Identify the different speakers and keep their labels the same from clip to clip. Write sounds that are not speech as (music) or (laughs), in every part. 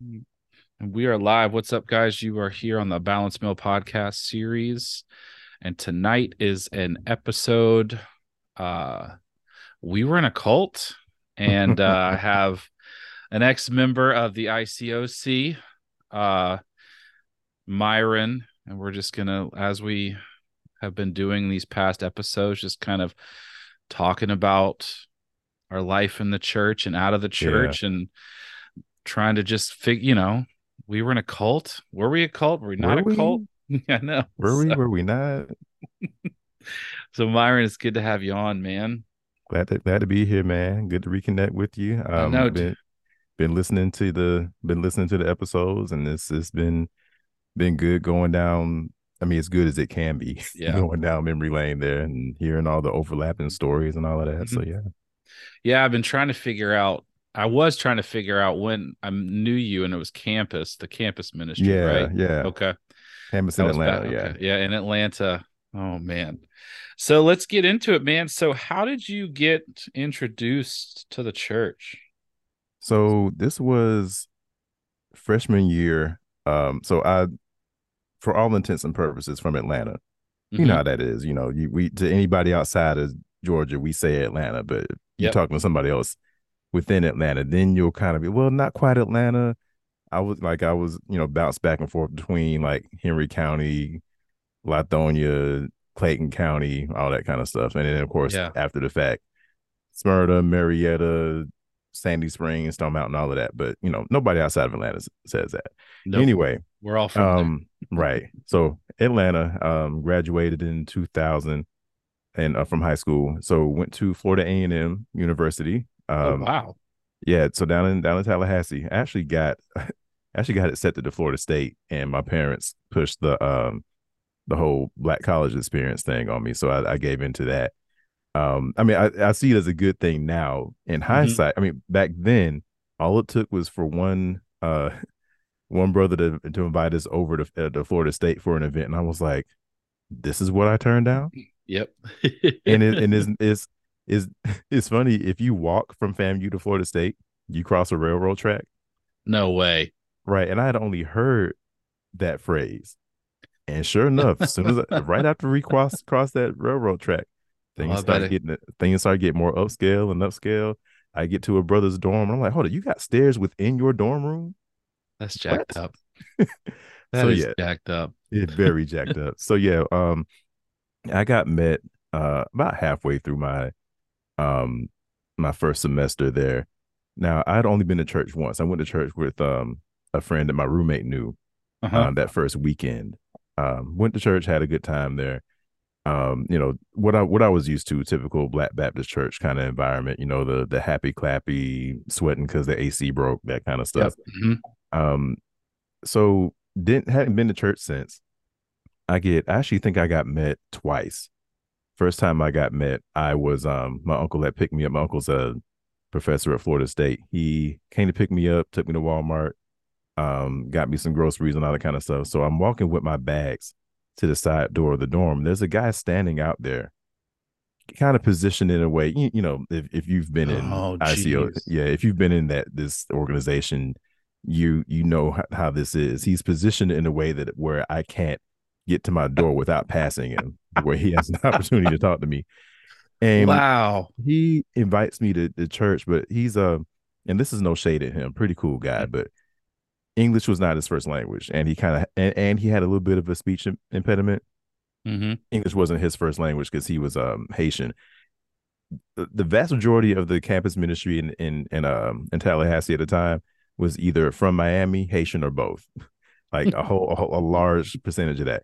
Speaker 1: And we are live. What's up, guys? You are here on the Balanced Male podcast series. And tonight is an episode. Uh we were in a cult, and uh (laughs) have an ex-member of the ICOC, uh Myron, and we're just gonna, as we have been doing these past episodes, just kind of talking about our life in the church and out of the church yeah. and trying to just figure, you know, we were in a cult. Were we a cult? Were we not were a we? cult? (laughs)
Speaker 2: yeah, no. Were so, we? Were we not? (laughs)
Speaker 1: so Myron, it's good to have you on, man.
Speaker 2: Glad to glad to be here, man. Good to reconnect with you. Um, I know. Been, been listening to the been listening to the episodes, and this has been been good going down. I mean, as good as it can be. (laughs) Yeah. going down memory lane there and hearing all the overlapping stories and all of that. Mm-hmm. So yeah.
Speaker 1: Yeah, I've been trying to figure out I was trying to figure out when I knew you, and it was campus, the campus ministry,
Speaker 2: yeah,
Speaker 1: right?
Speaker 2: Yeah.
Speaker 1: Okay.
Speaker 2: Campus in Atlanta. Back, yeah.
Speaker 1: Yeah. In Atlanta. Oh, man. So let's get into it, man. So, how did you get introduced to the church?
Speaker 2: So, this was freshman year. Um, so I, for all intents and purposes, from Atlanta. Mm-hmm. You know mm-hmm. how that is. You know, you we to anybody outside of Georgia, we say Atlanta, but you're talking to somebody else within Atlanta, then you'll kind of be, well, not quite Atlanta. I was like, I was, you know, bounced back and forth between like Henry County, Lithonia, Clayton County, all that kind of stuff. And then, of course, yeah. after the fact, Smyrna, Marietta, Sandy Springs, Stone Mountain, all of that. But, you know, nobody outside of Atlanta says that. Nope. Anyway,
Speaker 1: we're all from um,
Speaker 2: right. So Atlanta um, graduated in 2000 and uh, from high school. So went to Florida A&M University
Speaker 1: um, oh, wow.
Speaker 2: Yeah, so down in down in Tallahassee, I actually got (laughs) actually got it set to the Florida State, and my parents pushed the um the whole black college experience thing on me, so I, I gave into that. Um, I mean, I, I see it as a good thing now. In mm-hmm. hindsight, I mean, back then, all it took was for one uh (laughs) one brother to to invite us over to, uh, to Florida State for an event, and I was like, "This is what I turned down."
Speaker 1: Yep.
Speaker 2: and it and (laughs) it's, it's is (laughs) it's funny if you walk from FAMU to Florida State, you cross a railroad track.
Speaker 1: No way.
Speaker 2: Right. And I had only heard that phrase. And sure enough, as soon as I, (laughs) right after we cross cross that railroad track, things oh, start getting things start getting more upscale and upscale. I get to a brother's dorm. and I'm like, hold on, you got stairs within your dorm room?
Speaker 1: That's jacked what? up. (laughs) That so, yeah, jacked up.
Speaker 2: It's very jacked up. So yeah, um, I got met uh about halfway through my um my first semester there. Now I'd only been to church once. I went to church with um a friend that my roommate knew uh-huh. um, that first weekend. Um, went to church, had a good time there. Um, you know what I what I was used to, typical Black Baptist church kind of environment. You know the the happy clappy, sweating because the AC broke, that kind of stuff. Yep. Mm-hmm. Um, so didn't hadn't been to church since. I get I actually think I got met twice first time I got met, I was um my uncle that picked me up. My uncle's a professor at Florida State. He came to pick me up, took me to Walmart, um, got me some groceries and all that kind of stuff. So I'm walking with my bags to the side door of the dorm. There's a guy standing out there, kind of positioned in a way, you, you know, if, if you've been in oh, ICO, yeah, if you've been in that this organization, you you know how, how this is. He's positioned in a way that where I can't get to my door without passing him, where he has an (laughs) opportunity to talk to me. And
Speaker 1: wow,
Speaker 2: he invites me to the church, but he's a, uh, and this is no shade at him, pretty cool guy, but English was not his first language, and he kind of and, and he had a little bit of a speech impediment. Mm-hmm. English wasn't his first language because he was um Haitian. The, the vast majority of the campus ministry in in in um in Tallahassee at the time was either from Miami, Haitian, or both. (laughs) like a whole, a whole a large percentage of that.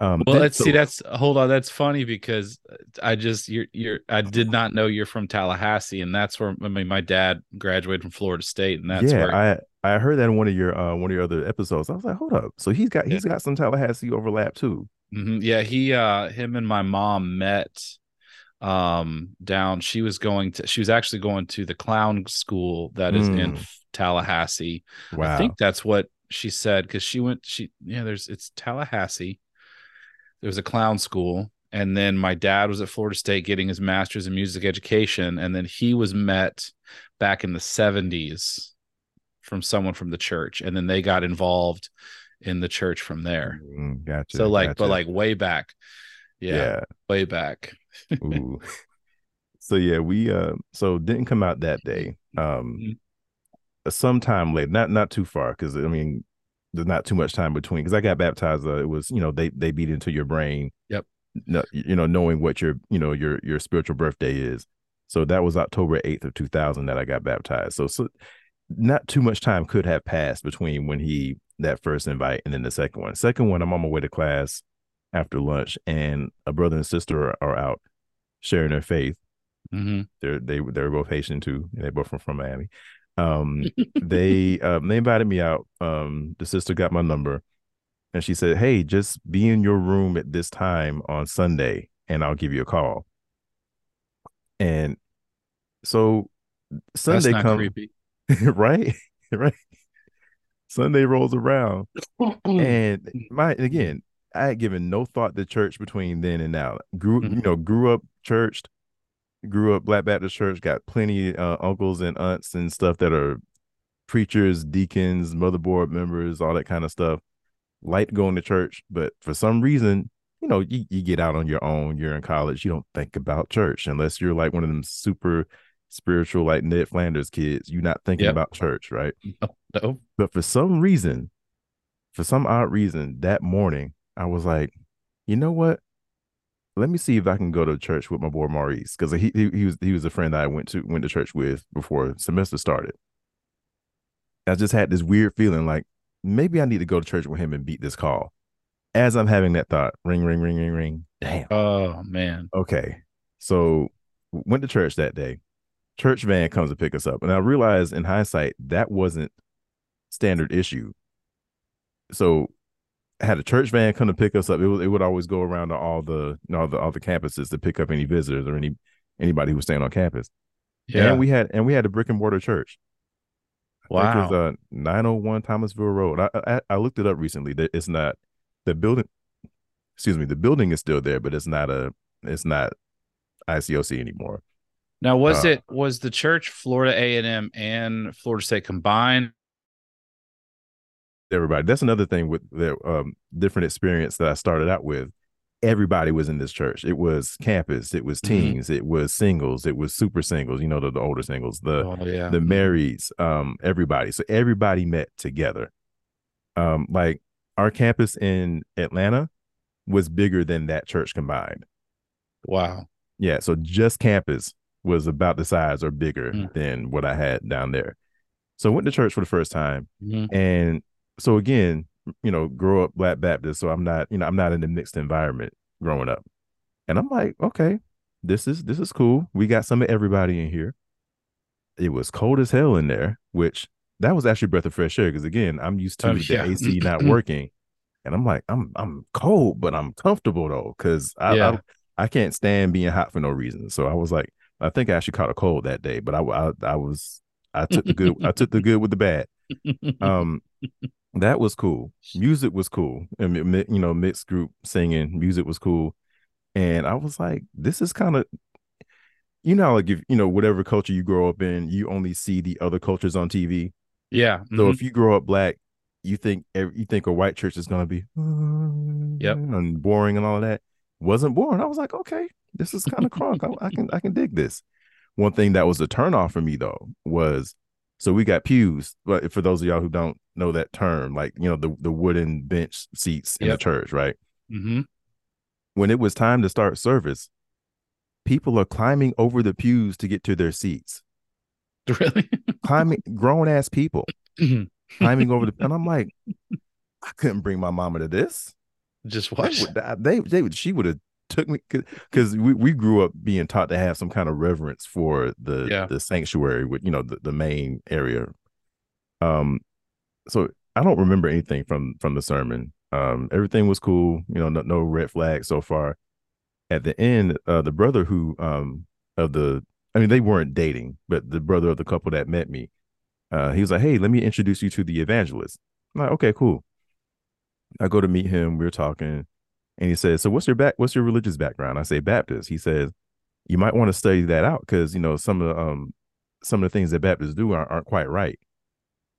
Speaker 1: Um, well, let's see. That's hold on. That's funny because I just you're you're I did not know you're from Tallahassee, and that's where I mean my dad graduated from Florida State, and that's
Speaker 2: yeah.
Speaker 1: Where,
Speaker 2: I I heard that in one of your uh one of your other episodes. I was like, hold up. So he's got he's yeah. got some Tallahassee overlap too.
Speaker 1: Mm-hmm. Yeah, he uh him and my mom met um down. She was going to she was actually going to the clown school that is mm. in Tallahassee. Wow. I think that's what she said because she went she yeah there's it's Tallahassee there was a clown school and then my dad was at Florida State getting his master's in music education and then he was met back in the 70s from someone from the church, and then they got involved in the church from there.
Speaker 2: Mm, gotcha.
Speaker 1: so like,
Speaker 2: gotcha.
Speaker 1: but like way back, yeah,
Speaker 2: yeah.
Speaker 1: way back. (laughs)
Speaker 2: Ooh. so yeah, we uh so didn't come out that day. Um
Speaker 1: Mhm.
Speaker 2: sometime later, not not too far, because I mean there's not too much time between because I got baptized. Uh, it was, you know, they they beat into your brain.
Speaker 1: Yep.
Speaker 2: No, you know, knowing what your, you know, your your spiritual birthday is. So that was October 8th of 2000 that I got baptized. So so not too much time could have passed between when he that first invite and then the second one. Second one, I'm on my way to class after lunch, and a brother and sister are, are out sharing their faith.
Speaker 1: hmm
Speaker 2: They're they they're both Haitian too. and They both from from Miami. Um, (laughs) they um they invited me out. Um, the sister got my number, and she said, "Hey, just be in your room at this time on Sunday, and I'll give you a call." And so Sunday comes, (laughs) right? (laughs) right. Sunday rolls around, (clears throat) and my again, I had given no thought to church between then and now. Grew,
Speaker 1: Mhm.
Speaker 2: you know, grew up churched, grew up Black Baptist church. Got plenty uh, uncles and aunts and stuff that are preachers, deacons, motherboard members, all that kind of stuff. Like going to church, but for some reason, you know, you, you get out on your own. You're in college. You don't think about church unless you're like one of them super spiritual, like Ned Flanders kids. You're not thinking
Speaker 1: Yep.
Speaker 2: about church, right?
Speaker 1: no.
Speaker 2: But for some reason, for some odd reason, that morning I was like, you know what? Let me see if I can go to church with my boy Maurice because he, he he was he was a friend that I went to went to church with before semester started. I just had this weird feeling like maybe I need to go to church with him and beat this call. As I'm having that thought, ring, ring, ring, ring, ring. Damn.
Speaker 1: Oh man.
Speaker 2: Okay. So went to church that day. Church van comes to pick us up. And I realized in hindsight that wasn't standard issue. So had a church van come to pick us up. It would it would always go around to all the you know, all the all the campuses to pick up any visitors or any anybody who was staying on campus.
Speaker 1: Yeah.
Speaker 2: And we had and we had a brick and mortar church. I
Speaker 1: wow.
Speaker 2: it's uh 901 Thomasville Road. I, I I looked it up recently. That it's not the building. Excuse me. The building is still there, but it's not a. It's not ICOC anymore.
Speaker 1: now, was
Speaker 2: uh,
Speaker 1: it was the church Florida A and M and Florida State combined?
Speaker 2: Everybody. That's another thing with the um different experience that I started out with. Everybody was in this church. It was campus. It was
Speaker 1: Mhm.
Speaker 2: teens. It was singles. It was super singles. You know the, the older singles. The
Speaker 1: oh yeah.
Speaker 2: the marrieds, um, everybody. So everybody met together. Um, like our campus in Atlanta was bigger than that church combined.
Speaker 1: wow.
Speaker 2: Yeah, so just campus was about the size or bigger
Speaker 1: Mm.
Speaker 2: than what I had down there. So I went to church for the first time,
Speaker 1: Mhm.
Speaker 2: and so again, you know, grow up Black Baptist, so I'm not, you know, I'm not in a mixed environment growing up, and I'm like, okay, this is this is cool. We got some of everybody in here. It was cold as hell in there, which that was actually a breath of fresh air because again, I'm used to
Speaker 1: Oh,
Speaker 2: the
Speaker 1: yeah.
Speaker 2: AC (laughs) not working, and I'm like, I'm I'm cold, but I'm comfortable though because I,
Speaker 1: Yeah.
Speaker 2: I I can't stand being hot for no reason. So I was like, I think I actually caught a cold that day, but I I, I was I took the good I took the good with the bad. (laughs) Um, that was cool. Music was cool, and you know, mixed group singing, music was cool, and I was like, this is kind of. You know, like if you know whatever culture you grow up in, you only see the other cultures on TV.
Speaker 1: yeah.
Speaker 2: So
Speaker 1: mhm.
Speaker 2: if you grow up black, you think you think a white church is gonna be
Speaker 1: Yep.
Speaker 2: and boring and all of that. Wasn't boring. I was like, okay, this is kind of crunk. I, I can I can dig this. One thing that was a turnoff for me though was so we got pews. But for those of y'all who don't know that term, like you know the the wooden bench seats in
Speaker 1: Yep.
Speaker 2: the church, right?
Speaker 1: Mhm.
Speaker 2: When it was time to start service, people are climbing over the pews to get to their seats. (laughs)
Speaker 1: Really?
Speaker 2: Climbing, grown ass people. climbing over the (laughs) and I'm like, I couldn't bring my mama to this.
Speaker 1: Just
Speaker 2: They
Speaker 1: what?
Speaker 2: would, they, they would, she would have took me because we, we grew up being taught to have some kind of reverence for the
Speaker 1: Yeah.
Speaker 2: the sanctuary with you know the, the main area. Um, so I don't remember anything from from the sermon. Um, everything was cool. You know, no, no red flags so far. At the end, uh, the brother who um of the I mean they weren't dating, but the brother of the couple that met me, uh, he was like, "Hey, let me introduce you to the evangelist." I'm like, "Okay, cool." I go to meet him. We're talking, and he says, "So what's your back? What's your religious background?" I say Baptist. He says, "You might want to study that out because you know some of the um some of the things that Baptists do aren't, aren't quite right."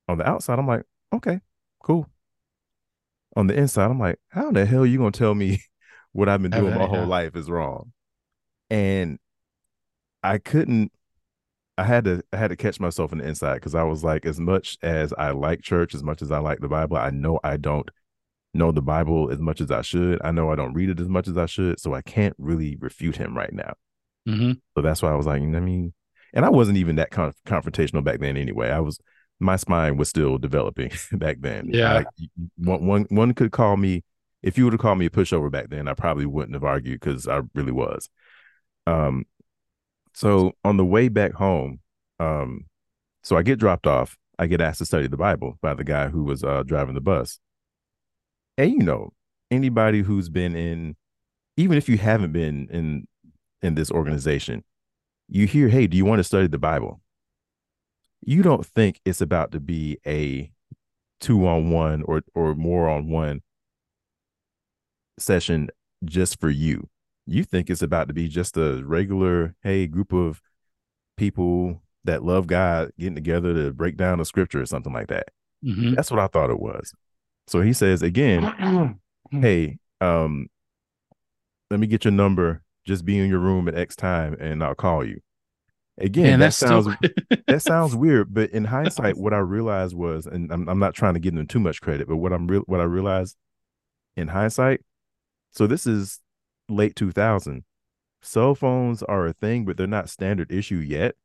Speaker 2: On the outside, I'm like, okay, cool. On the inside, I'm like, how in the hell are you gonna tell me (laughs) what I've been doing my whole life is wrong? And I couldn't I had to I had to catch myself in the inside because I was like, as much as I like church, as much as I like the Bible, I know I don't know the Bible as much as I should. I know I don't read it as much as I should, so I can't really refute him right now.
Speaker 1: Mm-hmm.
Speaker 2: So that's why I was like, I mean, and I wasn't even that conf- confrontational back then anyway. I was my spine was still developing (laughs) back then.
Speaker 1: Yeah,
Speaker 2: like, one one one could call me if you would have called me a pushover back then, I probably wouldn't have argued because I really was. Um, so on the way back home, um, so I get dropped off. I get asked to study the Bible by the guy who was uh, driving the bus. And you know, anybody who's been in, even if you haven't been in in this organization, you hear, "Hey, do you want to study the Bible?" You don't think it's about to be a two on one or or more on one session just for you you think it's about to be just a regular, hey, group of people that love God getting together to break down the scripture or something like that.
Speaker 1: Mm-hmm.
Speaker 2: That's what I thought it was. So he says again, (clears throat) hey, um, let me get your number. Just be in your room at X time and I'll call you. Again, Man, that sounds (laughs) that sounds weird, but in hindsight, what I realized was, and I'm, I'm not trying to give them too much credit, but what I'm real what I realized in hindsight, so this is late 2000 cell phones are a thing but they're not standard issue yet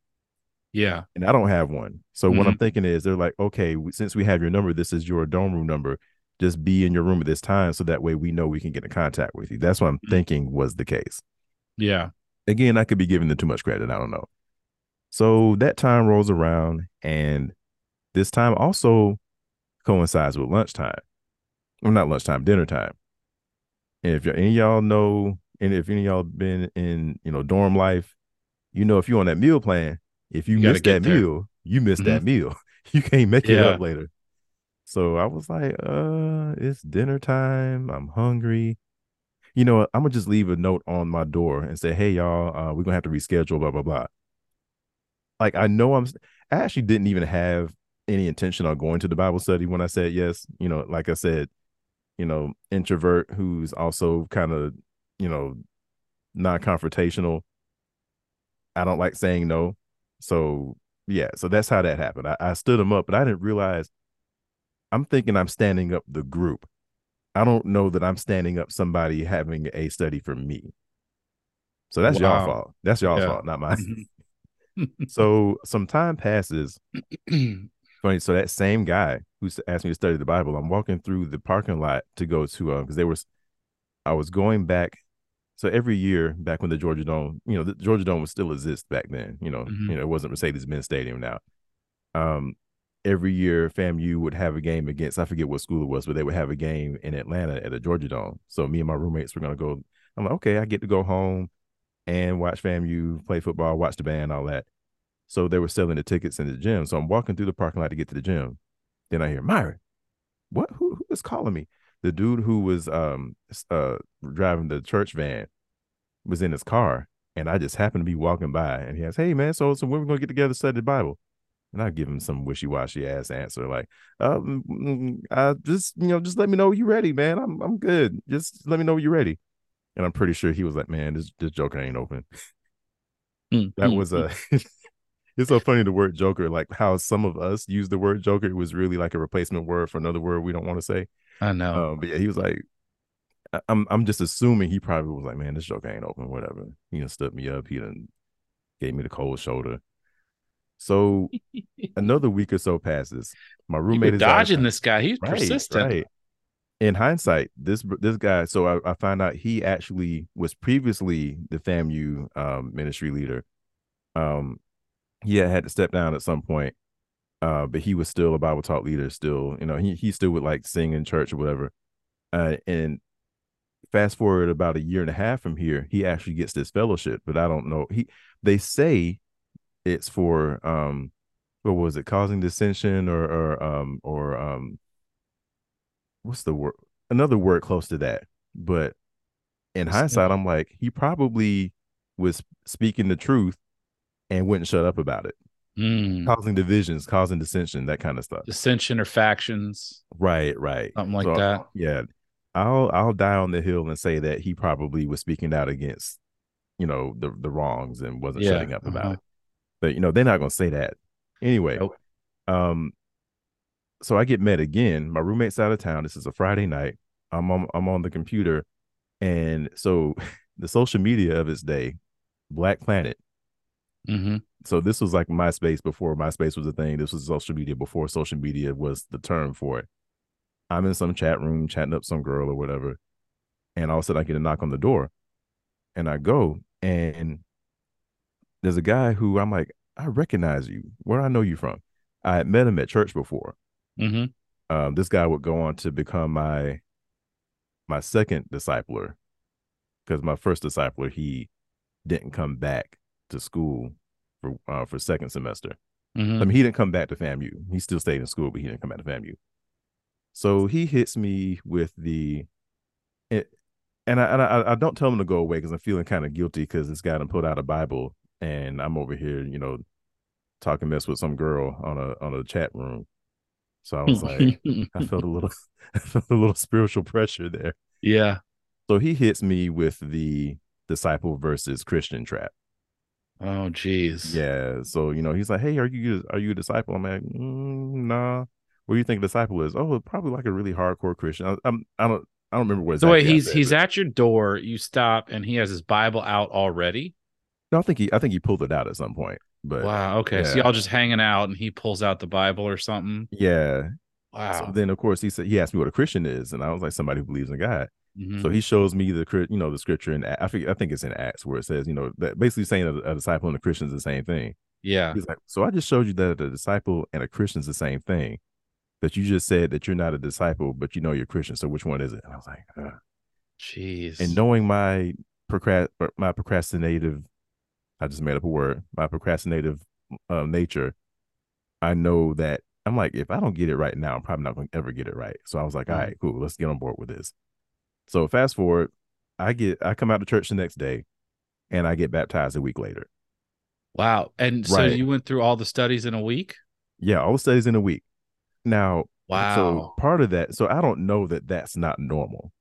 Speaker 1: yeah
Speaker 2: and i don't have one so mm-hmm. what i'm mm-hmm. thinking is they're like okay since we have your number this is your dorm room number just be in your room at this time so that way we know we can get in contact with you that's what i'm mm-hmm. thinking was the case
Speaker 1: yeah
Speaker 2: again i could be giving them too much credit i don't know so that time rolls around and this time also coincides with lunchtime well not lunchtime dinner time and if any y'all know, and if any y'all been in, you know, dorm life, you know, if you're on that meal plan, if you, you miss that there. meal, you miss mm-hmm. that meal. (laughs) You can't make yeah. it up later. So I was like, uh, it's dinner time. I'm hungry. You know, I'm gonna just leave a note on my door and say, hey y'all, uh, we're gonna have to reschedule, blah, blah, blah. Like I know I'm I actually didn't even have any intention on going to the Bible study when I said yes. You know, like I said, you know, introvert who's also kind of, you know, non-confrontational. I don't like saying no. So yeah, so that's how that happened. I, I stood him up, but I didn't realize I'm thinking I'm standing up the group. I don't know that I'm standing up somebody having a study for me. So that's wow. y'all fault. That's y'all's yeah. fault, not mine. (laughs) so some time passes (clears throat) funny. So that same guy who asked me to study the Bible, I'm walking through the parking lot to go to uh because they were I was going back. So every year back when the Georgia Dome, you know, the Georgia Dome would still exist back then. You know, mm-hmm. you know, it wasn't Mercedes-Benz Stadium now. Um, every year FAMU would have a game against I forget what school it was, but they would have a game in Atlanta at the Georgia Dome. So me and my roommates were gonna go. I'm like, okay, I get to go home and watch FAMU play football, watch the band, all that. So they were selling the tickets in the gym. So I'm walking through the parking lot to get to the gym. Then I hear Myron, what? Who, who is calling me? The dude who was um uh driving the church van was in his car, and I just happened to be walking by, and he asked, "Hey man, so so when we gonna get together to study the Bible?" And I give him some wishy washy ass answer like, um, mm, I just you know just let me know you're ready, man. I'm I'm good. Just let me know you're ready. And I'm pretty sure he was like, man, this this joker ain't open. Mm-hmm. that was a (laughs) it's so funny the word joker, like how some of us use the word joker. It was really like a replacement word for another word we don't want to say.
Speaker 1: I know.
Speaker 2: Um, but yeah, he was like, I'm I'm just assuming he probably was like, man, this joker ain't open, whatever. He done stood me up. He done gave me the cold shoulder. So (laughs) another week or so passes. My roommate is
Speaker 1: dodging this guy. He's right, persistent. Right.
Speaker 2: In hindsight, this this guy. So I, I find out he actually was previously the FAMU um, ministry leader. Um, he had, had to step down at some point, uh, but he was still a Bible talk leader. Still, you know, he he still would like sing in church or whatever. Uh, and fast forward about a year and a half from here, he actually gets this fellowship, but I don't know. He they say it's for um, what was it, causing dissension or or um or um, what's the word? Another word close to that, but in hindsight, I'm like, he probably was speaking the truth and wouldn't shut up about it.
Speaker 1: Mm.
Speaker 2: causing divisions, causing dissension, that kind of stuff.
Speaker 1: Dissension or factions,
Speaker 2: Right, right.
Speaker 1: something like
Speaker 2: So,
Speaker 1: that.
Speaker 2: Yeah. I'll I'll die on the hill and say that he probably was speaking out against, you know, the the wrongs and wasn't
Speaker 1: Yeah,
Speaker 2: shutting up about
Speaker 1: uh-huh.
Speaker 2: it. You know, they're not gonna say that. Anyway,
Speaker 1: Nope.
Speaker 2: um so I get met again. My roommate's out of town. This is a Friday night. I'm on I'm on the computer. And so (laughs) the social media of its day, Black Planet.
Speaker 1: hmm
Speaker 2: So this was like MySpace before MySpace was a thing. This was social media before social media was the term for it. I'm in some chat room chatting up some girl or whatever. And all of a sudden I get a knock on the door. And I go and there's a guy who I'm like, I recognize you. Where I know you from? I had met him at church before.
Speaker 1: hmm
Speaker 2: Um, this guy would go on to become my my second discipler. Because my first discipler, he didn't come back to school for uh, for second semester.
Speaker 1: hmm
Speaker 2: I mean, he didn't come back to FAMU. He still stayed in school, but he didn't come back to FAMU. So he hits me with the, it, and I and I, I don't tell him to go away because I'm feeling kind of guilty because this guy done pulled out a Bible and I'm over here, you know, talking mess with some girl on a on a chat room. So I was like, (laughs) I felt a little, (laughs) I felt a little spiritual pressure there.
Speaker 1: yeah.
Speaker 2: So he hits me with the disciple versus Christian trap.
Speaker 1: Oh, geez.
Speaker 2: Yeah. So you know, he's like, "Hey, are you are you a disciple?" I'm like, mm, "Nah." What do you think a disciple is? Oh, probably like a really hardcore Christian. I, I'm I don't I don't remember what.
Speaker 1: So wait, he's
Speaker 2: said,
Speaker 1: he's
Speaker 2: but-
Speaker 1: at your door. You stop, and he has his Bible out already.
Speaker 2: No, I think he I think he pulled it out at some point. But
Speaker 1: wow. Okay. So y'all just hanging out, and he pulls out the Bible or something.
Speaker 2: yeah.
Speaker 1: Wow.
Speaker 2: So then of course he said he asked me what a Christian is, and I was like somebody who believes in God.
Speaker 1: Mhm.
Speaker 2: So he shows me the you know the scripture and I think I think it's in Acts where it says you know that basically saying a, a disciple and a Christian is the same thing.
Speaker 1: yeah.
Speaker 2: He's like, so I just showed you that a disciple and a Christian is the same thing. That you just said that you're not a disciple, but you know you're Christian. So which one is it? And I was like, Ugh.
Speaker 1: Jeez.
Speaker 2: and knowing my procrast my procrastinative, I just made up a word, my procrastinative uh, nature, I know that I'm like, if I don't get it right now, I'm probably not going to ever get it right. So I was like, all right, cool, let's get on board with this. So fast forward, I get I come out to church the next day, and I get baptized a week later.
Speaker 1: wow. And so
Speaker 2: Right.
Speaker 1: you went through all the studies in a week.
Speaker 2: Yeah, all the studies in a week. Now,
Speaker 1: Wow.
Speaker 2: So part of that, so I don't know that that's not normal.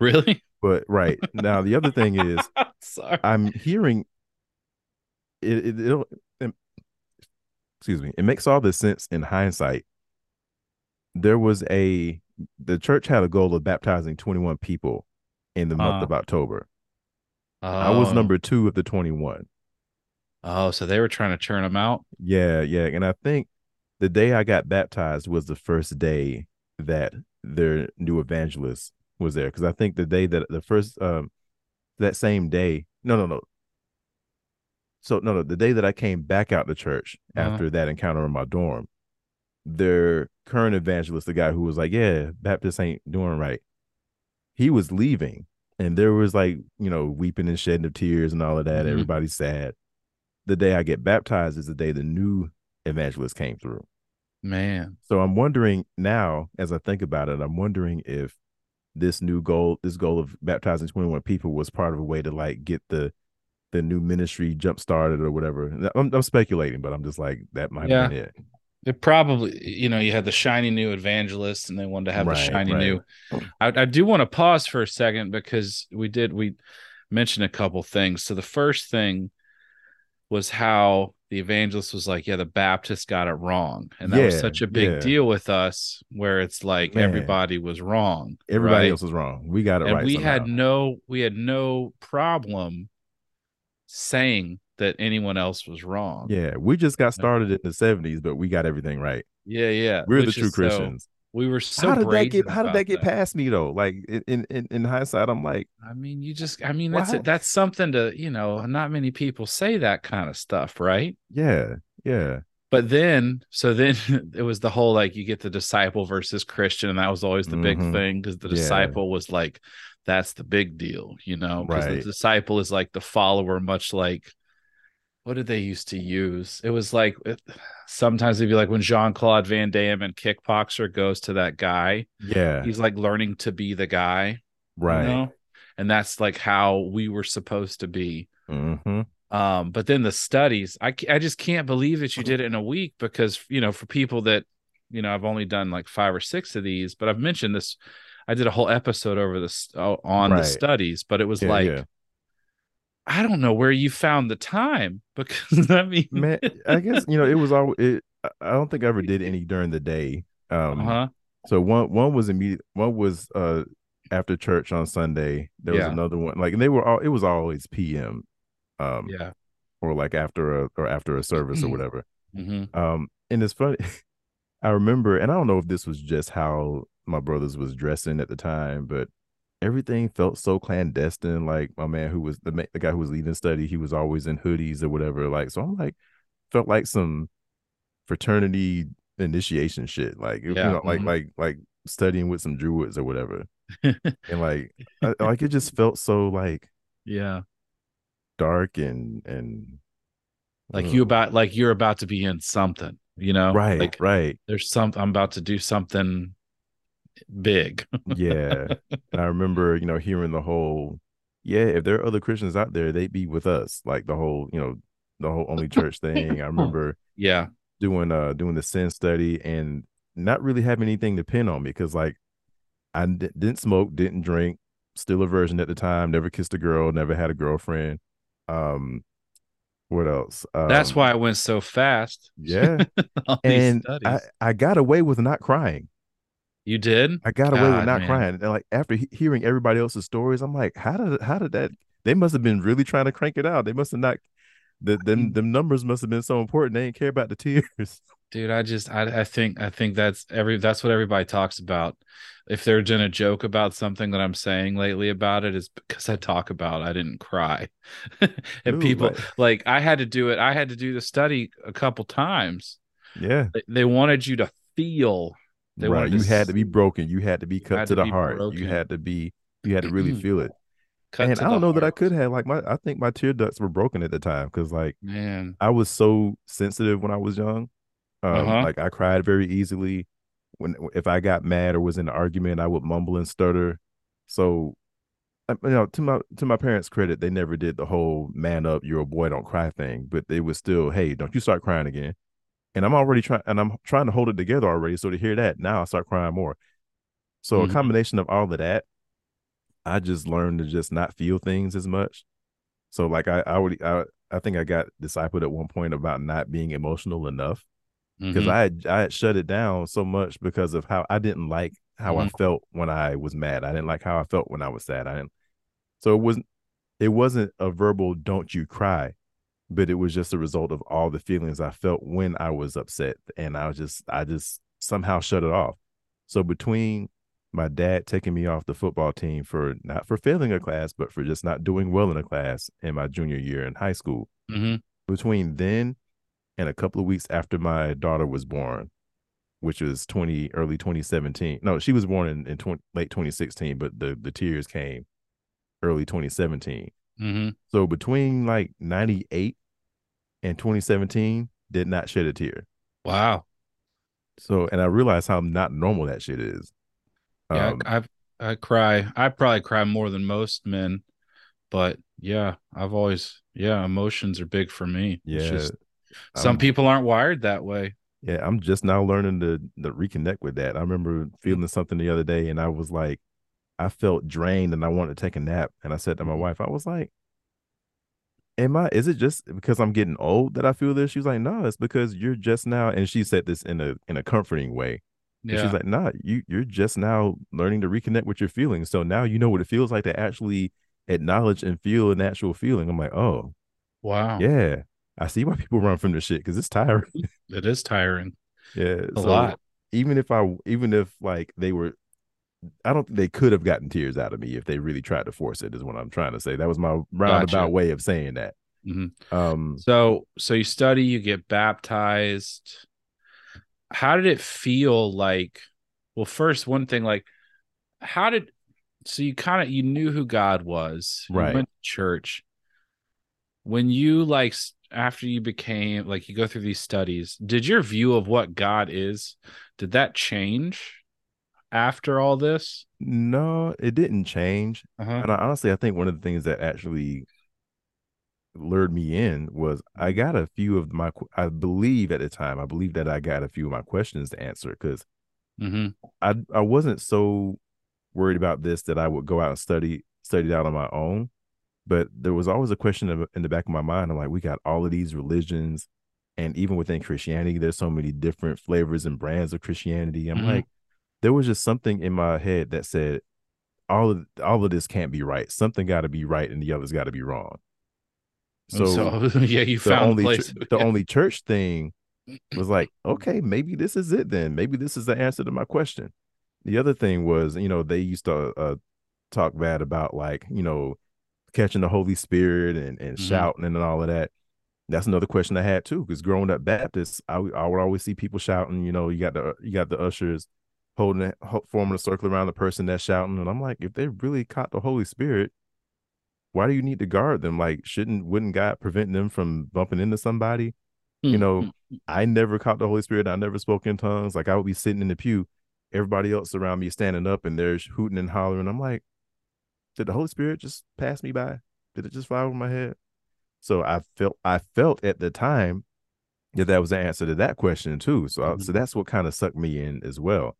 Speaker 1: Really?
Speaker 2: But right now, the other thing is (laughs)
Speaker 1: Sorry.
Speaker 2: I'm hearing it. it it'll, it- excuse me. It makes all this sense in hindsight. There was a the church had a goal of baptizing 21 people in the month
Speaker 1: Uh.
Speaker 2: of October. I was
Speaker 1: Oh.
Speaker 2: number two of the 21.
Speaker 1: Oh, so they were trying to churn them out.
Speaker 2: Yeah, yeah. And I think the day I got baptized was the first day that their new evangelist was there. Cause I think the day that the first um that same day, no, no, no. So no, no, the day that I came back out to church
Speaker 1: Uh-huh.
Speaker 2: after that encounter in my dorm, their current evangelist, the guy who was like, Yeah, Baptist ain't doing right, he was leaving. And there was like, you know, weeping and shedding of tears and all of that.
Speaker 1: Mhm.
Speaker 2: Everybody's sad. The day I get baptized is the day the new evangelist came through.
Speaker 1: Man.
Speaker 2: So I'm wondering now, as I think about it, I'm wondering if this new goal, this goal of baptizing 21 people was part of a way to like get the the new ministry jump started or whatever. I'm, I'm speculating, but I'm just like that might have been it.
Speaker 1: It probably, you know, you had the shiny new evangelist, and they wanted to have the shiny
Speaker 2: right.
Speaker 1: new. I, I do want to pause for a second because we did we mentioned a couple things. So the first thing was how the evangelist was like, "Yeah, the Baptist got it wrong," and that was such a big
Speaker 2: yeah.
Speaker 1: deal with us, where it's like
Speaker 2: Man.
Speaker 1: everybody was wrong.
Speaker 2: Everybody
Speaker 1: right?
Speaker 2: else was wrong. We got it
Speaker 1: and
Speaker 2: right.
Speaker 1: we
Speaker 2: somehow.
Speaker 1: had no we had no problem saying that anyone else was wrong.
Speaker 2: yeah, we just got started in the 70s, but we got everything right.
Speaker 1: yeah, yeah.
Speaker 2: We're the true
Speaker 1: is so-
Speaker 2: Christians.
Speaker 1: we were so
Speaker 2: how did that get how did that get past me though? Like in in in hindsight, I'm like,
Speaker 1: I mean, you just I mean that's. That's something to, you know, not many people say that kind of stuff, right?
Speaker 2: yeah, yeah.
Speaker 1: But then so then (laughs) it was the whole like you get the disciple versus Christian, and that was always the big
Speaker 2: Mhm.
Speaker 1: thing because the
Speaker 2: Yeah.
Speaker 1: disciple was like that's the big deal, you know, because the disciple is like the follower, much like what did they used to use? It was like it, sometimes it'd be like when Jean Claude Van Damme and Kickboxer goes to that guy,
Speaker 2: Yeah.
Speaker 1: he's like learning to be the guy, you
Speaker 2: right.
Speaker 1: know? And that's like how we were supposed to be.
Speaker 2: hmm
Speaker 1: Um, but then the studies, I I just can't believe that you did it in a week because you know for people that you know I've only done like five or six of these, but I've mentioned this. I did a whole episode over this uh, on right. the studies, but it was yeah, like. Yeah. I don't know where you found the time (laughs) because I mean,
Speaker 2: man, I guess you know it was all. It, I don't think I ever did any during the day. Um, uh-huh. So one one was immediate. One was uh after church on Sunday. There was yeah. another one. Like they were all. It was always p.m. Um,
Speaker 1: yeah,
Speaker 2: or like after a or after a service or whatever.
Speaker 1: Mm-hmm.
Speaker 2: Um, and it's funny. (laughs) I remember, and I don't know if this was just how my brothers was dressing at the time, but everything felt so clandestine. Like my man who was the the guy who was leading study, he was always in hoodies or whatever. Like so, I'm like felt like some fraternity initiation shit. Like yeah. you know, like mm-hmm. like like studying with some druids or whatever. (laughs) and like I, like it just felt so like
Speaker 1: yeah
Speaker 2: dark and and
Speaker 1: like uh, you about like you're about to be in something you know
Speaker 2: right
Speaker 1: like
Speaker 2: right
Speaker 1: there's some i'm about to do something big
Speaker 2: yeah (laughs) and i remember you know hearing the whole yeah if there are other christians out there they'd be with us like the whole you know the whole only church (laughs) thing i remember
Speaker 1: yeah
Speaker 2: doing uh doing the sin study and not really having anything to pin on me because like I d- didn't smoke, didn't drink, still a virgin at the time, never kissed a girl, never had a girlfriend. Um, what else? Um,
Speaker 1: That's why it went so fast.
Speaker 2: Yeah, (laughs) and I, I got away with not crying.
Speaker 1: You did?
Speaker 2: I got away with not man. crying. And like after he- hearing everybody else's stories, I'm like, how did how did that? They must have been really trying to crank it out. They must have not the them them numbers must have been so important. They didn't care about the tears. (laughs)
Speaker 1: Dude, I just I, I think I think that's every that's what everybody talks about. If they're gonna joke about something that I'm saying lately about it is because I talk about I didn't cry. (laughs) and Ooh, people right. like I had to do it, I had to do the study a couple times.
Speaker 2: Yeah.
Speaker 1: They, they wanted you to feel
Speaker 2: they right. You to, had to be broken. You had to be cut to, to the heart. Broken. You had to be you had to really feel it. Cut and I don't know heart. that I could have like my I think my tear ducts were broken at the time because like
Speaker 1: man
Speaker 2: I was so sensitive when I was young. Um, uh-huh. Like I cried very easily. When if I got mad or was in an argument, I would mumble and stutter. So, you know, to my to my parents' credit, they never did the whole "man up, you're a boy, don't cry" thing. But they was still, hey, don't you start crying again. And I'm already trying, and I'm trying to hold it together already. So to hear that, now I start crying more. So mm-hmm. a combination of all of that I just learned to just not feel things as much. So like I I would I, I think I got discipled at one point about not being emotional enough because mm-hmm. I had, I had shut it down so much because of how I didn't like how mm-hmm. I felt when I was mad. I didn't like how I felt when I was sad. I didn't. So it wasn't it wasn't a verbal "don't you cry," but it was just a result of all the feelings I felt when I was upset, and I was just I just somehow shut it off. So between my dad taking me off the football team for not for failing a class, but for just not doing well in a class in my junior year in high school.
Speaker 1: Mm-hmm.
Speaker 2: Between then and a couple of weeks after my daughter was born, which was 20 early 2017. No, she was born in, in 20, late 2016, but the the tears came early 2017.
Speaker 1: Mm-hmm.
Speaker 2: So between like 98 and 2017, did not shed a tear.
Speaker 1: Wow.
Speaker 2: So and I realized how not normal that shit is.
Speaker 1: Yeah, um, I I cry. I probably cry more than most men, but yeah, I've always yeah, emotions are big for me.
Speaker 2: Yeah, just,
Speaker 1: some I'm, people aren't wired that way.
Speaker 2: Yeah, I'm just now learning to to reconnect with that. I remember feeling something the other day, and I was like, I felt drained, and I wanted to take a nap. And I said to my mm-hmm. wife, I was like, am I is it just because I'm getting old that I feel this? She was like, No, it's because you're just now and she said this in a in a comforting way. Yeah. she's like, nah, you you're just now learning to reconnect with your feelings. So now you know what it feels like to actually acknowledge and feel an actual feeling. I'm like, oh,
Speaker 1: wow,
Speaker 2: yeah. I see why people run from this shit because it's tiring.
Speaker 1: It is tiring. (laughs)
Speaker 2: yeah,
Speaker 1: a so lot.
Speaker 2: Even if I, even if like they were, I don't think they could have gotten tears out of me if they really tried to force it. Is what I'm trying to say. That was my roundabout gotcha. way of saying that.
Speaker 1: Mm-hmm.
Speaker 2: Um.
Speaker 1: So, so you study, you get baptized how did it feel like well first one thing like how did so you kind of you knew who god was
Speaker 2: right
Speaker 1: went to church when you like after you became like you go through these studies did your view of what god is did that change after all this
Speaker 2: no it didn't change
Speaker 1: uh-huh.
Speaker 2: and I, honestly i think one of the things that actually lured me in was I got a few of my I believe at the time I believe that I got a few of my questions to answer because
Speaker 1: mm-hmm.
Speaker 2: I I wasn't so worried about this that I would go out and study study it out on my own. But there was always a question in the back of my mind. I'm like, we got all of these religions, and even within Christianity, there's so many different flavors and brands of Christianity. I'm mm-hmm. like, there was just something in my head that said, all of all of this can't be right. Something got to be right, and the other's got to be wrong.
Speaker 1: So, so (laughs) yeah, you found
Speaker 2: only
Speaker 1: place.
Speaker 2: the only church thing (laughs) was like, okay, maybe this is it then. Maybe this is the answer to my question. The other thing was, you know, they used to uh, talk bad about like, you know, catching the Holy Spirit and, and mm-hmm. shouting and all of that. That's another question I had too, because growing up Baptist, I, I would always see people shouting. You know, you got the you got the ushers holding it, forming a circle around the person that's shouting, and I'm like, if they really caught the Holy Spirit, why do you need to guard them? Like, shouldn't wouldn't God prevent them from bumping into somebody? Mm-hmm. You know, mm-hmm. I never caught the Holy Spirit. I never spoke in tongues. Like I would be sitting in the pew, everybody else around me standing up, and they're hooting and hollering. I'm like, did the Holy Spirit just pass me by? Did it just fly over my head? So I felt I felt at the time that that was the answer to that question too. So mm-hmm. So that's what kind of sucked me in as well.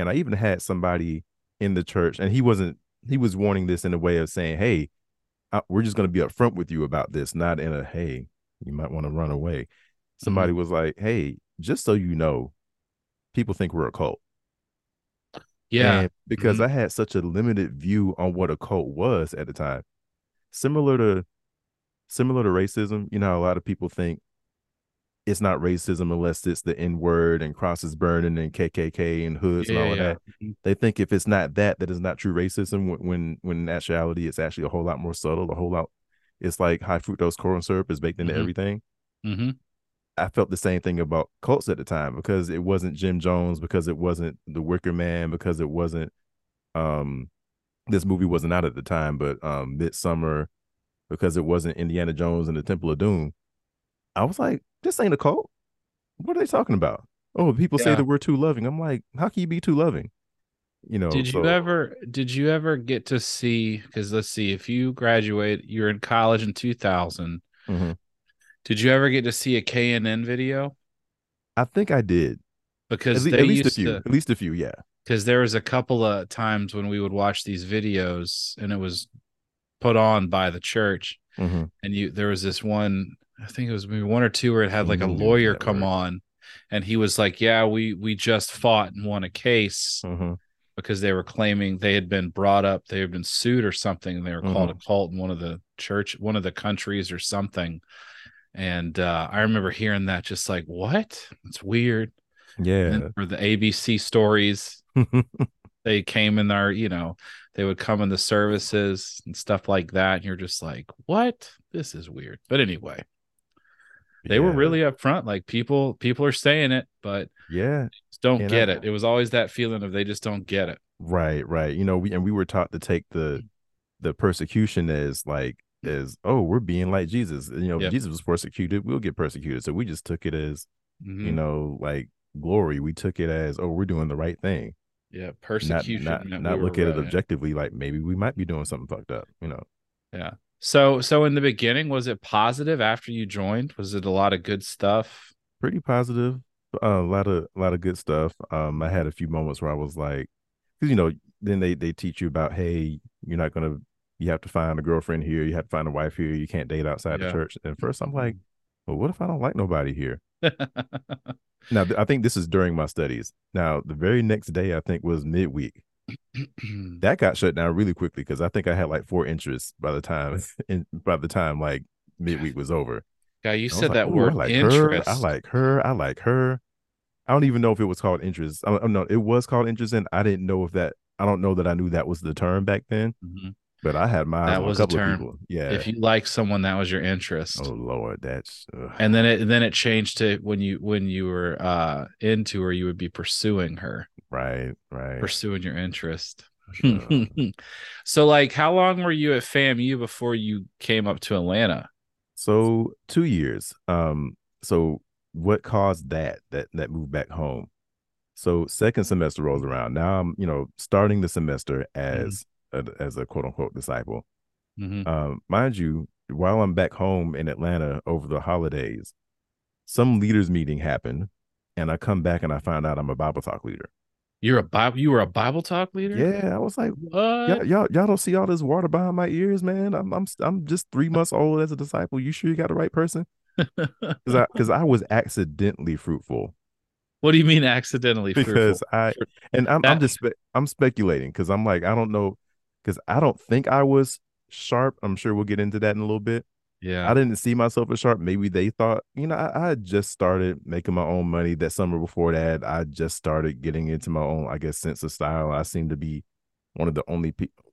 Speaker 2: And I even had somebody in the church, and he wasn't he was warning this in a way of saying, "Hey, I, we're just going to be upfront with you about this, not in a hey, you might want to run away." Somebody mm-hmm. was like, "Hey, just so you know, people think we're a cult."
Speaker 1: Yeah.
Speaker 2: And because mm-hmm. I had such a limited view on what a cult was at the time. Similar to similar to racism, you know, a lot of people think it's not racism unless it's the N word and crosses burning and KKK and hoods yeah, and all of that. Mm-hmm. They think if it's not that, that is not true racism. When when in actuality, it's actually a whole lot more subtle. A whole lot. It's like high fructose corn syrup is baked into
Speaker 1: mm-hmm.
Speaker 2: everything.
Speaker 1: Mm-hmm.
Speaker 2: I felt the same thing about cults at the time because it wasn't Jim Jones, because it wasn't The Wicker Man, because it wasn't um this movie wasn't out at the time, but um Midsommar, because it wasn't Indiana Jones and the Temple of Doom. I was like, this ain't a cult. What are they talking about? Oh, people yeah. say that we're too loving. I'm like, how can you be too loving? You know.
Speaker 1: Did so, you ever did you ever get to see because let's see, if you graduate, you're in college in 2000. Mm-hmm. Did you ever get to see a KNN video?
Speaker 2: I think I did.
Speaker 1: Because
Speaker 2: at, le- at least a few. To, at least a few, yeah.
Speaker 1: Because there was a couple of times when we would watch these videos and it was put on by the church. Mm-hmm. And you there was this one, I think it was maybe one or two where it had like a lawyer come on and he was like, Yeah, we we just fought and won a case. Mm-hmm because they were claiming they had been brought up, they had been sued or something, and they were called mm-hmm. a cult in one of the church, one of the countries or something and uh, I remember hearing that just like what? It's weird.
Speaker 2: Yeah.
Speaker 1: For the ABC stories, (laughs) they came in there, you know, they would come in the services and stuff like that. And you're just like, what? This is weird. But anyway, they yeah. were really upfront. Like people, people are saying it, but
Speaker 2: yeah,
Speaker 1: don't and get I, it. It was always that feeling of they just don't get it.
Speaker 2: Right, right. You know, we and we were taught to take the the persecution as like as oh we're being like jesus you know yep. jesus was persecuted we'll get persecuted so we just took it as mm-hmm. you know like glory we took it as oh we're doing the right thing
Speaker 1: yeah persecution
Speaker 2: not, not, not we look at it objectively like maybe we might be doing something fucked up you know
Speaker 1: yeah so so in the beginning was it positive after you joined was it a lot of good stuff
Speaker 2: pretty positive uh, a lot of a lot of good stuff um i had a few moments where i was like because you know then they they teach you about hey you're not to you have to find a girlfriend here, you have to find a wife here, you can't date outside yeah. the church. And first I'm like, well, what if I don't like nobody here? (laughs) now I think this is during my studies. Now the very next day I think was midweek. That got shut down really quickly because I think I had like four interests by the time (laughs) in by the time like midweek was over.
Speaker 1: Yeah, you said like, that word I like interest.
Speaker 2: Her, I like her. I like her. I don't even know if it was called interest. I don't know. It was called interest, and I didn't know if that. I don't know that I knew that was the term back then. Mm-hmm. But I had my that was a, couple a term. Yeah.
Speaker 1: If you like someone, that was your interest.
Speaker 2: Oh Lord, that's.
Speaker 1: Ugh. And then it then it changed to when you when you were uh into her, you would be pursuing her.
Speaker 2: Right. Right.
Speaker 1: Pursuing your interest. (laughs) so like, how long were you at FAMU before you came up to Atlanta?
Speaker 2: So two years. Um. So what caused that that that move back home? So second semester rolls around. Now I'm, you know, starting the semester as mm-hmm a, as a quote unquote disciple. Mm-hmm. Um, mind you, while I'm back home in Atlanta over the holidays, some leaders meeting happened, and I come back and I find out I'm a Bible talk leader.
Speaker 1: You're a Bible. You were a Bible talk leader.
Speaker 2: Yeah, I was like,
Speaker 1: What?
Speaker 2: y'all, y'all, y'all don't see all this water behind my ears, man. I'm, I'm, I'm just three months old as a disciple. You sure you got the right person? (laughs) Because I, because I was accidentally fruitful
Speaker 1: what do you mean accidentally?
Speaker 2: because
Speaker 1: fruitful?
Speaker 2: I, and I'm,
Speaker 1: That-
Speaker 2: I'm just, spe- I'm speculating because I'm like, I don't know, because I don't think I was sharp. I'm sure we'll get into that in a little bit.
Speaker 1: yeah.
Speaker 2: I didn't see myself as sharp. Maybe they thought, you know, I, I had just started making my own money that summer before that. I just started getting into my own, I guess, sense of style. I seem to be one of the only people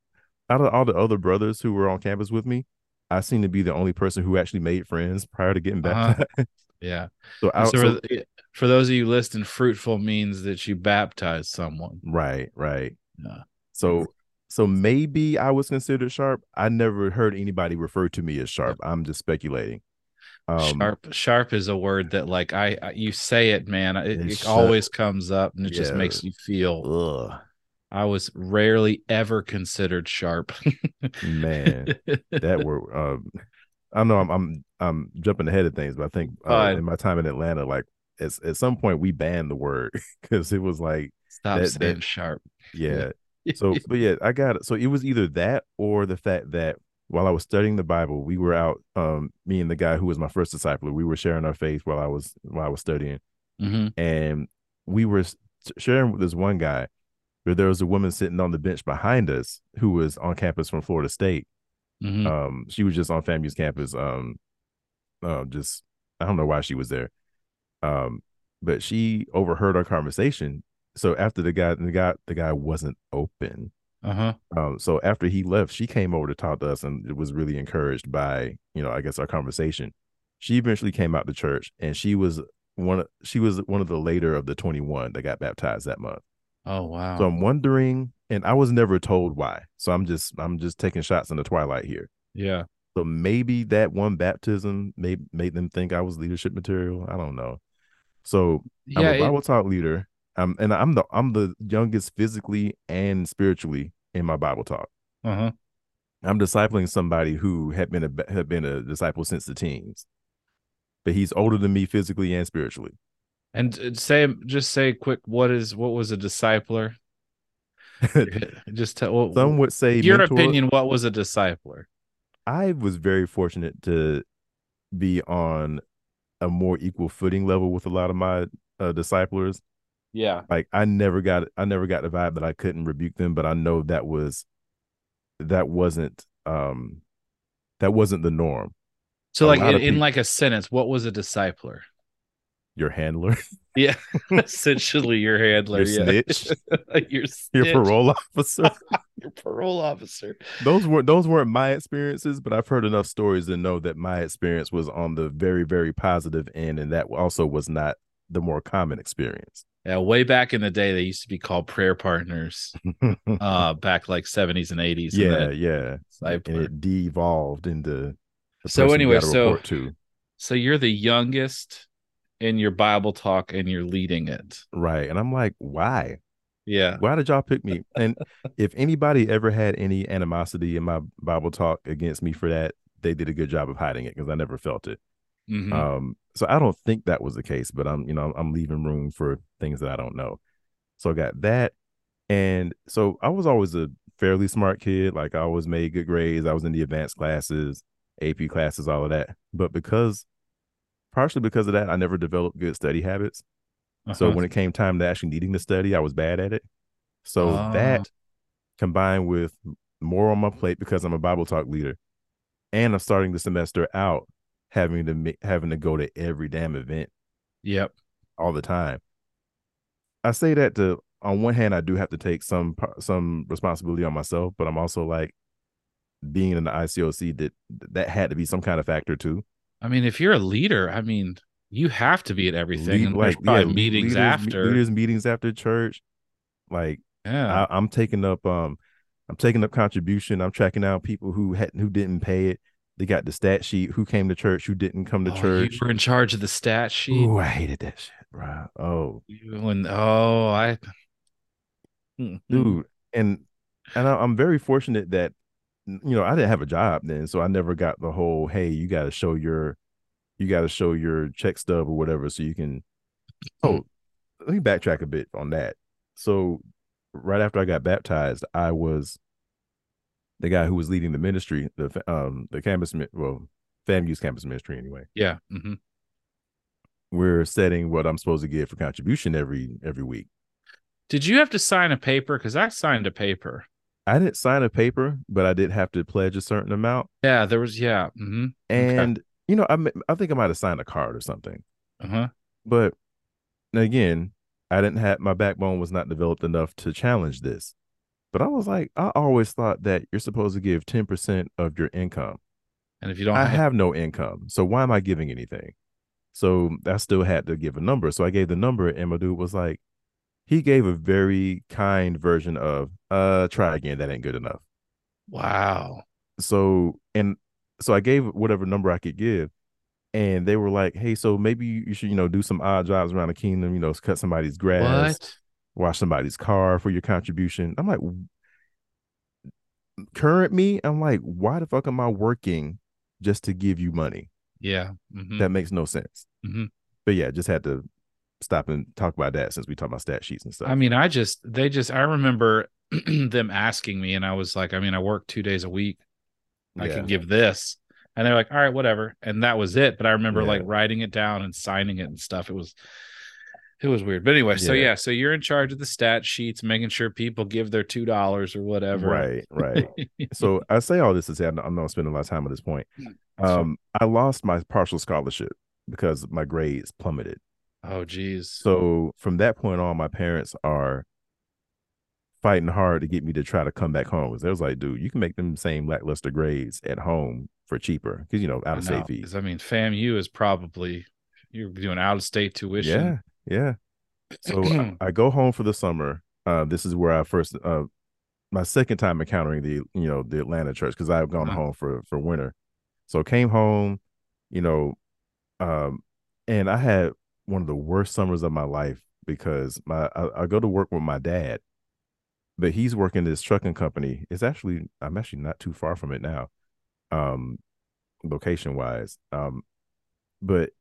Speaker 2: out of all the other brothers who were on campus with me. I seem to be the only person who actually made friends prior to getting
Speaker 1: Uh-huh.
Speaker 2: baptized. (laughs)
Speaker 1: yeah.
Speaker 2: so, I,
Speaker 1: so,
Speaker 2: so-
Speaker 1: for, for those of you listening, fruitful means that you baptize someone.
Speaker 2: right, right.
Speaker 1: Yeah.
Speaker 2: So, so maybe I was considered sharp. I never heard anybody refer to me as sharp. I'm just speculating. Um,
Speaker 1: sharp sharp is a word that like I, I you say it man it, it always comes up and it just makes you feel
Speaker 2: Ugh,
Speaker 1: I was rarely ever considered sharp.
Speaker 2: man. that were um I know I'm I'm I'm jumping ahead of things, but I think uh, in my time in Atlanta, like at, at some point we banned the word (laughs) because it was like,
Speaker 1: Stop
Speaker 2: that-
Speaker 1: saying
Speaker 2: that-
Speaker 1: sharp.
Speaker 2: yeah. So (laughs) but yeah, I got it. So it was either that or the fact that while I was studying the Bible, we were out, um, me and the guy who was my first disciple, we were sharing our faith while I was while I was studying.
Speaker 1: Mhm.
Speaker 2: And we were sharing with this one guy where there was a woman sitting on the bench behind us who was on campus from Florida State
Speaker 1: Mhm.
Speaker 2: um she was just on FAMU's campus um uh, just i don't know why she was there um but she overheard our conversation so after the guy the guy the guy wasn't open
Speaker 1: uh-huh.
Speaker 2: um so after he left she came over to talk to us and it was really encouraged by you know i guess our conversation she eventually came out to church and she was one of she was one of the later of the 21 that got baptized that month
Speaker 1: Oh wow.
Speaker 2: so i'm wondering and i was never told why so i'm just i'm just taking shots in the twilight here
Speaker 1: yeah.
Speaker 2: so maybe that one baptism made made them think I was leadership material. I don't know. So I'm
Speaker 1: Yeah.
Speaker 2: a
Speaker 1: it-
Speaker 2: Bible talk leader. Um, and I'm the I'm the youngest physically and spiritually in my Bible talk.
Speaker 1: uh-huh.
Speaker 2: I'm discipling somebody who had been a had been a disciple since the teens, but he's older than me physically and spiritually.
Speaker 1: And uh, say just say quick what is what was a discipler? (laughs) just tell what,
Speaker 2: Some would say
Speaker 1: your
Speaker 2: mentor.
Speaker 1: opinion what was a discipler?
Speaker 2: I was very fortunate to be on a more equal footing level with a lot of my uh, disciplers.
Speaker 1: Yeah.
Speaker 2: like I never got I never got the vibe that I couldn't rebuke them, but I know that was that wasn't um that wasn't the norm.
Speaker 1: So
Speaker 2: A
Speaker 1: like in, in like a sentence, what was a discipler?
Speaker 2: Your handler, (laughs)
Speaker 1: Yeah. (laughs) Essentially your handler.
Speaker 2: your
Speaker 1: yeah.
Speaker 2: snitch, (laughs)
Speaker 1: your
Speaker 2: your parole officer.
Speaker 1: your parole officer.
Speaker 2: those weren't those weren't my experiences, but I've heard enough stories to know that my experience was on the very very positive end, and that also was not the more common experience.
Speaker 1: Yeah, way back in the day, they used to be called prayer partners. (laughs) Uh, back like seventies and eighties.
Speaker 2: yeah, yeah, and it de-evolved into.
Speaker 1: So anyway, so-
Speaker 2: to.
Speaker 1: So you're the youngest in your Bible talk, and you're leading it.
Speaker 2: right, and I'm like, why?
Speaker 1: Yeah.
Speaker 2: Why did y'all pick me? (laughs) And if anybody ever had any animosity in my Bible talk against me for that, they did a good job of hiding it because I never felt it.
Speaker 1: Mhm.
Speaker 2: Um, so I don't think that was the case, but I'm, you know, I'm leaving room for things that I don't know. So I got that. And so I was always a fairly smart kid. Like I always made good grades. I was in the advanced classes, AP classes, all of that. But because partially because of that, I never developed good study habits. So
Speaker 1: Uh-huh.
Speaker 2: when it came time to actually needing to study, I was bad at it. So
Speaker 1: Ah.
Speaker 2: that combined with more on my plate because I'm a Bible talk leader, and I'm starting the semester out having to having to go to every damn event
Speaker 1: Yep.
Speaker 2: all the time. I say that to on one hand, I do have to take some some responsibility on myself, but I'm also like being in the ICOC that that had to be some kind of factor too.
Speaker 1: I mean, if you're a leader, I mean, you have to be at everything.
Speaker 2: Lead-
Speaker 1: and there's
Speaker 2: yeah,
Speaker 1: meetings
Speaker 2: leaders,
Speaker 1: after.
Speaker 2: leaders meetings after church, like
Speaker 1: yeah.
Speaker 2: I, I'm taking up um I'm taking up contribution. I'm tracking out people who had who didn't pay it. They got the stat sheet. Who came to church? Who didn't come to
Speaker 1: Oh,
Speaker 2: church?
Speaker 1: You were in charge of the stat sheet.
Speaker 2: Oh, I hated that shit, bro. Oh,
Speaker 1: When oh, I. Mhm.
Speaker 2: dude, and and I, I'm very fortunate that you know, I didn't have a job then, so I never got the whole hey, you got to show your you got to show your check stub or whatever so you can (clears throat) oh let me backtrack a bit on that so right after i got baptized i was the guy who was leading the ministry the um the campus well FAMU's campus ministry anyway
Speaker 1: yeah mm-hmm.
Speaker 2: we're setting what i'm supposed to give for contribution every every week
Speaker 1: did you have to sign a paper because i signed a paper
Speaker 2: i didn't sign a paper but i did have to pledge a certain amount
Speaker 1: yeah there was yeah mm-hmm.
Speaker 2: and okay you know, I I think I might have signed a card or something.
Speaker 1: Uh-huh.
Speaker 2: But again, I didn't have my backbone was not developed enough to challenge this. But I was like, I always thought that you're supposed to give 10% of your income.
Speaker 1: And if you don't
Speaker 2: I have, have no income. So why am I giving anything? So I still had to give a number. So I gave the number and my dude was like, he gave a very kind version of uh try again, that ain't good enough.
Speaker 1: Wow.
Speaker 2: So and so I gave whatever number I could give, and they were like, "Hey, so maybe you should, you know, do some odd jobs around the kingdom. You know, cut somebody's grass, what? Wash somebody's car for your contribution." I'm like, current me, I'm like, why the fuck am I working just to give you money?
Speaker 1: Yeah, mm-hmm.
Speaker 2: that makes no sense.
Speaker 1: Mm-hmm.
Speaker 2: But yeah, just had to stop and talk about that since we talk about stat sheets and stuff.
Speaker 1: I mean, I just they just I remember (clears throat) them asking me, and I was like, I mean, I work two days a week. I yeah. can give this. And they're like, all right, whatever. And that was it. But I remember yeah. like writing it down and signing it and stuff. It was it was weird. But anyway, yeah. so yeah, so you're in charge of the stat sheets, making sure people give their two dollars or whatever.
Speaker 2: Right, right. (laughs) so I say all this to say I'm not spending a lot of time at this point. Um, I lost my partial scholarship because my grades plummeted.
Speaker 1: Oh geez.
Speaker 2: So from that point on, my parents are fighting hard to get me to try to come back home. Because they was like, dude, you can make them same lackluster grades at home for cheaper because you know out of state fees.
Speaker 1: I mean, FAMU is probably you're doing out of state tuition.
Speaker 2: Yeah, yeah. So I, (clears throat) I, go home for the summer. Uh, this is where I first, uh, my second time encountering the you know the Atlanta church because I've gone uh-huh. home for for winter. So came home, you know, um, and I had one of the worst summers of my life because my I, I go to work with my dad but he's working this trucking company. It's actually I'm actually not too far from it now, um, location wise. Um, but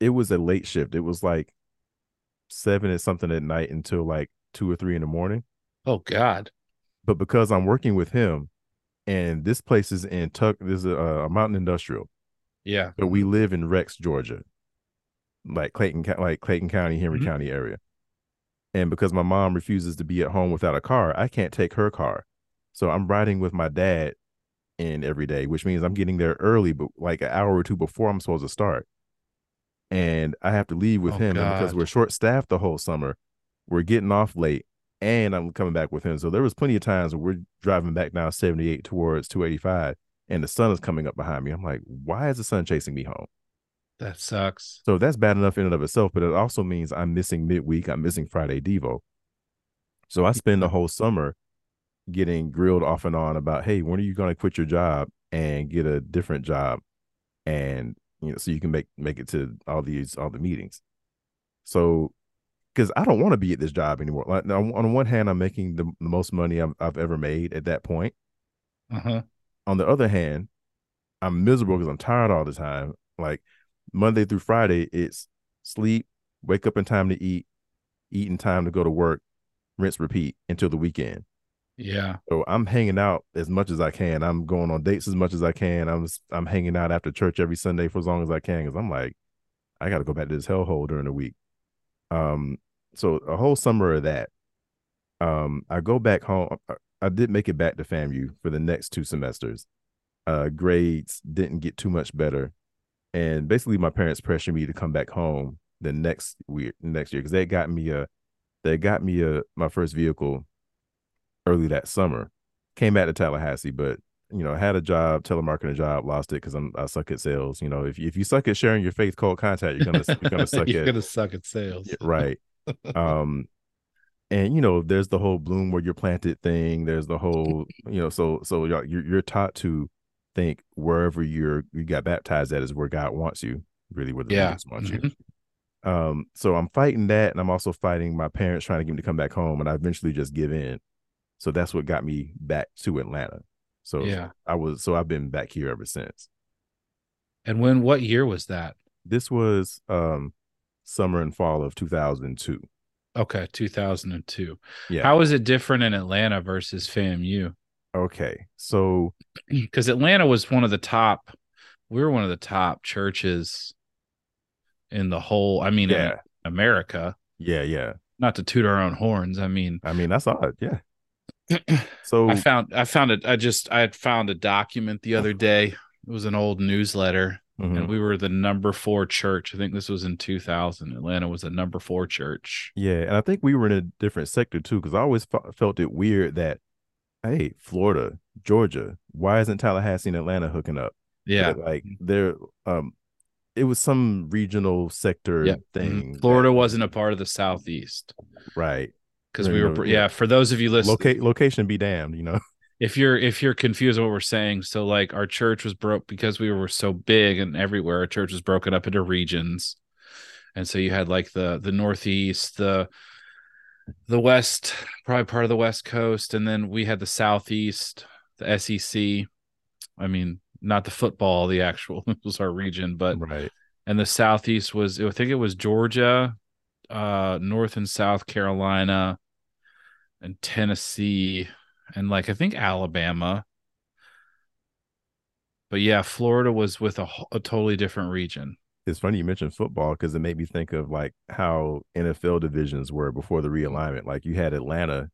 Speaker 2: it was a late shift. It was like seven and something at night until like two or three in the morning.
Speaker 1: Oh God!
Speaker 2: But because I'm working with him, and this place is in Tuck, this is a, a mountain industrial.
Speaker 1: Yeah.
Speaker 2: But we live in Rex, Georgia, like Clayton, like Clayton County, Henry mm-hmm. County area. And because my mom refuses to be at home without a car, I can't take her car. So I'm riding with my dad in every day, which means I'm getting there early, but like an hour or two before I'm supposed to start. And I have to leave with oh, him. And because we're short staffed the whole summer, we're getting off late and I'm coming back with him. So there was plenty of times where we're driving back down 78 towards 285 and the sun is coming up behind me. I'm like, why is the sun chasing me home?
Speaker 1: That sucks.
Speaker 2: So that's bad enough in and of itself, but it also means I'm missing midweek. I'm missing Friday Devo. So I spend the whole summer getting grilled off and on about, hey, when are you going to quit your job and get a different job, and you know, so you can make make it to all these all the meetings. So, because I don't want to be at this job anymore. Like on one hand, I'm making the, the most money I've, I've ever made at that point.
Speaker 1: Uh-huh.
Speaker 2: On the other hand, I'm miserable because I'm tired all the time. Like Monday through Friday, it's sleep, wake up in time to eat, eat in time to go to work, rinse, repeat until the weekend.
Speaker 1: Yeah.
Speaker 2: So I'm hanging out as much as I can. I'm going on dates as much as I can. I'm I'm hanging out after church every Sunday for as long as I can because I'm like, I got to go back to this hellhole during the week. Um, so a whole summer of that. Um, I go back home. I did make it back to FAMU for the next two semesters. Uh, grades didn't get too much better and basically my parents pressured me to come back home the next week next year because they got me a they got me a my first vehicle early that summer came back to tallahassee but you know had a job telemarketing job lost it because i'm i suck at sales you know if, if you suck at sharing your faith cold contact you're gonna you're gonna suck (laughs)
Speaker 1: you're
Speaker 2: at
Speaker 1: gonna suck at sales
Speaker 2: right (laughs) um and you know there's the whole bloom where you're planted thing there's the whole you know so so you're you're taught to think wherever you're you got baptized at is where God wants you, really where the
Speaker 1: yeah.
Speaker 2: wants
Speaker 1: mm-hmm.
Speaker 2: you. Um, so I'm fighting that, and I'm also fighting my parents trying to get me to come back home, and I eventually just give in. So that's what got me back to Atlanta. So
Speaker 1: Yeah.
Speaker 2: I was so I've been back here ever since.
Speaker 1: And when what year was that?
Speaker 2: This was um summer and fall of 2002.
Speaker 1: Okay, 2002.
Speaker 2: Yeah.
Speaker 1: How is it different in Atlanta versus FAMU?
Speaker 2: Okay. So (clears throat)
Speaker 1: Because Atlanta was one of the top, we were one of the top churches in the whole, I mean,
Speaker 2: yeah.
Speaker 1: in America.
Speaker 2: Yeah, yeah.
Speaker 1: Not to toot our own horns. I mean,
Speaker 2: I mean, that's odd. Yeah. (clears throat) So
Speaker 1: I found, I found it. I just, I had found a document the other day. It was an old newsletter,
Speaker 2: mhm.
Speaker 1: and we were the number four church. I think this was in 2000. Atlanta was the number four church.
Speaker 2: Yeah, and I think we were in a different sector too, because I always fe- felt it weird that, hey, Florida, Georgia, why isn't Tallahassee and Atlanta hooking up?
Speaker 1: Yeah.
Speaker 2: But, like they're um, it was some regional sector
Speaker 1: Yep.
Speaker 2: thing.
Speaker 1: Florida
Speaker 2: that-
Speaker 1: wasn't a part of the Southeast
Speaker 2: right.
Speaker 1: Because we were,
Speaker 2: yeah.
Speaker 1: yeah. For those of you listening,
Speaker 2: Locate location be damned, you know. (laughs)
Speaker 1: if you're if you're confused what we're saying so like our church was broke because we were so big and everywhere our church was broken up into regions and so you had like the the northeast the the west probably part of the west coast and then we had the southeast the sec i mean not the football the actual it (laughs) was our region but
Speaker 2: right.
Speaker 1: and the southeast was i think it was georgia uh north and south carolina and tennessee and like i think alabama but yeah florida was with a, a totally different region
Speaker 2: It's funny you mentioned football because it made me think of like how NFL divisions were before the realignment. Like you had Atlanta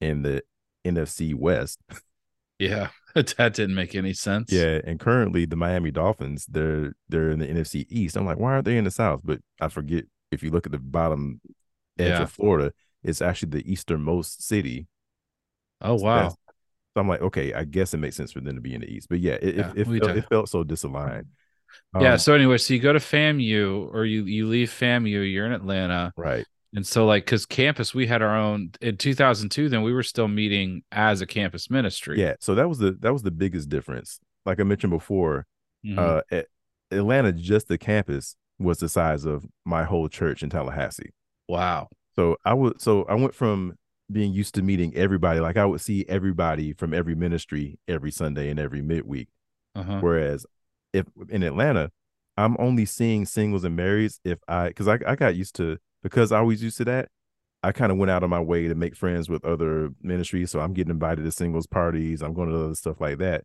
Speaker 2: in the NFC West.
Speaker 1: yeah (laughs) that didn't make any sense
Speaker 2: Yeah, and currently the Miami Dolphins, they're they're in the NFC East. I'm like, why aren't they in the South? But I forget if you look at the bottom edge
Speaker 1: Yeah.
Speaker 2: of Florida, it's actually the easternmost city.
Speaker 1: oh wow
Speaker 2: that's- So I'm like, okay, I guess it makes sense for them to be in the East. But yeah, it
Speaker 1: Yeah,
Speaker 2: it, it, felt, it felt so disaligned.
Speaker 1: yeah
Speaker 2: Um,
Speaker 1: so anyway so you go to famu or you you leave famu you're in atlanta
Speaker 2: right.
Speaker 1: and so like because campus we had our own in 2002 then we were still meeting as a campus ministry
Speaker 2: Yeah. So that was the that was the biggest difference. Like I mentioned before,
Speaker 1: Mhm.
Speaker 2: uh at Atlanta, just the campus was the size of my whole church in Tallahassee.
Speaker 1: wow
Speaker 2: So I would so I went from being used to meeting everybody, like I would see everybody from every ministry every Sunday and every midweek.
Speaker 1: uh-huh
Speaker 2: Whereas if in Atlanta, I'm only seeing singles and marrieds if I because I, I got used to because I was used to that, I kind of went out of my way to make friends with other ministries. So I'm getting invited to singles parties, I'm going to other stuff like that.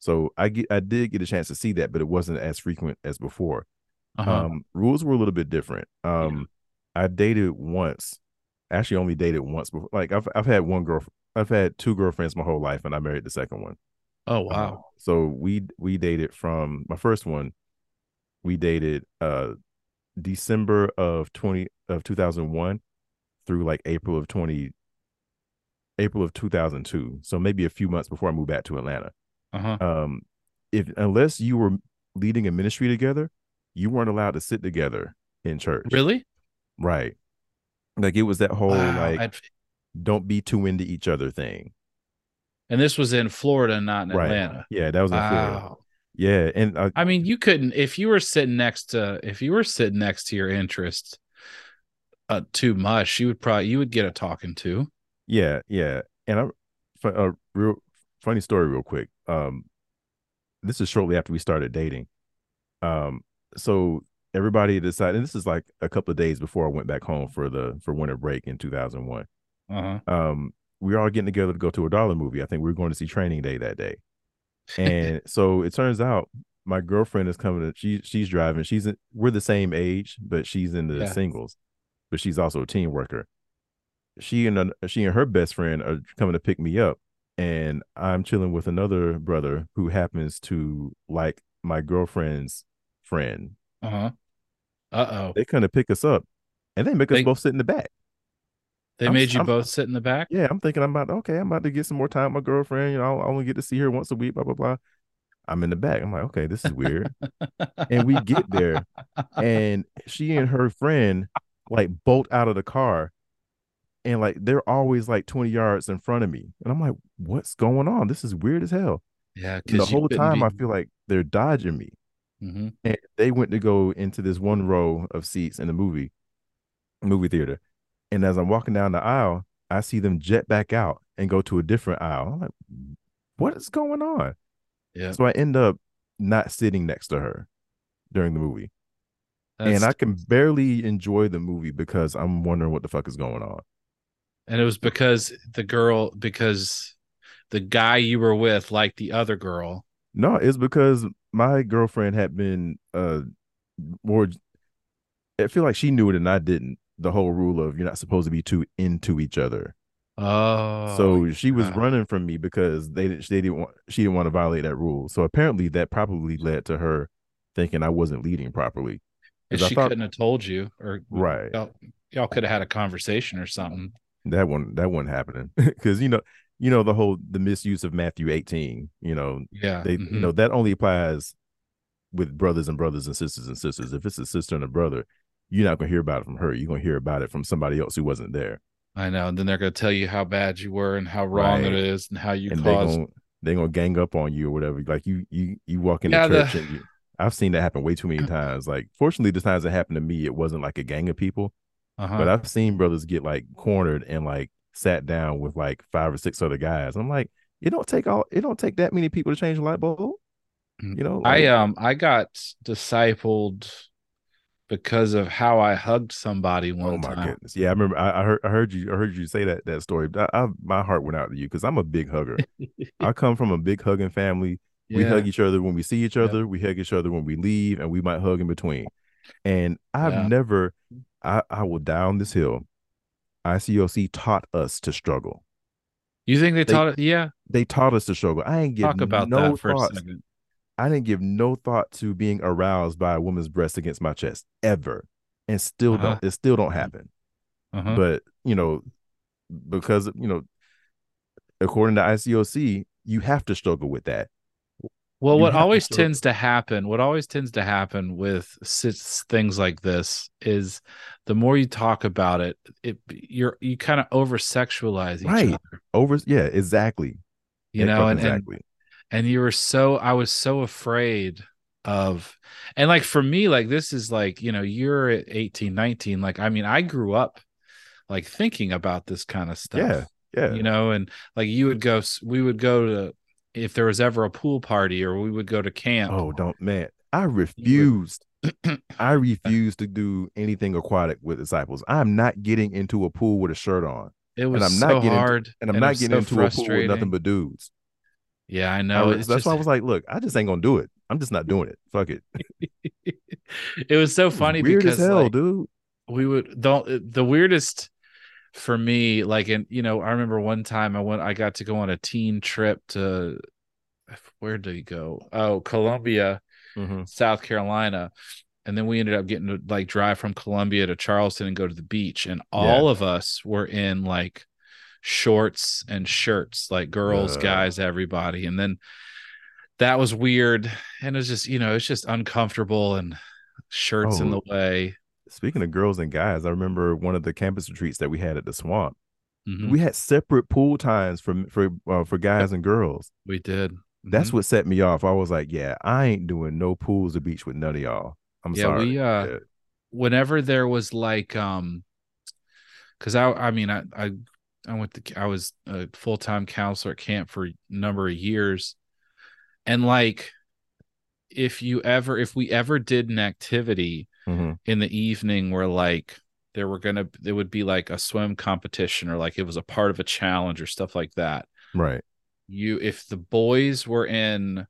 Speaker 2: So I get I did get a chance to see that, but it wasn't as frequent as before.
Speaker 1: uh-huh
Speaker 2: Um, rules were a little bit different. Um, I dated once, actually only dated once before. Like I've I've had one girl, I've had two girlfriends my whole life, and I married the second one.
Speaker 1: oh
Speaker 2: Uh,
Speaker 1: wow
Speaker 2: so we we dated from my first one. We dated uh December of twenty of two thousand one through like April of twenty April of two thousand two. So maybe a few months before I moved back to Atlanta.
Speaker 1: uh-huh
Speaker 2: Um, if unless you were leading a ministry together, you weren't allowed to sit together in church.
Speaker 1: really
Speaker 2: Right. Like it was that whole
Speaker 1: Wow,
Speaker 2: like
Speaker 1: I'd-
Speaker 2: don't be too into each other thing.
Speaker 1: and this was in florida not in
Speaker 2: Right.
Speaker 1: atlanta
Speaker 2: Yeah, that was in Florida. Yeah, and uh,
Speaker 1: I mean, you couldn't if you were sitting next to if you were sitting next to your interest uh too much, you would probably you would get a talking to.
Speaker 2: yeah, yeah, and I, a real funny story, real quick. Um, this is shortly after we started dating. Um, so everybody decided, and this is like a couple of days before I went back home for the for winter break in two thousand one.
Speaker 1: Uh-huh.
Speaker 2: um, we were all getting together to go to a dollar movie. I think we were going to see Training Day that day. And (laughs) so it turns out my girlfriend is coming to she she's driving. She's in, we're the same age, but she's in the
Speaker 1: Yeah.
Speaker 2: singles, but she's also a team worker. She and an- she and her best friend are coming to pick me up, and I'm chilling with another brother who happens to like my girlfriend's friend.
Speaker 1: Uh-huh. Uh-oh.
Speaker 2: They come to pick us up, and they make us
Speaker 1: They-
Speaker 2: both sit in the back.
Speaker 1: They
Speaker 2: I'm-
Speaker 1: made you
Speaker 2: I'm-
Speaker 1: both sit in the back?
Speaker 2: Yeah, I'm thinking I'm about okay. I'm about to get some more time with my girlfriend. You know, I only get to see her once a week. Blah blah blah. I'm in the back. I'm like, okay, this is weird. and we get there, and she and her friend like bolt out of the car, and like they're always like 20 yards in front of me, and I'm like, what's going on? This is weird as hell.
Speaker 1: Yeah,
Speaker 2: And the whole time, I feel like they're dodging me.
Speaker 1: Hmm
Speaker 2: And they went to go into this one row of seats in the movie movie theater. And as I'm walking down the aisle, I see them jet back out and go to a different aisle. I'm like, what is going on?
Speaker 1: Yeah.
Speaker 2: So I end up not sitting next to her during the movie.
Speaker 1: That's-
Speaker 2: and I can barely enjoy the movie because I'm wondering what the fuck is going on.
Speaker 1: and it was because the girl because the guy you were with liked the other girl.
Speaker 2: No, it's because my girlfriend had been uh more I feel like she knew it and I didn't. The whole rule of you're not supposed to be too into each other.
Speaker 1: Oh.
Speaker 2: so she was
Speaker 1: yeah.
Speaker 2: running from me because they didn't they didn't want she didn't want to violate that rule. So apparently that probably led to her thinking I wasn't leading properly.
Speaker 1: she
Speaker 2: thought-
Speaker 1: couldn't have told you or
Speaker 2: Right.
Speaker 1: y'all, y'all could have had a conversation or something.
Speaker 2: That one that wasn't happening. (laughs) Cause you know, you know, the whole the misuse of Matthew 18, you know,
Speaker 1: Yeah.
Speaker 2: they
Speaker 1: mhm.
Speaker 2: you know, that only applies with brothers and brothers and sisters and sisters. If it's a sister and a brother, you're not gonna hear about it from her. You're gonna hear about it from somebody else who wasn't there.
Speaker 1: I know. And then they're gonna tell you how bad you were and how wrong
Speaker 2: Right.
Speaker 1: it is and how you
Speaker 2: and
Speaker 1: caused
Speaker 2: gonna they gonna gang up on you or whatever. Like you you you walk into
Speaker 1: Yeah, the-
Speaker 2: church and you I've seen that happen way too many times. Like fortunately the times it happened to me, it wasn't like a gang of people.
Speaker 1: uh-huh.
Speaker 2: But I've seen brothers get like cornered and like sat down with like five or six other guys. I'm like, it don't take all it don't take that many people to change a light bulb.
Speaker 1: Mm.
Speaker 2: You know,
Speaker 1: I um I got discipled because of how I hugged somebody one
Speaker 2: Oh my
Speaker 1: time.
Speaker 2: goodness! Yeah, I remember. I, I heard. I heard you. I heard you say that that story. I, I, my heart went out to you because I'm a big hugger. (laughs) I come from a big hugging family. We
Speaker 1: Yeah.
Speaker 2: hug each other when we see each other. We hug each other when we leave, and we might hug in between. And I've
Speaker 1: Yeah.
Speaker 2: never. I I will die on this hill. ICOC taught us to struggle.
Speaker 1: You think they
Speaker 2: They-
Speaker 1: taught it? Yeah.
Speaker 2: They taught us to struggle. I ain't give
Speaker 1: Talk about
Speaker 2: no
Speaker 1: that for
Speaker 2: thoughts.
Speaker 1: a second.
Speaker 2: I didn't give no thought to being aroused by a woman's breast against my chest ever, and still
Speaker 1: Uh-huh.
Speaker 2: don't. It still don't happen.
Speaker 1: Uh-huh.
Speaker 2: but you know because you know according to ICOC you have to struggle with that
Speaker 1: Well,
Speaker 2: You
Speaker 1: what
Speaker 2: have to
Speaker 1: always tends to happen, what always tends to happen with things like this is the more you talk about it, it you're you kind of over sexualize each
Speaker 2: Right.
Speaker 1: other,
Speaker 2: over yeah exactly.
Speaker 1: You know, and, and
Speaker 2: exactly.
Speaker 1: and you were so I was so afraid of and like for me like this is like you know you're at 18 19 like I mean I grew up like thinking about this kind of stuff
Speaker 2: yeah. yeah
Speaker 1: you know and like you would go we would go to if there was ever a pool party or we would go to camp
Speaker 2: oh don't man. I refused. (clears throat) I refused to do anything aquatic with disciples. I'm not getting into a pool with a shirt on.
Speaker 1: It was
Speaker 2: I'm not
Speaker 1: so
Speaker 2: getting into-
Speaker 1: hard
Speaker 2: and I'm
Speaker 1: it
Speaker 2: not getting
Speaker 1: so
Speaker 2: into a pool with nothing but dudes.
Speaker 1: Yeah I
Speaker 2: I
Speaker 1: know.
Speaker 2: was- that's
Speaker 1: just,
Speaker 2: why I was like look I just ain't gonna do it. I'm just not doing it. Fuck it. (laughs)
Speaker 1: It was so
Speaker 2: It was
Speaker 1: funny
Speaker 2: weird
Speaker 1: because
Speaker 2: as hell
Speaker 1: like,
Speaker 2: dude.
Speaker 1: we would don't the weirdest for me like in you know i remember one time i went i got to go on a teen trip to where did he go? Oh columbia
Speaker 2: Mhm.
Speaker 1: south carolina. And then we ended up getting to like drive from columbia to charleston and go to the beach. And all of us were in like shorts and shirts like girls
Speaker 2: Uh.
Speaker 1: guys everybody. And then that was weird. And it was just you know it's just uncomfortable and shirts in
Speaker 2: Oh.
Speaker 1: the way
Speaker 2: speaking of girls and guys I remember one of the campus retreats that we had at the swamp
Speaker 1: Mhm.
Speaker 2: we had separate pool times for for uh, for guys and girls.
Speaker 1: We did.
Speaker 2: That's
Speaker 1: Mhm.
Speaker 2: what set me off. I was like, yeah, I ain't doing no pools or beach with none of y'all. I'm
Speaker 1: Yeah,
Speaker 2: sorry.
Speaker 1: we, uh,
Speaker 2: Yeah.
Speaker 1: whenever there was like um because I I mean I I I went to I was a full time counselor at camp for a number of years. And like if you ever if we ever did an activity
Speaker 2: Mhm.
Speaker 1: in the evening where like there were gonna there would be like a swim competition or like it was a part of a challenge or stuff like that.
Speaker 2: Right.
Speaker 1: you if the boys were in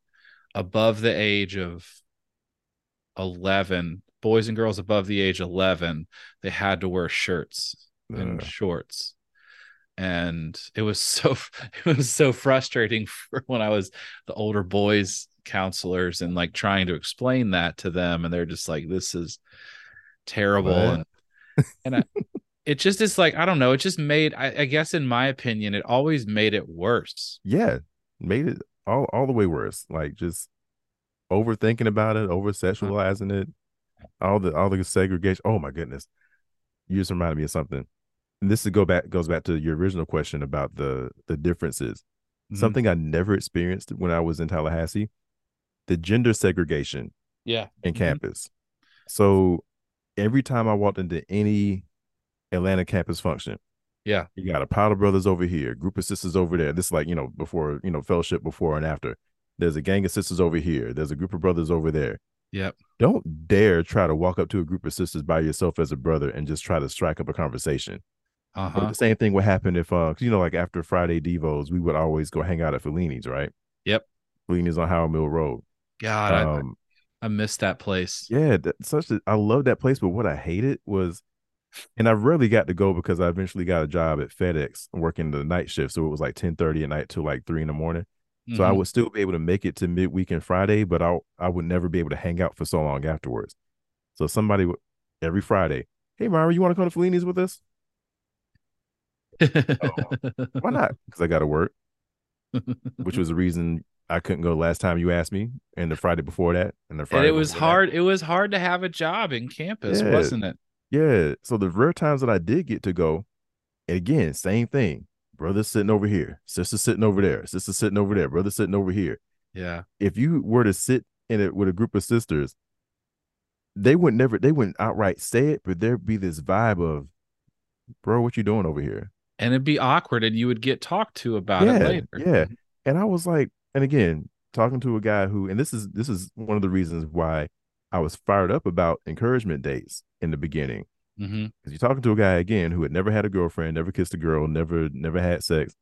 Speaker 1: above the age of 11 boys and girls above the age 11 they had to wear shirts and
Speaker 2: Uh,
Speaker 1: shorts and it was so (laughs) it was so frustrating (laughs) for when i was the older boys counselors and like trying to explain that to them and they're just like this is terrible
Speaker 2: What?
Speaker 1: and and I, it just is like i don't know it just made I, I guess in my opinion it always made it worse
Speaker 2: yeah. Made it all, all the way worse. Like just overthinking about it, over sexualizing it, all the all the segregation. Oh my goodness. You just reminded me of something. And this is go back goes back to your original question about the the differences.
Speaker 1: Mhm.
Speaker 2: Something I never experienced when I was in Tallahassee, the gender segregation
Speaker 1: yeah
Speaker 2: in
Speaker 1: Mhm.
Speaker 2: campus. So every time I walked into any Atlanta campus function,
Speaker 1: Yeah.
Speaker 2: You got a pile of brothers over here, group of sisters over there. This is like, you know, before, you know, fellowship before and after. There's a gang of sisters over here. There's a group of brothers over there.
Speaker 1: Yep.
Speaker 2: Don't dare try to walk up to a group of sisters by yourself as a brother and just try to strike up a conversation.
Speaker 1: Uh-huh.
Speaker 2: The same thing would happen if, uh, you know, like after Friday Devos, we would always go hang out at Fellini's, right?
Speaker 1: Yep.
Speaker 2: Fellini's on Howell Mill Road.
Speaker 1: God,
Speaker 2: Um,
Speaker 1: I, I missed that place.
Speaker 2: yeah, that, such a, I love that place, but what I hated was, and I rarely got to go because I eventually got a job at FedEx working the night shift, so it was like ten thirty at night till like three in the morning. So I
Speaker 1: Mhm.
Speaker 2: would still be able to make it to midweek and Friday, but I I would never be able to hang out for so long afterwards. So somebody would every Friday, hey Myron, you want to come to Fellini's with us? (laughs) Why not? Because I got to work, which was the reason I couldn't go last time you asked me, and the Friday before that, and the Friday.
Speaker 1: and it was
Speaker 2: before that.
Speaker 1: hard. It was hard to have a job in campus,
Speaker 2: Yeah.
Speaker 1: wasn't it?
Speaker 2: Yeah. So the rare times that I did get to go, and again, same thing. Brother sitting over here, sister sitting over there, sister sitting over there, brother sitting over here.
Speaker 1: Yeah.
Speaker 2: If you were to sit in it with a group of sisters, they would never, they wouldn't outright say it, but there'd be this vibe of, bro, what you doing over here?
Speaker 1: And it'd be awkward, and you would get talked to about
Speaker 2: Yeah,
Speaker 1: it later.
Speaker 2: yeah. And I was like, and again, talking to a guy who, and this is this is one of the reasons why I was fired up about encouragement dates in the beginning.
Speaker 1: hmm
Speaker 2: you're talking to a guy again who had never had a girlfriend, never kissed a girl, never never had sex,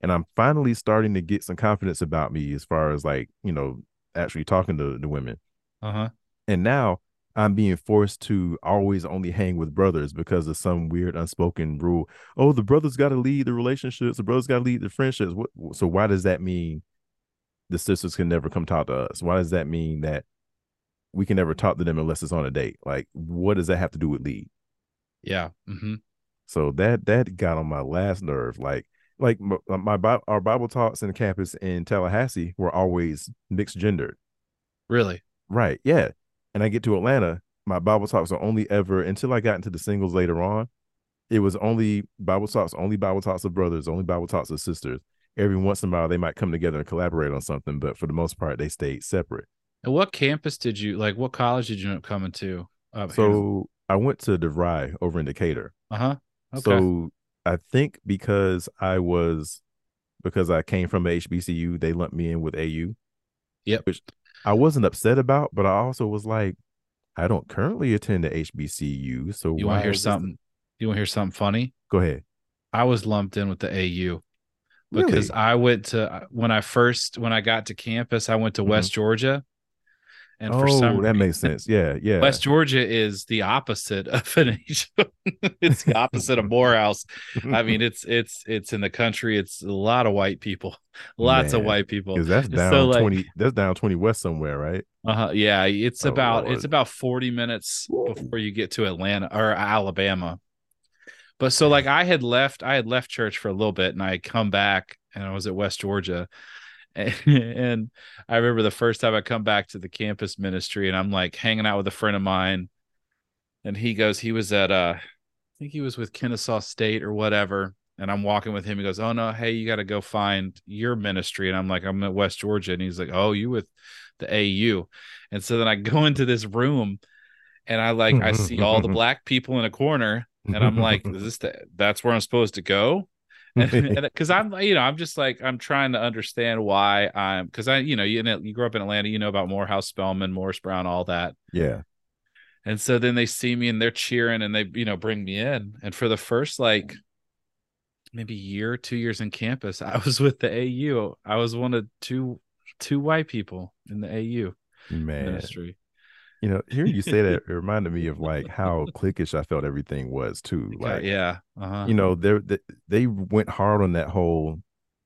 Speaker 2: and I'm finally starting to get some confidence about me as far as like you know actually talking to the women.
Speaker 1: Uh huh.
Speaker 2: And now I'm being forced to always only hang with brothers because of some weird unspoken rule. Oh, the brothers got to lead the relationships. The brothers got to lead the friendships. What? So why does that mean the sisters can never come talk to us? Why does that mean that we can never talk to them unless it's on a date? Like, what does that have to do with lead?
Speaker 1: Yeah. hmm
Speaker 2: So that that got on my last nerve. Like like my, my our Bible talks in campus in Tallahassee were always mixed gendered.
Speaker 1: Really.
Speaker 2: Right. Yeah. And I get to Atlanta, my Bible talks are only ever until I got into the singles later on. It was only Bible talks, only Bible talks of brothers, only Bible talks of sisters. Every once in a while, they might come together and collaborate on something, but for the most part, they stayed separate.
Speaker 1: And what campus did you like? What college did you end up coming to? Up
Speaker 2: So I went to DeVry over in Decatur.
Speaker 1: uh huh. Okay.
Speaker 2: So I think because I was because I came from HBCU, they lumped me in with AU.
Speaker 1: Yep.
Speaker 2: Which I wasn't upset about, but I also was like, I don't currently attend the HBCU. So
Speaker 1: you want to hear
Speaker 2: is this-
Speaker 1: something? You want to hear something funny?
Speaker 2: Go ahead.
Speaker 1: I was lumped in with the AU because
Speaker 2: Really?
Speaker 1: I went to when I first when I got to campus, I went to
Speaker 2: Mhm.
Speaker 1: West Georgia, and
Speaker 2: oh,
Speaker 1: for some
Speaker 2: that
Speaker 1: reason,
Speaker 2: makes sense. Yeah, yeah.
Speaker 1: West Georgia is the opposite of an (laughs) it's the opposite of Morehouse. I (laughs) mean, it's it's it's in the country. It's a lot of white people, (laughs) lots of white people.
Speaker 2: because that's
Speaker 1: So,
Speaker 2: down
Speaker 1: like-
Speaker 2: twenty. That's down twenty west somewhere, right?
Speaker 1: Uh-huh. Yeah, it's
Speaker 2: Oh,
Speaker 1: about
Speaker 2: Lord.
Speaker 1: it's about 40 minutes before you get to Atlanta or Alabama. But so like I had left I had left church for a little bit and I had come back and I was at West Georgia. And, (laughs) and I remember the first time I come back to the campus ministry and I'm like hanging out with a friend of mine. And he goes he was at uh I think he was with Kennesaw State or whatever. And I'm walking with him. He goes oh no hey you got to go find your ministry. And I'm like I'm at West Georgia. And he's like oh you with the AU. And so then I go (laughs) into this room and I like I see all the (laughs) black people in a corner and I'm like, is this the, that's where I'm supposed to go? (laughs) And because I'm you know, I'm just like I'm trying to understand why I'm because I, you know, you know, you grew up in Atlanta, you know about Morehouse Spelman, Morris Brown, all that.
Speaker 2: yeah.
Speaker 1: And so then they see me and they're cheering and they, you know, bring me in. And for the first like maybe year, two years in campus, I was with the AU. I was one of two two white people in the AU
Speaker 2: Man,
Speaker 1: ministry.
Speaker 2: You know, hearing you say that (laughs) it reminded me of like how cliquish I felt everything was too. Like,
Speaker 1: yeah. Uh-huh.
Speaker 2: you know, they they went hard on that whole,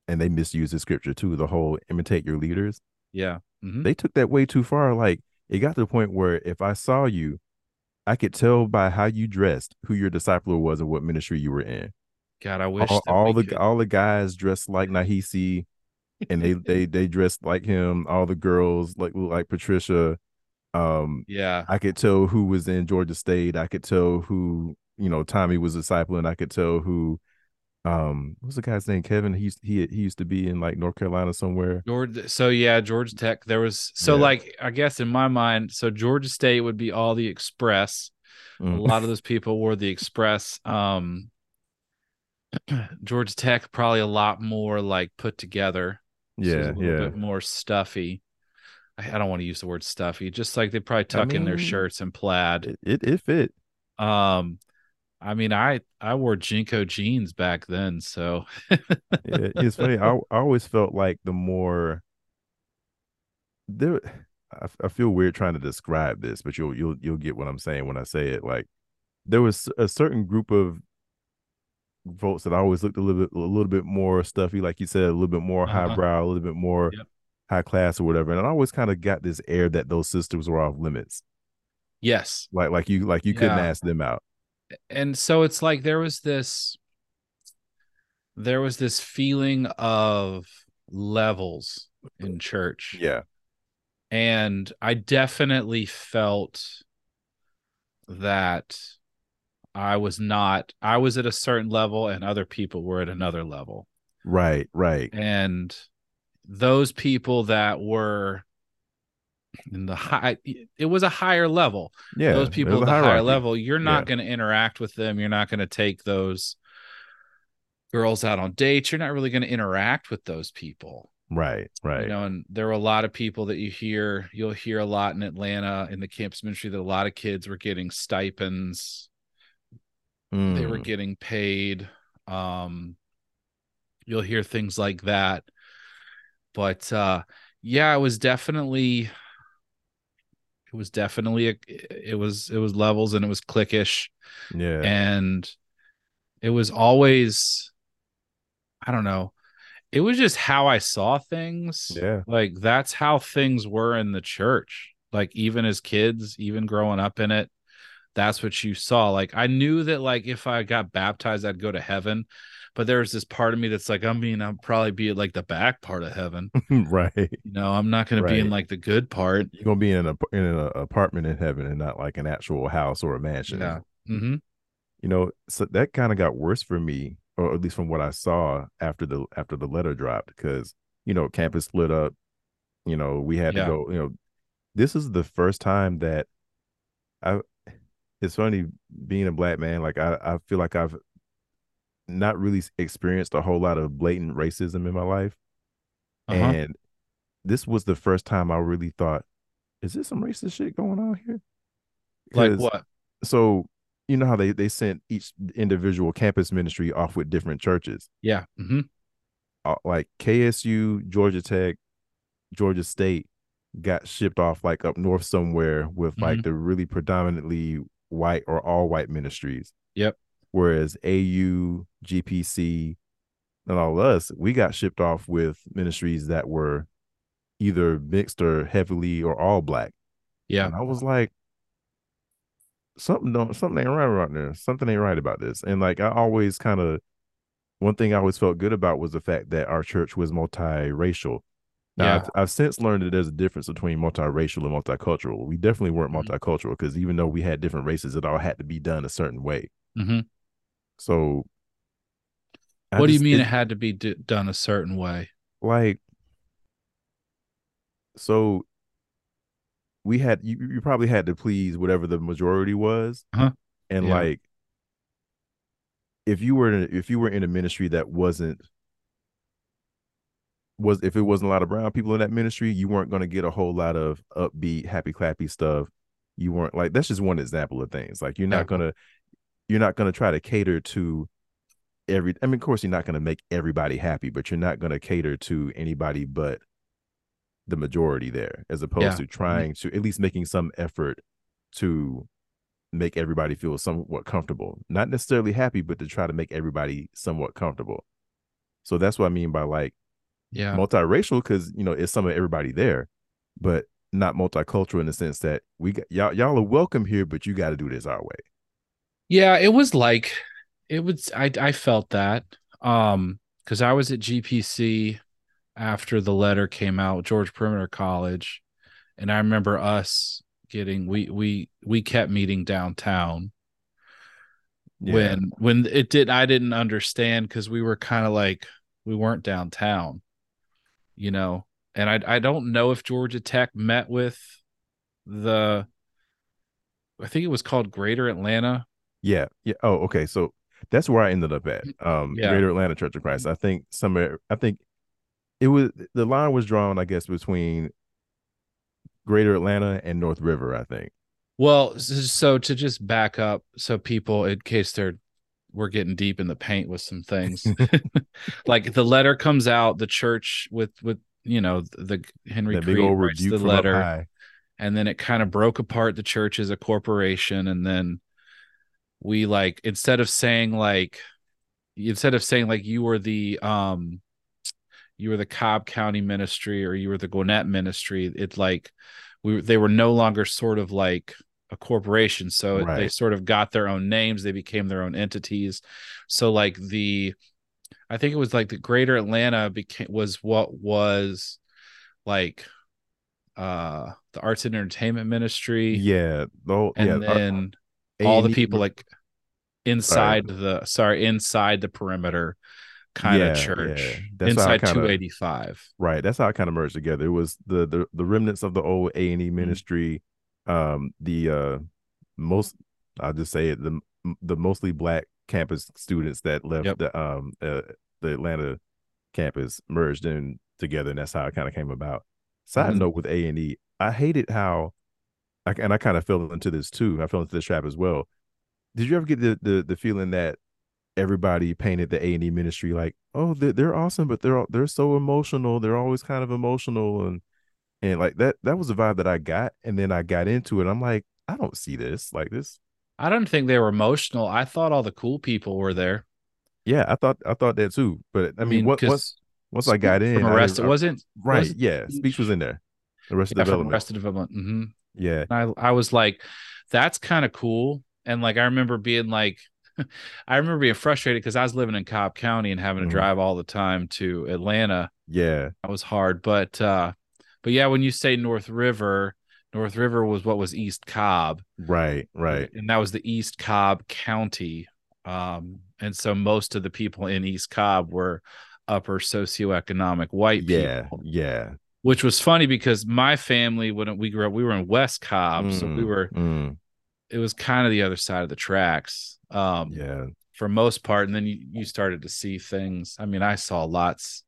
Speaker 2: and they misused the scripture too. The whole imitate your leaders.
Speaker 1: yeah. Mhm.
Speaker 2: They took that way too far. Like it got to the point where if I saw you, I could tell by how you dressed who your discipler was and what ministry you were in.
Speaker 1: God, I wish
Speaker 2: all, all the
Speaker 1: could-
Speaker 2: all the guys dressed like Nahisi, and they they (laughs) they dressed like him. All the girls like like Patricia. Um,
Speaker 1: yeah.
Speaker 2: I could tell who was in Georgia State. I could tell who you know Tommy was discipling. I could tell who. Um, what was the guy's name? Kevin. He used he he used to be in like North Carolina somewhere.
Speaker 1: Georgia. So yeah, Georgia Tech. There was so
Speaker 2: Yeah.
Speaker 1: like I guess in my mind, so Georgia State would be all the Express. A
Speaker 2: Mm.
Speaker 1: lot of those people wore the Express. Um, (clears throat) Georgia Tech probably a lot more like put together.
Speaker 2: Yeah,
Speaker 1: it's a little
Speaker 2: yeah.
Speaker 1: bit more stuffy. I, I don't want to use the word stuffy, just like they probably tuck in their shirts and plaid.
Speaker 2: It, it it fit.
Speaker 1: Um, I mean, I I wore JNCO jeans back then, so
Speaker 2: Yeah, (laughs) it's funny. I I always felt like the more there I, I feel weird trying to describe this, but you'll you'll you'll get what I'm saying when I say it. Like there was a certain group of folks that I always looked a little bit a little bit more stuffy, like you said, a little bit more
Speaker 1: Uh-huh.
Speaker 2: highbrow, a little bit more
Speaker 1: Yep.
Speaker 2: High class or whatever. And I always kind of got this air that those sisters were off limits.
Speaker 1: yes.
Speaker 2: Like like you like you couldn't ask them out.
Speaker 1: And so it's like there was this there was this feeling of levels in church.
Speaker 2: Yeah.
Speaker 1: And I definitely felt that I was not I was at a certain level and other people were at another level.
Speaker 2: Right, right.
Speaker 1: and those people that were in the high it was a higher level.
Speaker 2: Yeah.
Speaker 1: those people at
Speaker 2: a
Speaker 1: the higher level you're not
Speaker 2: Yeah.
Speaker 1: going to interact with them. You're not going to take those girls out on dates. You're not really going to interact with those people.
Speaker 2: Right, right.
Speaker 1: you know and there were a lot of people that you hear you'll hear a lot in atlanta in the campus ministry that a lot of kids were getting stipends. They were
Speaker 2: Mm,
Speaker 1: getting paid. Um you'll hear things like that but uh yeah it was definitely it was definitely a, it was it was levels and it was cliquish.
Speaker 2: Yeah.
Speaker 1: and it was always i don't know it was just how i saw things.
Speaker 2: Yeah.
Speaker 1: like that's how things were in the church. Like even as kids even growing up in it that's what you saw. Like i knew that like if i got baptized i'd go to heaven but there's this part of me that's like i mean i'll probably be at like the back part of heaven (laughs)
Speaker 2: right.
Speaker 1: you know i'm not going to be in like the good part
Speaker 2: You're gonna be in a in an apartment in heaven and not like an actual house or a mansion.
Speaker 1: yeah hmm
Speaker 2: You know, so that kind of got worse for me, or at least from what I saw after the after the letter dropped, because you know, campus split up. You know, we had
Speaker 1: Yeah.
Speaker 2: to go. You know, this is the first time that I. It's funny being a black man. Like I, I feel like I've not really experienced a whole lot of blatant racism in my life.
Speaker 1: uh-huh.
Speaker 2: And this was the first time I really thought, is this some racist shit going on here?
Speaker 1: Like what
Speaker 2: So you know how they they sent each individual campus ministry off with different churches,
Speaker 1: yeah hmm
Speaker 2: uh, like KSU, Georgia Tech, Georgia State got shipped off like up north somewhere with like the really predominantly white or all white ministries.
Speaker 1: Yep.
Speaker 2: Whereas AU, GPC, and all of us, we got shipped off with ministries that were either mixed or heavily or all black.
Speaker 1: yeah
Speaker 2: And I was like, something don't something ain't right around there. Something ain't right about this. And like I always kind of one thing I always felt good about was the fact that our church was multiracial. Now
Speaker 1: Yeah.
Speaker 2: I've, I've since learned that there's a difference between multiracial and multicultural. We definitely weren't
Speaker 1: Mhm.
Speaker 2: multicultural because even though we had different races, it all had to be done a certain way.
Speaker 1: hmm
Speaker 2: So I
Speaker 1: what do you
Speaker 2: just-
Speaker 1: mean it,
Speaker 2: it-
Speaker 1: had to be d- done a certain way
Speaker 2: like so we had you, you probably had to please whatever the majority was
Speaker 1: Uh-huh.
Speaker 2: and
Speaker 1: Yeah.
Speaker 2: like if you were in, if you were in a ministry that wasn't was if it wasn't a lot of brown people in that ministry you weren't going to get a whole lot of upbeat happy clappy stuff you weren't like that's just one example of things like you're
Speaker 1: Yeah.
Speaker 2: not going to you're not going to try to cater to every i mean of course you're not going to make everybody happy but you're not going to cater to anybody but the majority there as opposed
Speaker 1: Yeah.
Speaker 2: to trying to at least making some effort to make everybody feel somewhat comfortable. Not necessarily happy but to try to make everybody somewhat comfortable. So that's what i mean by like
Speaker 1: yeah.
Speaker 2: multiracial because you know it's some of everybody there but not multicultural in the sense that we got y'all y'all are welcome here but you got to do this our way
Speaker 1: Yeah, it was like it was I I felt that um cuz I was at GPC after the letter came out, Georgia Perimeter College, and I remember us getting we we we kept meeting downtown when when it did I didn't understand cuz we were kind of like we weren't downtown. You know, and I I don't know if Georgia Tech met with the I think it was called Greater Atlanta
Speaker 2: Yeah. Yeah. Oh, okay. So that's where I ended up at. Um,
Speaker 1: Yeah.
Speaker 2: Greater Atlanta Church of Christ. I think somewhere. I think it was the line was drawn. I guess between Greater Atlanta and North River. I think.
Speaker 1: Well, so to just back up, so people, in case they're we're getting deep in the paint with some things, (laughs) (laughs) like the letter comes out, the church with with you know the Henry
Speaker 2: That big
Speaker 1: Creed
Speaker 2: old
Speaker 1: writes the letter, and then it kind of broke apart the church as a corporation, and then we like instead of saying like instead of saying like you were the um you were the Cobb County ministry or you were the Gwinnett ministry, it's like we they were no longer sort of like a corporation. So they sort of got their own names, they became their own entities. So like the I think it was like the greater Atlanta became was what was like uh the arts and entertainment ministry
Speaker 2: Yeah. The,
Speaker 1: and
Speaker 2: yeah. uh,
Speaker 1: then all the people like inside the sorry inside the perimeter kind
Speaker 2: Yeah,
Speaker 1: of church
Speaker 2: yeah.
Speaker 1: Inside
Speaker 2: kinda-
Speaker 1: 285
Speaker 2: Right. That's how it kind of merged together. It was the the, the remnants of the old A and E
Speaker 1: Mm-hmm.
Speaker 2: ministry. Um, the uh most I'll just say it the the mostly black campus students that left
Speaker 1: Yep.
Speaker 2: the um uh, the Atlanta campus merged in together, and that's how it kind of came about. Side
Speaker 1: Mhm.
Speaker 2: note with A and E, I hated how, I, and I kind of fell into this too. I fell into this trap as well. Did you ever get the the, the feeling that everybody painted the A and E ministry like, oh, they're, they're awesome, but they're they're so emotional. They're always kind of emotional, and and like that that was the vibe that I got. And then I got into it. I'm like, I don't see this like this.
Speaker 1: i don't think they were emotional i thought all the cool people were there
Speaker 2: Yeah, I thought I thought that too. But I, mean, what once once I got in,
Speaker 1: from
Speaker 2: I
Speaker 1: arrested wasn't
Speaker 2: right,
Speaker 1: wasn't
Speaker 2: yeah, speech was in there. Arrested
Speaker 1: yeah,
Speaker 2: Development.
Speaker 1: arrested development hmm
Speaker 2: Yeah,
Speaker 1: I I was like, that's kind of cool. And like I remember being like, (laughs) I remember being frustrated because I was living in Cobb County and having to
Speaker 2: Mhm.
Speaker 1: drive all the time to Atlanta.
Speaker 2: yeah,
Speaker 1: That was hard. But uh but yeah, when you say North River, North River was what was East Cobb.
Speaker 2: right, right.
Speaker 1: And that was the East Cobb County. Um, and so most of the people in East Cobb were upper socioeconomic white
Speaker 2: Yeah,
Speaker 1: people
Speaker 2: yeah.
Speaker 1: which was funny because my family when we grew up we were in west cobb so we
Speaker 2: Mm,
Speaker 1: were
Speaker 2: mm,
Speaker 1: it was kind of the other side of the tracks um
Speaker 2: yeah,
Speaker 1: for most part and then you, you started to see things i mean i saw lots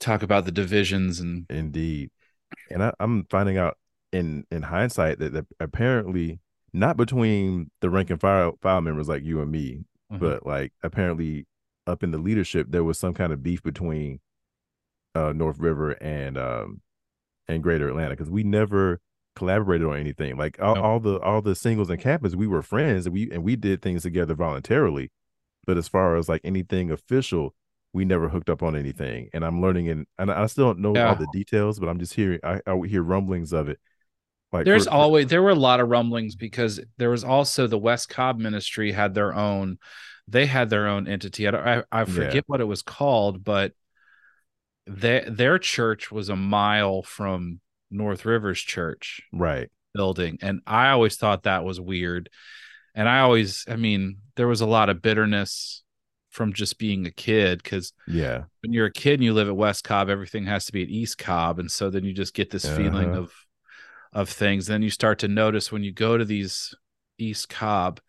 Speaker 1: talk about the divisions and
Speaker 2: indeed. And I, I'm finding out in in hindsight that, that apparently not between the rank and file file members like you and me,
Speaker 1: Mhm.
Speaker 2: but like apparently up in the leadership there was some kind of beef between uh North River and um and Greater Atlanta because we never collaborated on anything. Like all, all the all the singles and campus, we were friends and we and we did things together voluntarily. But as far as like anything official, we never hooked up on anything. And I'm learning and and I still don't know
Speaker 1: Yeah.
Speaker 2: all the details, but I'm just hearing I, I hear rumblings of it. Like
Speaker 1: there's
Speaker 2: for-
Speaker 1: always there were a lot of rumblings because there was also the west cobb ministry had their own they had their own entity i i, I forget what it was called but their their church was a mile from north rivers church
Speaker 2: right.
Speaker 1: building and i always thought that was weird and i always i mean there was a lot of bitterness from just being a kid because
Speaker 2: Yeah.
Speaker 1: when you're a kid and you live at west cobb everything has to be at east cobb and so then you just get this feeling
Speaker 2: Uh-huh.
Speaker 1: of of things then you start to notice when you go to these east cobb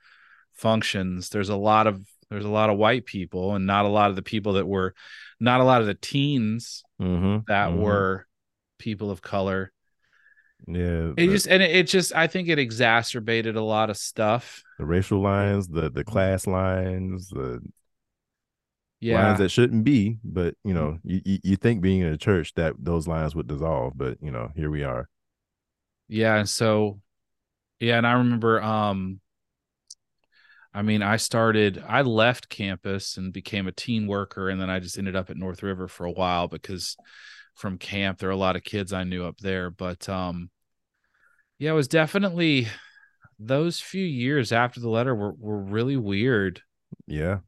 Speaker 1: functions there's a lot of there's a lot of white people and not a lot of the people that were not a lot of the teens
Speaker 2: Mm-hmm.
Speaker 1: that
Speaker 2: mhm.
Speaker 1: were people of color
Speaker 2: yeah.
Speaker 1: it
Speaker 2: the,
Speaker 1: just and it, it just i think it exacerbated a lot of stuff
Speaker 2: the racial lines, the the class lines, the
Speaker 1: yeah
Speaker 2: lines that shouldn't be, but you know, you, you you think being in a church that those lines would dissolve, but you know, here we are.
Speaker 1: yeah and so yeah and i remember um i mean i started i left campus and became a teen worker and then i just ended up at north river for a while because from camp there are a lot of kids i knew up there but um yeah it was definitely those few years after the letter were, were really weird
Speaker 2: Yeah.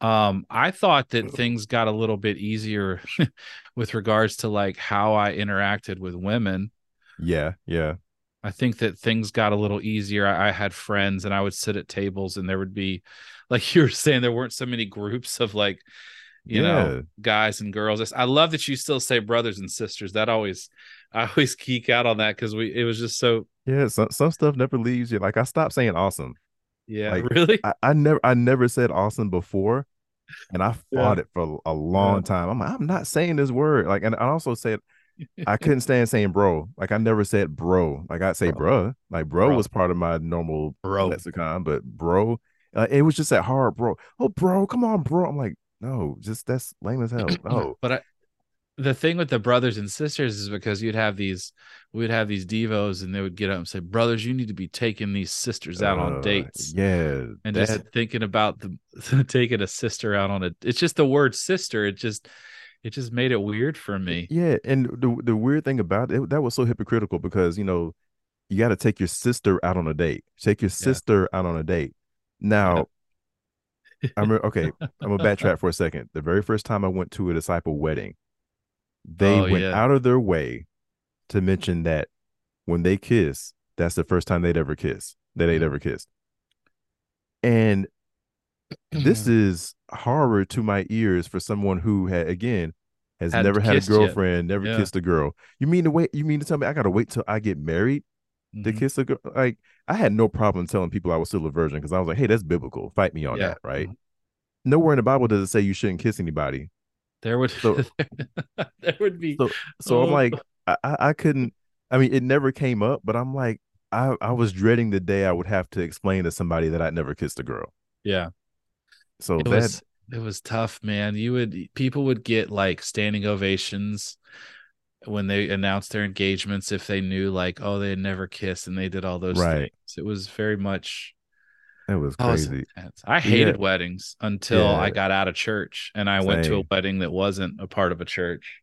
Speaker 1: um i thought that things got a little bit easier (laughs) with regards to like how i interacted with women
Speaker 2: Yeah. Yeah.
Speaker 1: I think that things got a little easier. I, I had friends and I would sit at tables and there would be, like you were saying, there weren't so many groups of like, you know, guys and girls. I love that you still say brothers and sisters. That always, (laughs) I always geek out on that because we, it was just so,
Speaker 2: Yeah. Some some stuff never leaves you. Like I stopped saying awesome.
Speaker 1: Yeah,
Speaker 2: Like,
Speaker 1: really?
Speaker 2: I, I never I never said awesome before, and I
Speaker 1: Yeah.
Speaker 2: fought it for a long
Speaker 1: Yeah.
Speaker 2: time. I'm like, I'm not saying this word. Like, and I also said (laughs) I couldn't stand saying bro. Like I never said bro. Like I'd say
Speaker 1: Bro.
Speaker 2: bruh. Like bro,
Speaker 1: Bro.
Speaker 2: was part of my normal
Speaker 1: Bro.
Speaker 2: lexicon, but bro, uh, it was just that hard bro. Oh bro, come on, bro. I'm like, no, just that's lame as hell. (clears throat) No.
Speaker 1: But I, the thing with the brothers and sisters is because you'd have these, we'd have these devos, and they would get up and say, "Brothers, you need to be taking these sisters out on
Speaker 2: Uh,
Speaker 1: dates."
Speaker 2: Yeah.
Speaker 1: and
Speaker 2: that-
Speaker 1: just thinking about the (laughs) taking a sister out on a it's just the word sister it just it just made it weird for me
Speaker 2: Yeah, and the the weird thing about it that was so hypocritical because you know you got to take your sister out on a date. Take your sister out on a date. Now, I remember. Okay, (laughs) I'm gonna backtrack for a second. The very first time I went to a disciple wedding, they
Speaker 1: Oh,
Speaker 2: went
Speaker 1: yeah.
Speaker 2: out of their way to mention that when they kiss, that's the first time they'd ever kiss. That they'd ever kissed. And this (clears throat) is horror to my ears for someone who had again has
Speaker 1: Hadn't
Speaker 2: never had a
Speaker 1: kissed yet.
Speaker 2: girlfriend, never
Speaker 1: Yeah.
Speaker 2: kissed a girl. You mean to wait? You mean to tell me I gotta wait till I get married to
Speaker 1: Mhm.
Speaker 2: kiss a girl? Like I had no problem telling people I was still a virgin because I was like, hey, that's biblical. Fight me on
Speaker 1: Yeah.
Speaker 2: that, right?
Speaker 1: Mhm.
Speaker 2: Nowhere in the Bible does it say you shouldn't kiss anybody.
Speaker 1: there would
Speaker 2: So- (laughs)
Speaker 1: there would be
Speaker 2: So so I'm
Speaker 1: Oh.
Speaker 2: like, I, I I couldn't. I mean, it never came up, but I'm like, I I was dreading the day I would have to explain to somebody that I'd never kissed a girl.
Speaker 1: yeah
Speaker 2: So
Speaker 1: it
Speaker 2: that
Speaker 1: was it was tough man you would people would get like standing ovations when they announced their engagements if they knew like oh they had never kissed and they did all those
Speaker 2: Right.
Speaker 1: things it was very much
Speaker 2: it was
Speaker 1: Oh, it's
Speaker 2: crazy.
Speaker 1: I hated
Speaker 2: Yeah.
Speaker 1: weddings until I got out of church and I went to a wedding that wasn't a part of a church.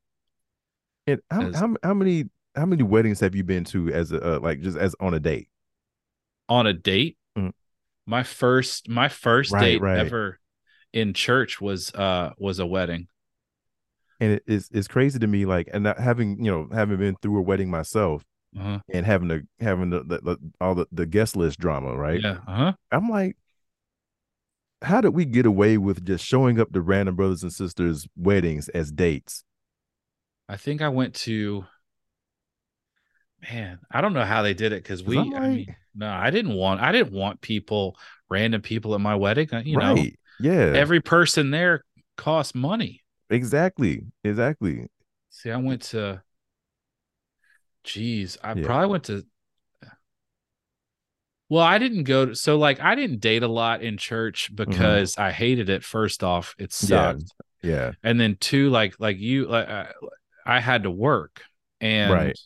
Speaker 2: And how,
Speaker 1: As-
Speaker 2: how how many how many weddings have you been to as a uh, like just as on a date?
Speaker 1: On a date,
Speaker 2: Mm.
Speaker 1: my first my first
Speaker 2: Right,
Speaker 1: date
Speaker 2: right.
Speaker 1: ever in church was uh was a wedding.
Speaker 2: And it's it's crazy to me, like, and not having you know having been through a wedding myself
Speaker 1: Uh-huh.
Speaker 2: and having the having the, the, the all the, the guest list drama, right?
Speaker 1: Yeah. Uh-huh.
Speaker 2: I'm like, how did we get away with just showing up to random brothers and sisters' weddings as dates?
Speaker 1: I think I went to man, I don't know how they did it because we
Speaker 2: I'm
Speaker 1: I mean no, I didn't want I didn't want people, random people at my wedding. uh, You know,
Speaker 2: right? Yeah.
Speaker 1: every person there costs money.
Speaker 2: Exactly. Exactly.
Speaker 1: See, I went to. Jeez, I
Speaker 2: Yeah.
Speaker 1: probably went to. Well, I didn't go to, so like I didn't date a lot in church because I hated it. First off, it
Speaker 2: Mm-hmm. Yeah.
Speaker 1: sucked,
Speaker 2: Yeah.
Speaker 1: and then two, like like you, like I, I had to work, and
Speaker 2: Right.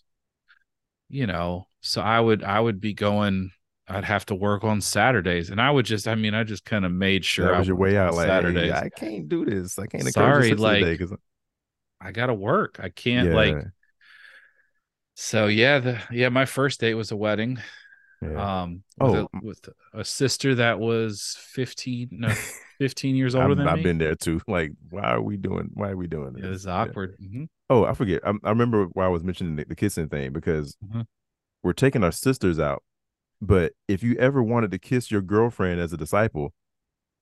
Speaker 1: you know, so I would I would be going. I'd have to work on Saturdays, and I would just, I mean, I just kind of made sure
Speaker 2: that
Speaker 1: I
Speaker 2: was your way out. Like,
Speaker 1: Saturdays.
Speaker 2: hey, I can't do this. I can't
Speaker 1: Sorry, like,
Speaker 2: today 'cause-
Speaker 1: I gotta work. I can't like So yeah, the yeah, my first date was a wedding.
Speaker 2: Yeah.
Speaker 1: Um with,
Speaker 2: Oh.
Speaker 1: a, with a sister that was 15 no (laughs) 15 years older
Speaker 2: I've,
Speaker 1: than
Speaker 2: I've
Speaker 1: me.
Speaker 2: been there too. Like, why are we doing? Why are we doing this?
Speaker 1: it was
Speaker 2: Yeah.
Speaker 1: awkward. Mhm.
Speaker 2: Oh, I forget. I, I remember why I was mentioning the, the kissing thing because
Speaker 1: Mhm.
Speaker 2: we're taking our sisters out. But if you ever wanted to kiss your girlfriend as a disciple,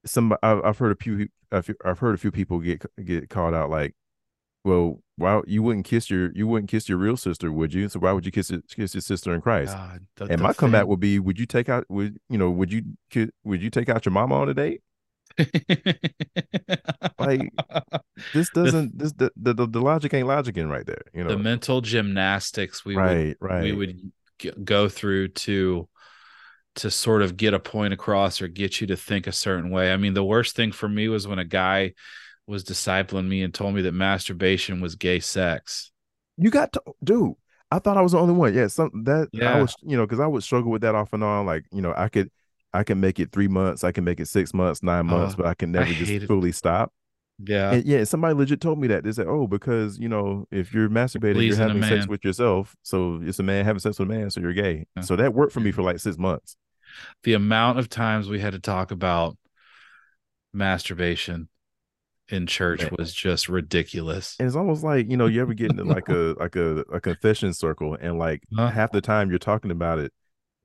Speaker 2: some I've, I've heard a few I've, heard a few people get get called out like, well, why you wouldn't kiss your you wouldn't kiss your real sister, would you? So why would you kiss your, kiss your sister in Christ?
Speaker 1: God, the-
Speaker 2: and
Speaker 1: the
Speaker 2: my comeback would be, would you take out would you know would you would you take out your mama on a date? Like (laughs) this doesn't this the the, the, the logic ain't logicing right there. You know,
Speaker 1: the mental gymnastics we would
Speaker 2: right, right.
Speaker 1: we would go through to to sort of get a point across or get you to think a certain way. I mean, the worst thing for me was when a guy was discipling me and told me that masturbation was gay sex.
Speaker 2: You got to, dude. I thought I was the only one. Yeah, some that I was, you know, because I would struggle with that off and on. Like, you know, I could, I can make it three months, I can make it six months, nine uh-huh. months,
Speaker 1: Oh,
Speaker 2: but I can never
Speaker 1: hate
Speaker 2: just
Speaker 1: it.
Speaker 2: fully stop.
Speaker 1: Yeah.
Speaker 2: And yeah, somebody legit told me that. They said, "Oh, because you know, if you're masturbating, you're having sex with yourself. So it's a man having sex with a man, so you're gay."
Speaker 1: Yeah.
Speaker 2: So that worked for me for like six months.
Speaker 1: The amount of times we had to talk about masturbation in church
Speaker 2: Man.
Speaker 1: was just ridiculous.
Speaker 2: And it's almost like you know, you ever get into like (laughs) a like a, a confession circle, and like
Speaker 1: Huh?
Speaker 2: half the time you're talking about it,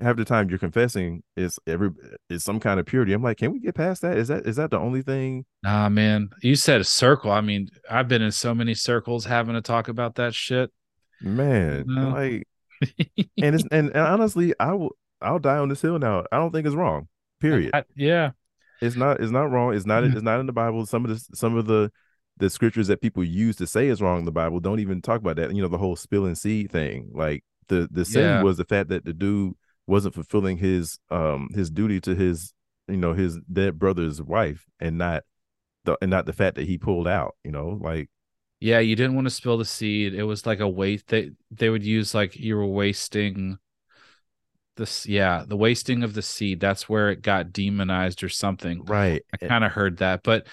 Speaker 2: half the time you're confessing is every is some kind of purity. I'm like, can we get past that? Is that is that the only thing?
Speaker 1: Nah, man. You said a circle. I mean, I've been in so many circles having to talk about that shit.
Speaker 2: Man,
Speaker 1: No.
Speaker 2: like, (laughs) and it's and, and honestly, I will I'll die on this hill now. I don't think it's wrong. Period.
Speaker 1: I- yeah.
Speaker 2: It's not. It's not wrong. It's not.
Speaker 1: Mhm.
Speaker 2: It's not in the Bible. Some of the some of the the scriptures that people use to say is wrong in the Bible don't even talk about that. You know, the whole spilling seed thing. Like the the sin
Speaker 1: Yeah.
Speaker 2: was the fact that the dude wasn't fulfilling his um his duty to his you know his dead brother's wife, and not the and not the fact that he pulled out. You know, like
Speaker 1: Yeah, you didn't want to spill the seed. It was like a waste. They they would use like you were wasting this. Yeah, the wasting of the seed. That's where it got demonized or something.
Speaker 2: right.
Speaker 1: I kind of heard that, but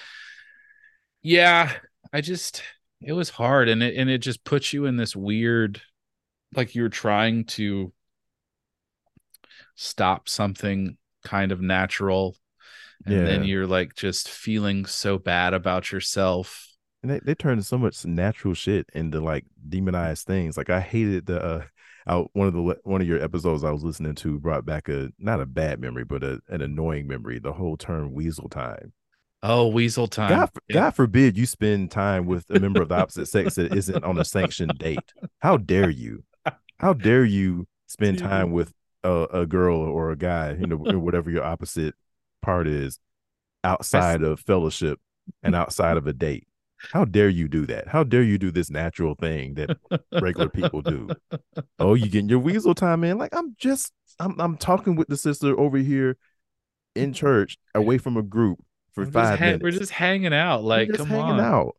Speaker 1: yeah, I just it was hard, and it and it just puts you in this weird, like you're trying to stop something kind of natural, and then you're like just feeling so bad about yourself.
Speaker 2: And they, they turned so much natural shit into like demonized things. Like I hated the uh out one of the one of your episodes I was listening to brought back a not a bad memory, but a, an annoying memory. The whole term weasel time.
Speaker 1: Oh, weasel time.
Speaker 2: God,
Speaker 1: Yeah.
Speaker 2: God forbid you spend time with a member of the opposite (laughs) sex that isn't on a sanctioned date. How dare you? How dare you spend time with a, a girl or a guy, you know, whatever your opposite part is, outside of fellowship and outside of a date? How dare you do that? How dare you do this natural thing that regular people do? Oh, you getting your weasel time in? Like I'm just, I'm, I'm talking with the sister over here in church, away from a group for
Speaker 1: We're
Speaker 2: five
Speaker 1: ha-
Speaker 2: minutes.
Speaker 1: We're just hanging out. Like,
Speaker 2: just
Speaker 1: come
Speaker 2: hanging
Speaker 1: on.
Speaker 2: out.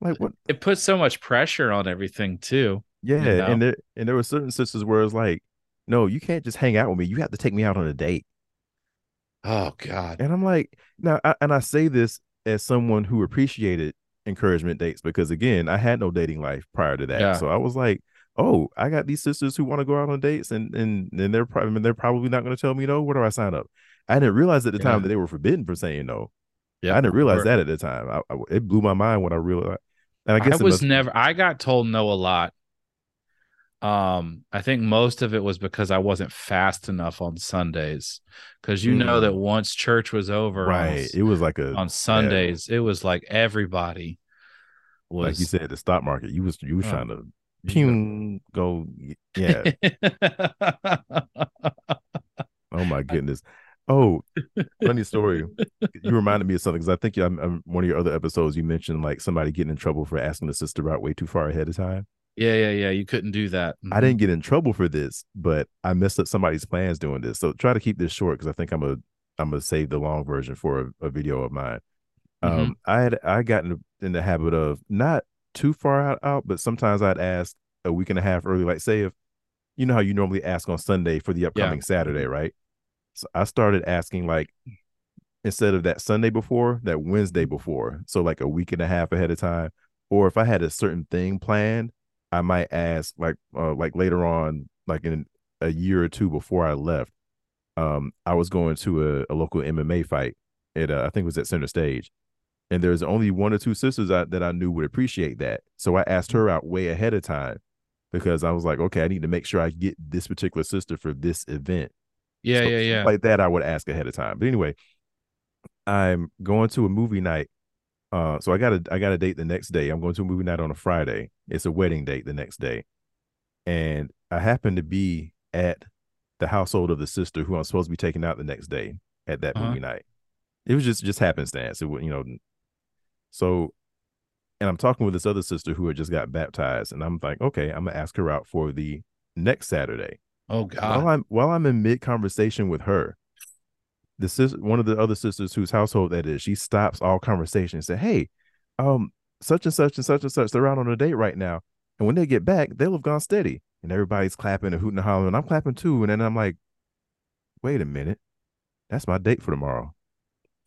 Speaker 2: Like what?
Speaker 1: It puts so much pressure on everything too.
Speaker 2: Yeah,
Speaker 1: know?
Speaker 2: and there and there were certain sisters where it's like, no, you can't just hang out with me. You have to take me out on a date.
Speaker 1: Oh God.
Speaker 2: And I'm like, now, I, and I say this as someone who appreciated encouragement dates because again, I had no dating life prior to that.
Speaker 1: Yeah.
Speaker 2: So I was like, oh, I got these sisters who want to go out on dates, and and and they're probably they're probably not going to tell me no. Where do I sign up? I didn't realize at the
Speaker 1: Yeah.
Speaker 2: time that they were forbidden for saying no.
Speaker 1: Yeah,
Speaker 2: I didn't realize
Speaker 1: or-
Speaker 2: that at the time. I, I- it blew my mind when I realized. And I
Speaker 1: I,
Speaker 2: guess it
Speaker 1: was
Speaker 2: must-
Speaker 1: never. I got told no a lot. Um, I think most of it was because I wasn't fast enough on Sundays. Because you know
Speaker 2: Mm.
Speaker 1: that once church was over,
Speaker 2: right. It was like a
Speaker 1: on Sundays, it was like everybody was
Speaker 2: like you said the stock market. You was you was
Speaker 1: Oh,
Speaker 2: trying to
Speaker 1: you
Speaker 2: pew go yeah.
Speaker 1: know. (laughs)
Speaker 2: Oh my goodness. Oh, funny story. You reminded me of something because I think I'm, I'm one of your other episodes. You mentioned like somebody getting in trouble for asking the sister out way too far ahead of time.
Speaker 1: Yeah, yeah, yeah. You couldn't do that.
Speaker 2: I didn't get in trouble for this, but I messed up somebody's plans doing this. So try to keep this short because I think I'm a I'm gonna save the long version for a, a video of mine. Um, I had I got in, in the habit of not too far out, out, but sometimes I'd ask a week and a half early. Like say if you know how you normally ask on Sunday for the upcoming Saturday, right? So I started asking like instead of that Sunday before, that Wednesday before. So like a week and a half ahead of time. Or if I had a certain thing planned, I might ask like uh, like later on, like in a year or two before I left. Um, I was going to a, a local MMA fight at uh, I think it was at Center Stage, and there's only one or two sisters I, that I knew would appreciate that. So I asked her out way ahead of time because I was like, okay, I need to make sure I get this particular sister for this event.
Speaker 1: Yeah,
Speaker 2: So
Speaker 1: yeah, yeah.
Speaker 2: Like that, I would ask ahead of time. But anyway, I'm going to a movie night. Uh, so I got a I got a date the next day. I'm going to a movie night on a Friday. It's a wedding date the next day, and I happen to be at the household of the sister who I'm supposed to be taking out the next day at that
Speaker 1: Uh-huh.
Speaker 2: movie night. It was just just happenstance. It was you know, so. And I'm talking with this other sister who had just got baptized, and I'm like, okay, I'm gonna ask her out for the next Saturday
Speaker 1: Oh God! while.
Speaker 2: I'm while I'm in mid conversation with her, the sis, one of the other sisters whose household that is, she stops all conversation and said, "Hey, um, such and such and such and such, they're out on a date right now, and when they get back, they'll have gone steady." And everybody's clapping and hooting and hollering, and I'm clapping too. And then I'm like, "Wait a minute, that's my date for tomorrow."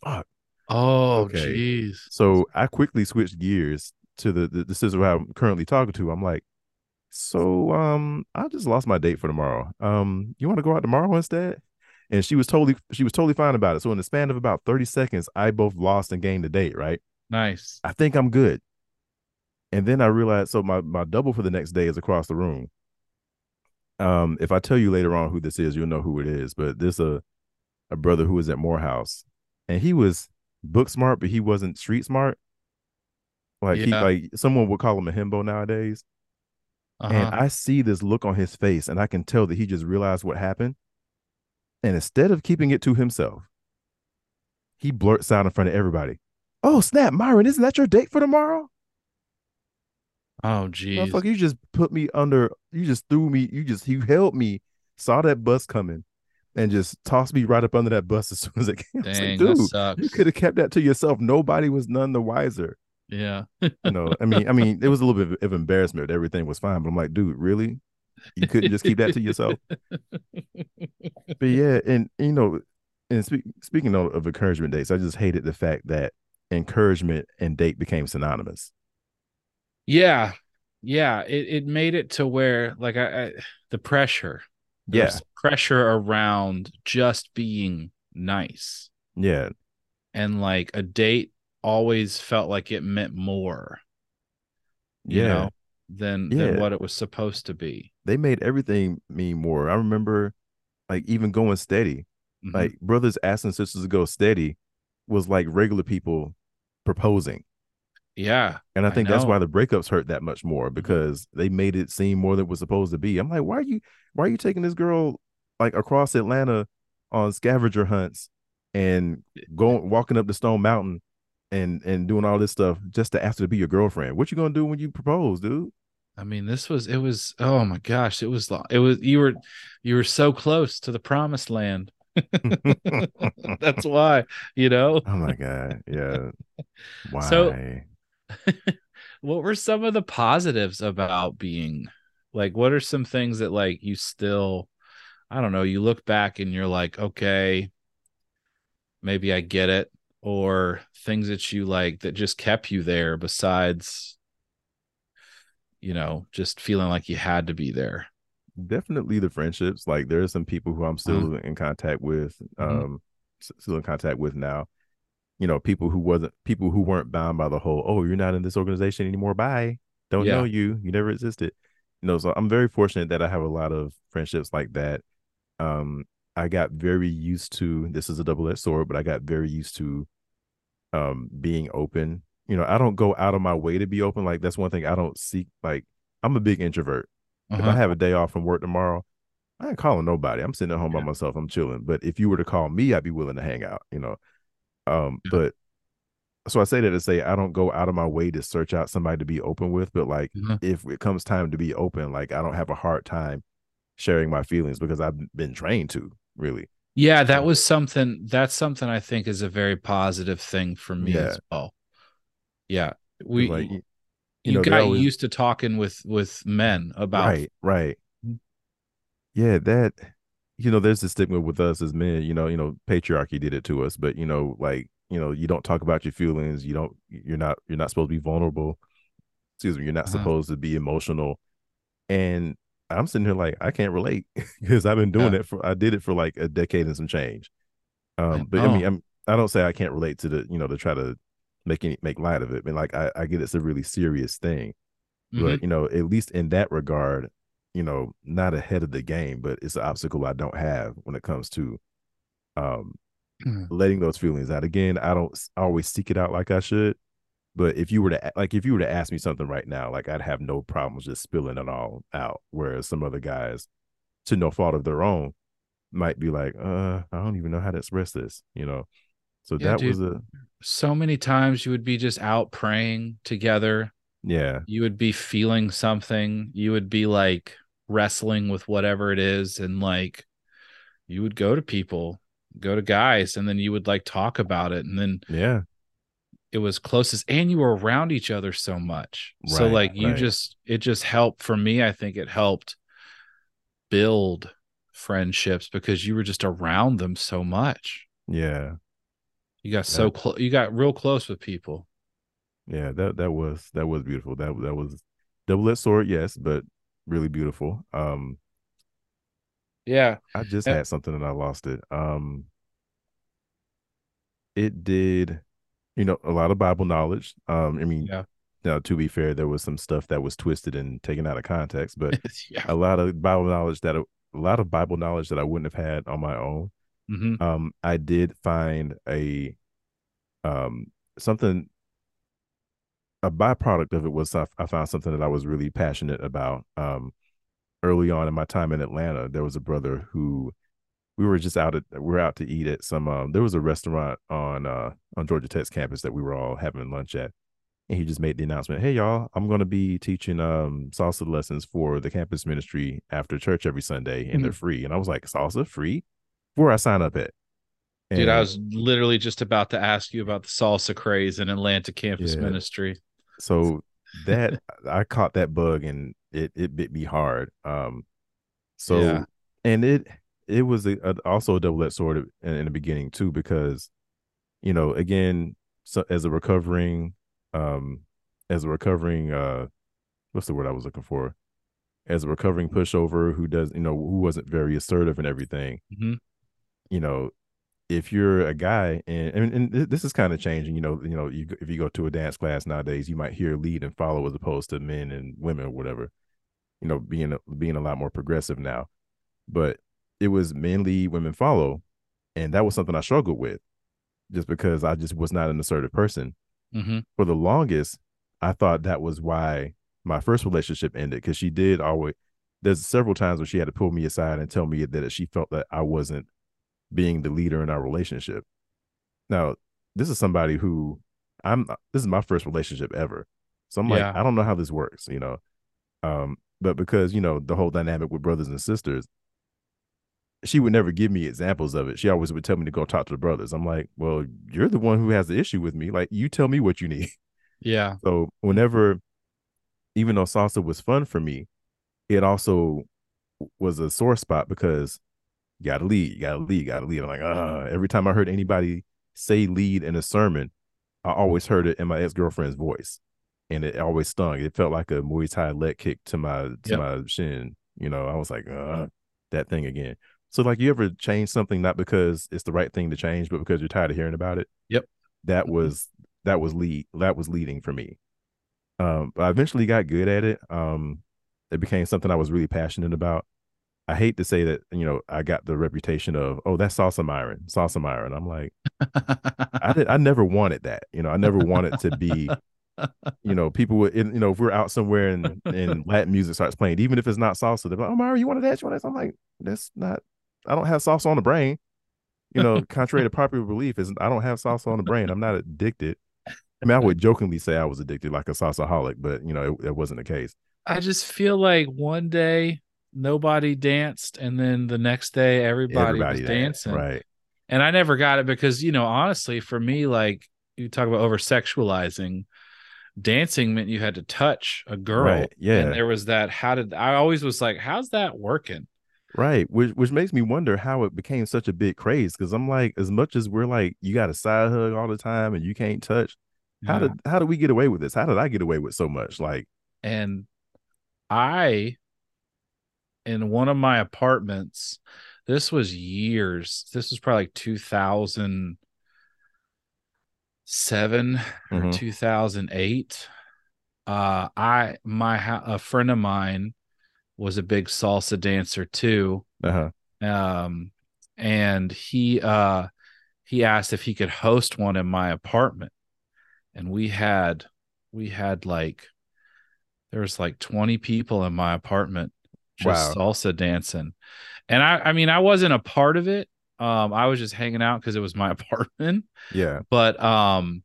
Speaker 2: Fuck.
Speaker 1: Oh
Speaker 2: Okay.
Speaker 1: jeez.
Speaker 2: So I quickly switched gears to the the, the sister who I'm currently talking to. I'm like, so um, I just lost my date for tomorrow. Um, you want to go out tomorrow instead? And she was totally she was totally fine about it. So in the span of about 30 seconds, I both lost and gained the date, right?
Speaker 1: Nice.
Speaker 2: I think I'm good. And then I realized so my my double for the next day is across the room. Um, if I tell you later on who this is, you'll know who it is. But this a a brother who was at Morehouse, and he was book smart, but he wasn't street smart. Like he like someone would call him a himbo nowadays.
Speaker 1: Uh-huh.
Speaker 2: And I see this look on his face, and I can tell that he just realized what happened. And instead of keeping it to himself, he blurts out in front of everybody, "Oh snap, Myron, isn't that your date for tomorrow?"
Speaker 1: Oh geez.
Speaker 2: Motherfucker, you just put me under. You just threw me. You just you held me. Saw that bus coming, and just tossed me right up under that bus (laughs) as soon as it came.
Speaker 1: Dang,
Speaker 2: like, dude, you could have kept that to yourself. Nobody was none the wiser.
Speaker 1: Yeah.
Speaker 2: You know, I mean, I mean, it was a little bit of embarrassment. Everything was fine, but I'm like, dude, really? You couldn't just keep that to yourself. (laughs) But yeah, and you know, and speak, speaking of, of encouragement dates, I just hated the fact that encouragement and date became synonymous.
Speaker 1: Yeah. Yeah. It it made it to where like I, I the pressure.
Speaker 2: Yeah,
Speaker 1: pressure around just being nice.
Speaker 2: yeah,
Speaker 1: And like a date always felt like it meant more, you
Speaker 2: yeah.
Speaker 1: know, than
Speaker 2: Yeah.
Speaker 1: than what it was supposed to be.
Speaker 2: They made everything mean more. I remember, like even going steady,
Speaker 1: Mhm.
Speaker 2: like brothers asking sisters to go steady, was like regular people proposing.
Speaker 1: yeah.
Speaker 2: And I
Speaker 1: I
Speaker 2: think that's why the breakups hurt that much more because they made it seem more than it was supposed to be. I'm like, why are you why are you taking this girl like across Atlanta on scavenger hunts and going walking up the Stone Mountain and and doing all this stuff just to ask her to be your girlfriend? What you gonna do when you propose, dude?
Speaker 1: I mean, this was it was oh my gosh, it was it was you were you were so close to the promised land. (laughs) That's (laughs) why, you know.
Speaker 2: Oh my god, yeah. Why?
Speaker 1: So- (laughs) What were some of the positives about being like what are some things that like you still I don't know, you look back and you're like, okay, maybe I get it or things that you like that just kept you there besides you know, just feeling like you had to be there.
Speaker 2: definitely the friendships. Like there are some people who I'm still in contact with,
Speaker 1: Mhm.
Speaker 2: um, s- still in contact with now. You know, people who wasn't people who weren't bound by the whole, oh, you're not in this organization anymore. Bye. Don't
Speaker 1: Yeah.
Speaker 2: know you. You never existed. You know, so I'm very fortunate that I have a lot of friendships like that. Um, I got very used to this is a double-edged sword, but I got very used to um being open. You know, I don't go out of my way to be open. Like that's one thing I don't seek. Like I'm a big introvert. If I
Speaker 1: Uh-huh.
Speaker 2: have a day off from work tomorrow, I ain't calling nobody. I'm sitting at home by myself. I'm chilling. But if you were to call me, I'd be willing to hang out, you know. Um,
Speaker 1: Yeah.
Speaker 2: but so I say that to say I don't go out of my way to search out somebody to be open with, but like
Speaker 1: Mhm.
Speaker 2: if it comes time to be open, like I don't have a hard time sharing my feelings because I've been trained to really.
Speaker 1: Yeah, that was something that's something I think is a very positive thing for me
Speaker 2: Yeah.
Speaker 1: as well. Yeah. We
Speaker 2: like you,
Speaker 1: you,
Speaker 2: know,
Speaker 1: got
Speaker 2: always-
Speaker 1: used to talking with with men about
Speaker 2: right, right.
Speaker 1: Mhm.
Speaker 2: Yeah, that you know, there's a stigma with us as men, you know, you know, patriarchy did it to us, but you know, like, you know, you don't talk about your feelings, you don't you're not you're not supposed to be vulnerable. Excuse me, you're not
Speaker 1: Uh-huh.
Speaker 2: supposed to be emotional. And I'm sitting here like I can't relate (laughs) because I've been doing
Speaker 1: Yeah.
Speaker 2: it for I did it for like a decade and some change. Um, but I mean. I'm I don't say I can't relate to the, you know, to try to make any make light of it. I mean, like I, I get it's a really serious thing
Speaker 1: Mhm.
Speaker 2: but you know at least in that regard you know not ahead of the game but it's an obstacle i don't have when it comes to um
Speaker 1: Mhm.
Speaker 2: letting those feelings out again i don't always seek it out like i should but if you were to like if you were to ask me something right now like i'd have no problems just spilling it all out whereas some other guys to no fault of their own might be like uh i don't even know how to express this you know so
Speaker 1: Yeah,
Speaker 2: that was a
Speaker 1: so many times you would be just out praying together.
Speaker 2: yeah
Speaker 1: You would be feeling something. You would be like wrestling with whatever it is and like you would go to people, go to guys and then you would like talk about it and then
Speaker 2: yeah
Speaker 1: it was closest and you were around each other so much. so like you
Speaker 2: right.
Speaker 1: just it just helped for me. I think it helped build friendships because you were just around them so much.
Speaker 2: yeah
Speaker 1: You got so close you got real close with people.
Speaker 2: Yeah, that that was that was beautiful. That that was double edged sword, yes, but really beautiful. Um,
Speaker 1: Yeah.
Speaker 2: I just
Speaker 1: Uh,
Speaker 2: had something and I lost it. Um, it did, you know, a lot of Bible knowledge. Um, I mean,
Speaker 1: Yeah.
Speaker 2: now to be fair, there was some stuff that was twisted and taken out of context, but (laughs)
Speaker 1: yeah.
Speaker 2: a lot of Bible knowledge that a lot of Bible knowledge that I wouldn't have had on my own.
Speaker 1: hmm
Speaker 2: um i did find a um something a byproduct of it was I, I found something that i was really passionate about um early on in my time in atlanta there was a brother who we were just out at we were out to eat at some um there was a restaurant on uh on Georgia Tech's campus that we were all having lunch at. And he just made the announcement, Hey y'all, I'm gonna be teaching um salsa lessons for the campus ministry after church every Sunday and mm-hmm. they're free. And I was like, Salsa free? Where I sign up at?
Speaker 1: And, Dude, I was literally just about to ask you about the salsa craze in Atlanta campus yeah. ministry.
Speaker 2: So that I caught that bug and it it bit me hard. Um (laughs) so yeah. and it it was a, a, also a double-edged sword in, in, the beginning too because you know again so as a recovering um as a recovering uh what's the word i was looking for? As a recovering pushover who does you know who wasn't very assertive and everything mm-hmm. you know if you're a guy and and, and this is kind of changing you know you know you, if you go to a dance class nowadays you might hear lead and follow as opposed to men and women or whatever you know being being a lot more progressive now. But it was men lead, women follow. And that was something I struggled with just because I just was not an assertive person. Mm-hmm. For the longest, I thought that was why my first relationship ended because she did always, there's several times where she had to pull me aside and tell me that she felt that I wasn't being the leader in our relationship. Now, this is somebody who I'm, this is my first relationship ever. So I'm yeah. like, I don't know how this works, you know? Um, but because, you know, the whole dynamic with brothers and sisters, she would never give me examples of it. She always would tell me to go talk to the brothers. I'm like, well, you're the one who has the issue with me. Like, you tell me what you need. (laughs)
Speaker 1: Yeah.
Speaker 2: So whenever, even though salsa was fun for me, it also was a sore spot because you gotta lead, you gotta lead, you gotta lead. I'm like, uh, every time I heard anybody say lead in a sermon, I always heard it in my ex-girlfriend's voice. And it always stung. It felt like a Muay Thai leg kick to my to yep. my shin. You know, I was like, uh, that thing again. So like you ever change something not because it's the right thing to change, but because you're tired of hearing about it?
Speaker 1: Yep.
Speaker 2: That mm-hmm. was that was lead that was leading for me. Um, but I eventually got good at it. Um, it became something I was really passionate about. I hate to say that, you know, I got the reputation of, oh, that's Salsa Myron, Salsa Myron. I'm like, I did, I never wanted that. You know, I never wanted to be, you know, people would, you know, if we're out somewhere and, and (laughs) Latin music starts playing, even if it's not salsa, they're like, oh, Myron, you wanted that? You want that? I'm like, that's not, I don't have salsa on the brain. You know, (laughs) contrary to popular belief, is I don't have salsa on the brain. I'm not addicted. I mean, I would jokingly say I was addicted, like a salsaholic, but you know, it, it wasn't the case.
Speaker 1: I just feel like one day nobody danced, and then the next day everybody, everybody was dancing.
Speaker 2: Right.
Speaker 1: And I never got it because you know, honestly, for me, like you talk about over sexualizing, dancing meant you had to touch a girl. Right.
Speaker 2: Yeah.
Speaker 1: And there was that. How did I always was like, how's that working?
Speaker 2: Right, which which makes me wonder how it became such a big craze. Because I'm like, as much as we're like, you got a side hug all the time and you can't touch. Yeah. How did how did we get away with this? How did I get away with so much? Like,
Speaker 1: and I, in one of my apartments, this was years. This was probably like 2007 mm-hmm. or 2008. Uh, I my a friend of mine was a big salsa dancer too.
Speaker 2: Uh-huh.
Speaker 1: Um, and he uh he asked if he could host one in my apartment, and we had we had like there was like 20 people in my apartment just wow. salsa dancing and i i mean i wasn't a part of it um i was just hanging out because it was my (laughs) apartment
Speaker 2: yeah
Speaker 1: but um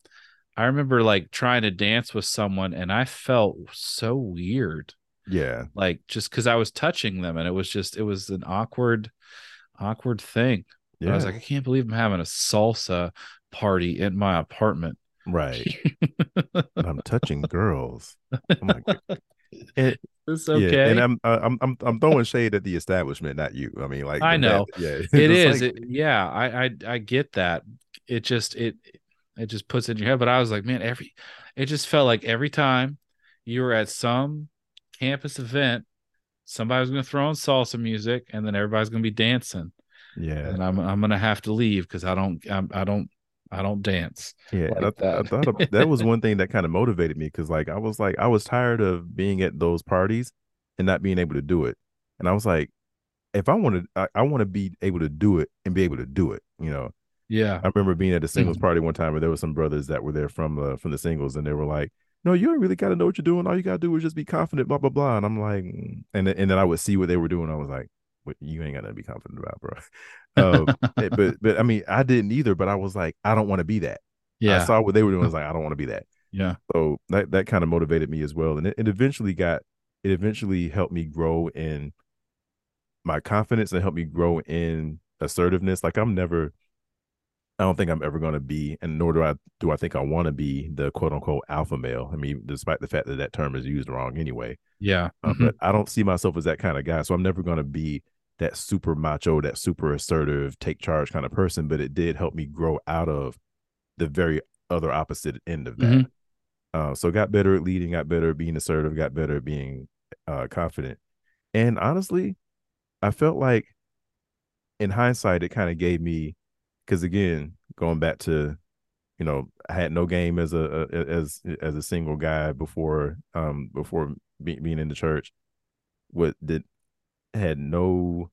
Speaker 1: i remember like trying to dance with someone and i felt so weird
Speaker 2: yeah.
Speaker 1: Like just because I was touching them and it was just, it was an awkward, awkward thing. Yeah. I was like, I can't believe I'm having a salsa party in my apartment.
Speaker 2: Right. (laughs) I'm touching girls. Oh
Speaker 1: God. It, it's okay.
Speaker 2: Yeah, and I'm I'm I'm I'm throwing shade at the establishment, not you. I mean, like
Speaker 1: I know. That, yeah, (laughs) it is. Like... It, yeah, I, I I get that. It just it it just puts it in your head. But I was like, man, every it just felt like every time you were at some campus event, somebody's going to throw on salsa music, and then everybody's going to be dancing.
Speaker 2: Yeah,
Speaker 1: and I'm I'm going to have to leave because I don't I'm, I don't I don't dance.
Speaker 2: Yeah, like I, I, thought that was one thing that (laughs) kind of motivated me because like I was like I was tired of being at those parties and not being able to do it, and I was like, if I want to, I, I want to be able to do it and be able to do it. You know.
Speaker 1: Yeah.
Speaker 2: I remember being at a singles mm-hmm. party one time where there were some brothers that were there from uh, from the singles, and they were like, no, you don't really got to know what you're doing. All you got to do is just be confident, blah, blah, blah. And I'm like, and, and then I would see what they were doing. I was like, you ain't gotta be confident about, bro. (laughs) Um, (laughs) but but I mean, I didn't either. But I was like, I don't want to be that.
Speaker 1: Yeah.
Speaker 2: I saw what they were doing. I was (laughs) like, I don't want to be that.
Speaker 1: yeah.
Speaker 2: So that that kind of motivated me as well, and it, it eventually got it eventually helped me grow in my confidence and helped me grow in assertiveness. Like I'm never, I don't think I'm ever going to be, and nor do I do I think I want to be the quote unquote alpha male. I mean, despite the fact that that term is used wrong anyway.
Speaker 1: Yeah.
Speaker 2: Uh,
Speaker 1: Mhm.
Speaker 2: But I don't see myself as that kind of guy. So I'm never going to be that super macho, that super assertive, take charge kind of person. But it did help me grow out of the very other opposite end of that.
Speaker 1: Mhm.
Speaker 2: Uh, so got better at leading, got better at being assertive, got better at being uh, confident. And honestly, I felt like in hindsight, it kind of gave me, because again, going back to, you know, I had no game as a, a as as a single guy before um before be, being in the church. What did had no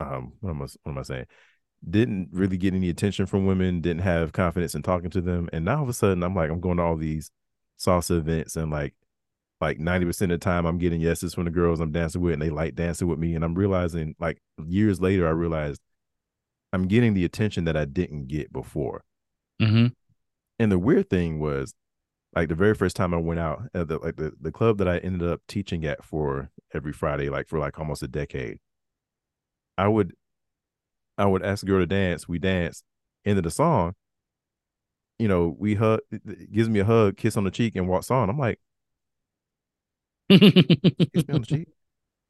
Speaker 2: um what am I what am I saying? Didn't really get any attention from women, didn't have confidence in talking to them. And now all of a sudden I'm like, I'm going to all these salsa events and like like 90% of the time I'm getting yeses from the girls I'm dancing with and they like dancing with me. And I'm realizing like years later, I realized I'm getting the attention that I didn't get before.
Speaker 1: Mhm.
Speaker 2: And the weird thing was like the very first time I went out at the like the, the club that I ended up teaching at for every Friday, like for like almost a decade, I would I would ask a girl to dance, we dance, end of the song, you know, we hug gives me a hug, kiss on the cheek, and walks on. I'm like, (laughs) kiss me on the cheek.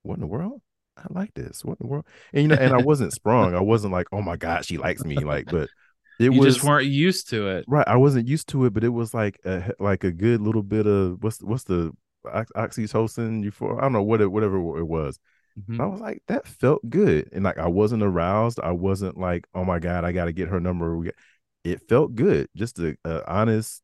Speaker 2: What in the world? I like this. What in the world? And you know, and I wasn't sprung. I wasn't like, oh my god, she likes me. Like, but it
Speaker 1: you
Speaker 2: was
Speaker 1: just weren't used to it.
Speaker 2: right. I wasn't used to it, but it was like a like a good little bit of what's what's the ox- oxytocin euphor I don't know what it whatever it was.
Speaker 1: Mhm.
Speaker 2: I was like, that felt good, and like I wasn't aroused. I wasn't like, oh my god, I got to get her number. It felt good, just a, a honest,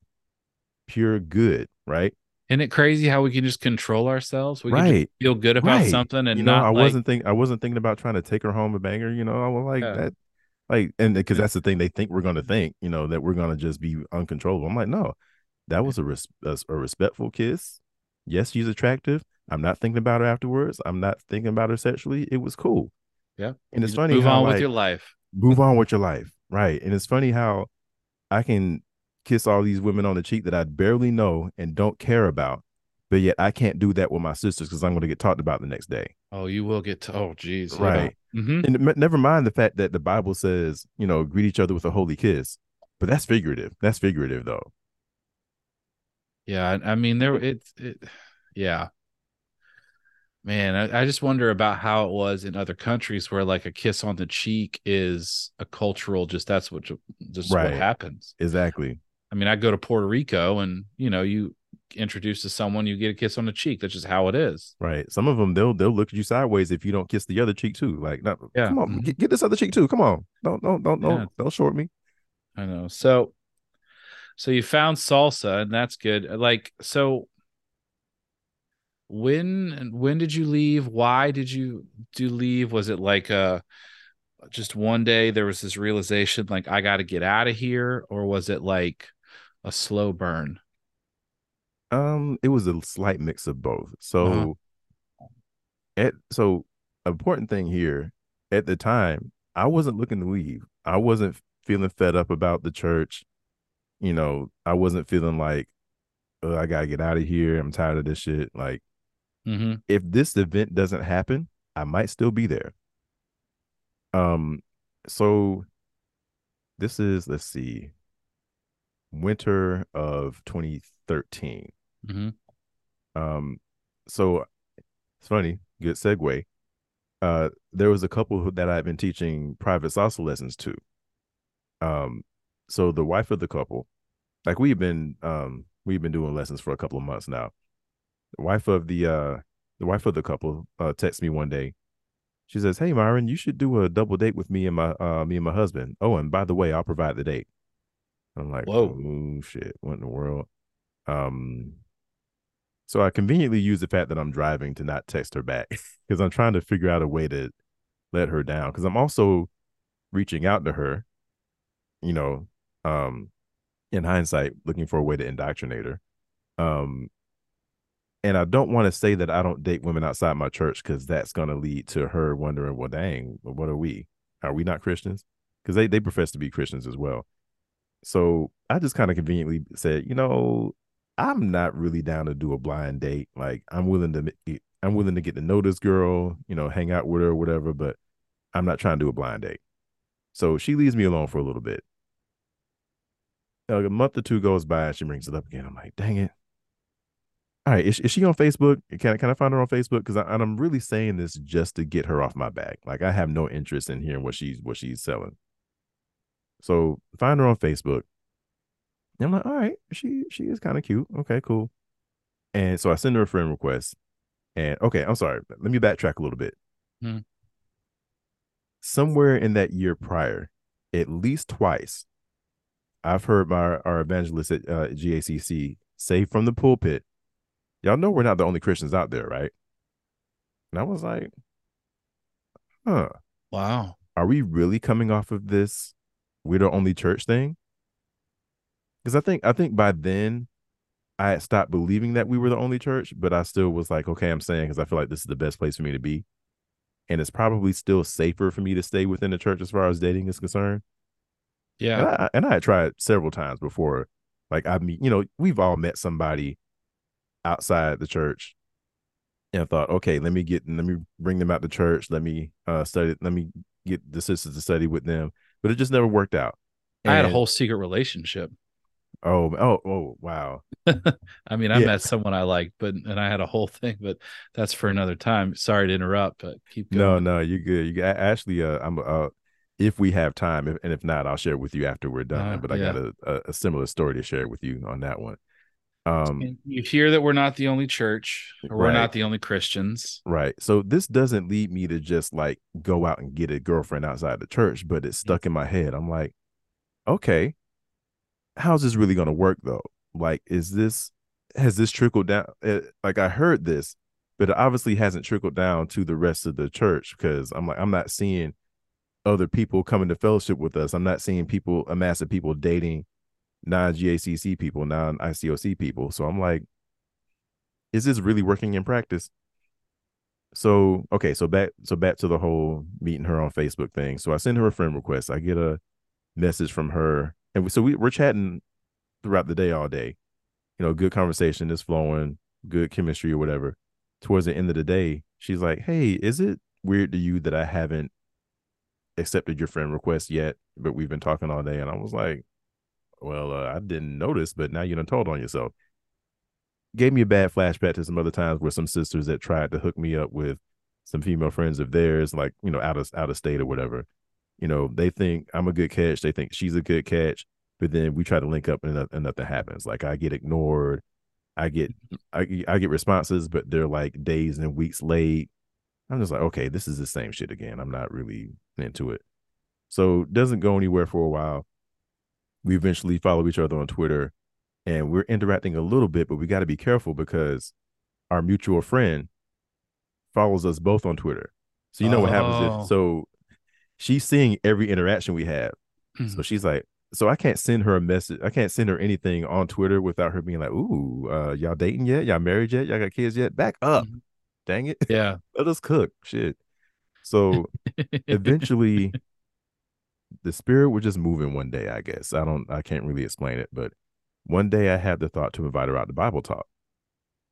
Speaker 2: pure good, right?
Speaker 1: Isn't it crazy how we can just control ourselves? We can
Speaker 2: Right.
Speaker 1: feel good about
Speaker 2: Right.
Speaker 1: something and
Speaker 2: you know,
Speaker 1: not
Speaker 2: I
Speaker 1: like,
Speaker 2: wasn't think I wasn't thinking about trying to take her home and bang her. You know, I was like
Speaker 1: Yeah.
Speaker 2: that, like, and because that's the thing they think we're gonna think. You know, that we're gonna just be uncontrollable. I'm like, no, that was a res- a, a respectful kiss. Yes, she's attractive. I'm not thinking about her afterwards. I'm not thinking about her sexually. It was cool.
Speaker 1: Yeah.
Speaker 2: and it's funny
Speaker 1: move
Speaker 2: how
Speaker 1: on
Speaker 2: like,
Speaker 1: with your life.
Speaker 2: move on with your life, right? And it's funny how I can kiss all these women on the cheek that I barely know and don't care about, but yet I can't do that with my sisters because I'm going to get talked about the next day.
Speaker 1: Oh, you will get to, oh geez.
Speaker 2: Right.
Speaker 1: hmm
Speaker 2: And m- never mind the fact that the Bible says, you know, greet each other with a holy kiss, but that's figurative. That's figurative though.
Speaker 1: Yeah. I, I mean, there it's it, yeah. Man, I, I just wonder about how it was in other countries where like a kiss on the cheek is a cultural just that's what just
Speaker 2: Right.
Speaker 1: what happens.
Speaker 2: Exactly.
Speaker 1: I mean, I go to Puerto Rico and you know, you introduce to someone, you get a kiss on the cheek. That's just how it is.
Speaker 2: Right. Some of them they'll they'll look at you sideways if you don't kiss the other cheek too. Like, no,
Speaker 1: Yeah.
Speaker 2: come on,
Speaker 1: Mhm.
Speaker 2: get, get this other cheek too. Come on. Don't don't don't don't don't short me.
Speaker 1: I know. So so you found salsa and that's good. Like so when when did you leave? Why did you do leave? Was it like uh just one day there was this realization like I got to get out of here or was it like a slow burn?
Speaker 2: Um, it was a slight mix of both. So,
Speaker 1: Uh-huh.
Speaker 2: at so important thing here at the time, I wasn't looking to leave. I wasn't feeling fed up about the church. You know, I wasn't feeling like oh, I gotta get out of here. I'm tired of this shit. Like,
Speaker 1: Mhm.
Speaker 2: if this event doesn't happen, I might still be there. Um, so this is let's see, winter of 2013.
Speaker 1: Mhm.
Speaker 2: Um, so it's funny, good segue. Uh, there was a couple that I've been teaching private salsa lessons to. Um, so the wife of the couple, like we've been, um, we've been doing lessons for a couple of months now. The wife of the, uh, the wife of the couple, uh, texts me one day. She says, "Hey, Myron, you should do a double date with me and my, uh, me and my husband. Oh, and by the way, I'll provide the date." I'm like,
Speaker 1: Whoa.
Speaker 2: "Oh shit, what in the world?" Um, so I conveniently use the fact that I'm driving to not text her back (laughs) because I'm trying to figure out a way to let her down. Because I'm also reaching out to her, you know, um, in hindsight, looking for a way to indoctrinate her. Um, and I don't want to say that I don't date women outside my church because that's going to lead to her wondering, well, dang, what are we? Are we not Christians? Because they they profess to be Christians as well. So I just kind of conveniently said, you know, I'm not really down to do a blind date. Like I'm willing to I'm willing to get to know this girl, you know, hang out with her or whatever, but I'm not trying to do a blind date. So she leaves me alone for a little bit. Like a month or two goes by and she brings it up again. I'm like, dang it. All right, is, is she on Facebook? Can I can I find her on Facebook? Because I'm really saying this just to get her off my back. Like I have no interest in hearing what she's what she's selling. So find her on Facebook. And I'm like, all right, she she is kind of cute. Okay, cool. And so I send her a friend request. And okay, I'm sorry. Let me backtrack a little bit. Hmm. Somewhere in that year prior, at least twice, I've heard my our evangelist at uh, GACC say from the pulpit, "Y'all know we're not the only Christians out there, right?" And I was like, "Huh?
Speaker 1: Wow.
Speaker 2: Are we really coming off of this we're the only church thing?" Because I think I think by then I had stopped believing that we were the only church, but I still was like, okay, I'm saying because I feel like this is the best place for me to be. And it's probably still safer for me to stay within the church as far as dating is concerned.
Speaker 1: Yeah.
Speaker 2: And I, and I had tried several times before. Like I mean, you know, we've all met somebody outside the church and I thought, okay, let me get let me bring them out to church. Let me uh study, let me get the sisters to study with them. But it just never worked out.
Speaker 1: And, I had a whole secret relationship.
Speaker 2: Oh, oh, oh, wow. (laughs)
Speaker 1: I mean, I yeah. met someone I liked, but and I had a whole (laughs) thing, but that's for another time. Sorry to interrupt, but keep
Speaker 2: going. No, no, you're good. You got Ashley. Uh, I'm uh, if we have time, if, and if not, I'll share with you after we're done. Uh, but I yeah. got a, a, a, similar story to share with you on that one.
Speaker 1: Um, you hear that we're not the only church, or we're not the only Christians,
Speaker 2: right? So this doesn't lead me to just like go out and get a girlfriend outside the church, but it's stuck in my head. I'm like, okay, how's this really going to work though? Like, is this has this trickled down? Eh, like, I heard this, but it obviously hasn't trickled down to the rest of the church because I'm like, I'm not seeing other people coming to fellowship with us. I'm not seeing people, a mass of people dating non GACC people, non ICOC people. So I'm like, is this really working in practice? So okay, so back so back to the whole meeting her on Facebook thing. So I send her a friend request. I get a message from her and so we, we're chatting throughout the day all day you know good conversation is flowing good chemistry or whatever towards the end of the day she's like hey is it weird to you that i haven't accepted your friend request yet but we've been talking all day and i was like well uh, i didn't notice but now you done told on yourself gave me a bad flashback to some other times where some sisters that tried to hook me up with some female friends of theirs like you know out of out of state or whatever you know, they think I'm a good catch. They think she's a good catch. But then we try to link up and, and nothing happens. Like I get ignored. I get I, I get responses, but they're like days and weeks late. I'm just like, okay, this is the same shit again. I'm not really into it. So doesn't go anywhere for a while. We eventually follow each other on Twitter and we're interacting a little bit, but we got to be careful because our mutual friend follows us both on Twitter. So you know oh. what happens if oh. so she's seeing every interaction we have. Mm-hmm. So she's like, so I can't send her a message. I can't send her anything on Twitter without her being like, "Ooh, uh, y'all dating yet? Y'all married yet? Y'all got kids yet? Back up, mm-hmm. dang it!
Speaker 1: Yeah, (laughs)
Speaker 2: let us cook shit." So (laughs) eventually, the spirit was just moving one day. I guess I don't. I can't really explain it, but one day I had the thought to invite her out to Bible talk.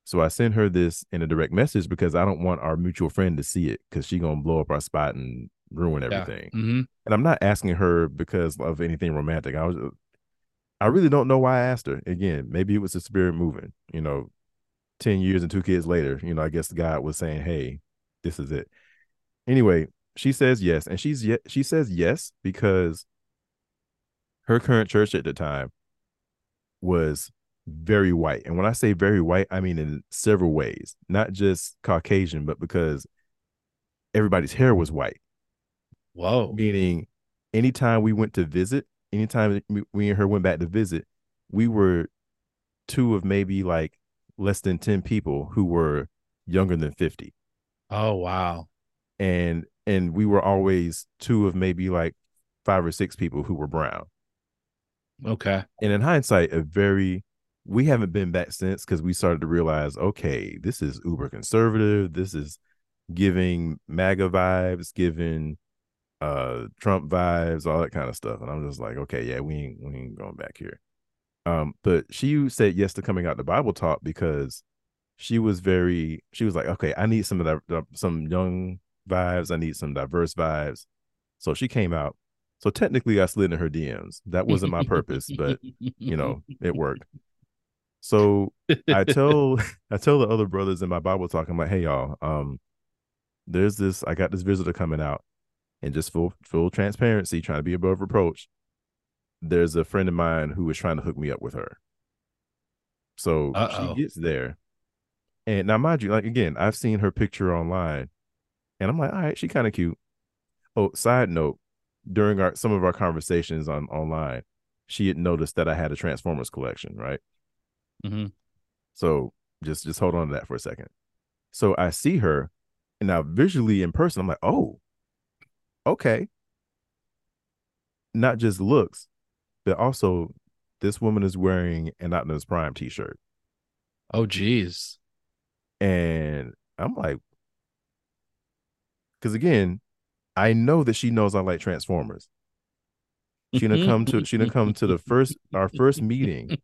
Speaker 2: So I sent her this in a direct message because I don't want our mutual friend to see it because she gonna blow up our spot and ruin everything.
Speaker 1: Yeah. Mm-hmm.
Speaker 2: And I'm not asking her because of anything romantic. I was, I really don't know why I asked her. Again, maybe it was the spirit moving. You know, ten years and two kids later, you know, I guess God was saying, "Hey, this is it." Anyway, she says yes, and she's yet she says yes because her current church at the time was very white. And when I say very white, I mean in several ways, not just Caucasian, but because everybody's hair was white.
Speaker 1: Whoa.
Speaker 2: Meaning, anytime we went to visit, anytime we and her went back to visit, we were two of maybe like less than 10 people who were younger than 50.
Speaker 1: Oh, wow.
Speaker 2: And and we were always two of maybe like five or six people who were brown.
Speaker 1: Okay.
Speaker 2: And in hindsight, a very we haven't been back since because we started to realize, okay, this is uber conservative. This is giving MAGA vibes, giving uh Trump vibes, all that kind of stuff. And I'm just like, okay, yeah, we ain't we ain't going back here. Um, but she said yes to coming out to Bible talk because she was very she was like, okay, I need some of that some young vibes, I need some diverse vibes. So she came out. So technically I slid in her DMs. That wasn't my purpose, but you know, it worked. So I tell (laughs) I tell the other brothers in my Bible talk, I'm like, hey y'all, um, there's this, I got this visitor coming out and just full full transparency, trying to be above reproach. There's a friend of mine who was trying to hook me up with her. So Uh-oh. she gets there. And now mind you, like again, I've seen her picture online and I'm like, all right, she kind of cute. Oh, side note, during our some of our conversations on online, she had noticed that I had a Transformers collection, right?
Speaker 1: Mm-hmm.
Speaker 2: So just just hold on to that for a second. So I see her, and now visually in person, I'm like, oh, okay. Not just looks, but also this woman is wearing an Optimus Prime t-shirt.
Speaker 1: Oh geez.
Speaker 2: And I'm like, because again, I know that she knows I like Transformers. She gonna come to she gonna come to the first our first meeting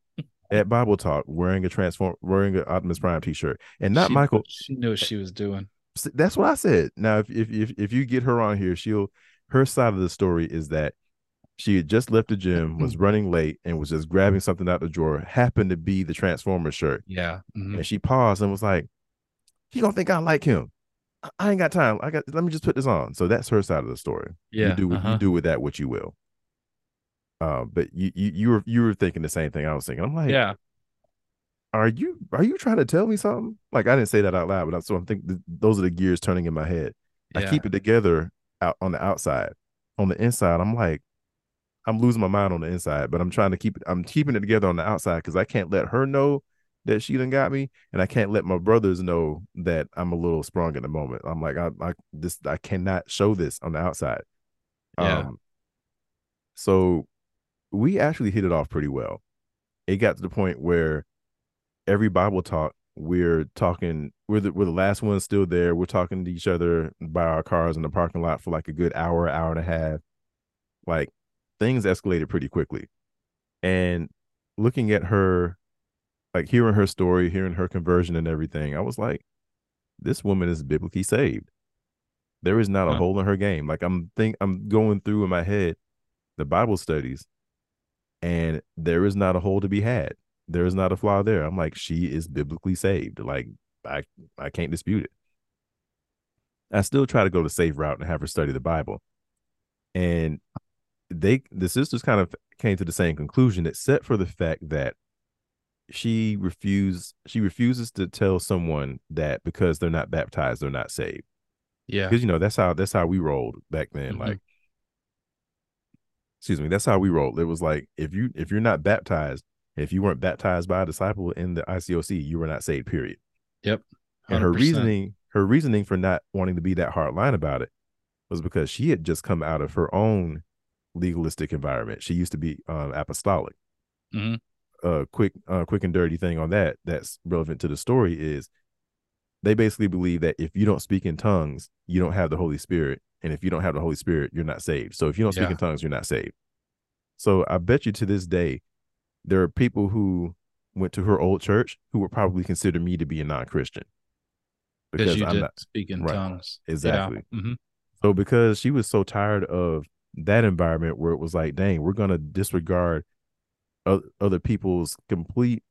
Speaker 2: at Bible Talk wearing a transform wearing an Optimus Prime t-shirt. And not
Speaker 1: she,
Speaker 2: Michael.
Speaker 1: She knew what she was doing.
Speaker 2: That's what I said. Now, if, if if if you get her on here, she'll her side of the story is that she had just left the gym, was (clears throat) running late, and was just grabbing something out the drawer. Happened to be the Transformer shirt.
Speaker 1: Yeah,
Speaker 2: mm-hmm. and she paused and was like, "He gonna think I like him. I ain't got time. I got. Let me just put this on." So that's her side of the story.
Speaker 1: Yeah,
Speaker 2: you do uh-huh. you do with that what you will. Uh, but you you you were you were thinking the same thing I was thinking. I'm like,
Speaker 1: yeah,
Speaker 2: are you are you trying to tell me something? Like I didn't say that out loud, but I'm, so I'm thinking those are the gears turning in my head. Yeah. I keep it together out on the outside. On the inside, I'm like, I'm losing my mind on the inside, but I'm trying to keep it. I'm keeping it together on the outside because I can't let her know that she done got me, and I can't let my brothers know that I'm a little sprung at the moment. I'm like, I, I this I cannot show this on the outside.
Speaker 1: Yeah. Um,
Speaker 2: so we actually hit it off pretty well. It got to the point where every Bible talk, we're talking, we're the, we're the last ones still there. We're talking to each other by our cars in the parking lot for like a good hour, hour and a half. Like things escalated pretty quickly. And looking at her, like hearing her story, hearing her conversion and everything, I was like, this woman is biblically saved. There is not a huh. hole in her game. Like I'm think I'm going through in my head the Bible studies, and there is not a hole to be had there is not a flaw there. I'm like, she is biblically saved. Like, I I can't dispute it. I still try to go the safe route and have her study the Bible. And they the sisters kind of came to the same conclusion, except for the fact that she refused she refuses to tell someone that because they're not baptized, they're not saved.
Speaker 1: Yeah.
Speaker 2: Because you know, that's how that's how we rolled back then. Mm-hmm. Like excuse me, that's how we rolled. It was like if you if you're not baptized, if you weren't baptized by a disciple in the ICOC, you were not saved. Period.
Speaker 1: Yep.
Speaker 2: 100%. And her reasoning, her reasoning for not wanting to be that hard line about it, was because she had just come out of her own legalistic environment. She used to be um, apostolic.
Speaker 1: Mm-hmm.
Speaker 2: Uh, quick, uh, quick and dirty thing on that that's relevant to the story is they basically believe that if you don't speak in tongues, you don't have the Holy Spirit, and if you don't have the Holy Spirit, you're not saved. So if you don't speak yeah. in tongues, you're not saved. So I bet you to this day, there are people who went to her old church who would probably consider me to be a non-Christian
Speaker 1: because I'm not speaking right, tongues.
Speaker 2: Exactly.
Speaker 1: Yeah. Mm-hmm.
Speaker 2: So because she was so tired of that environment where it was like, dang, we're gonna disregard other people's complete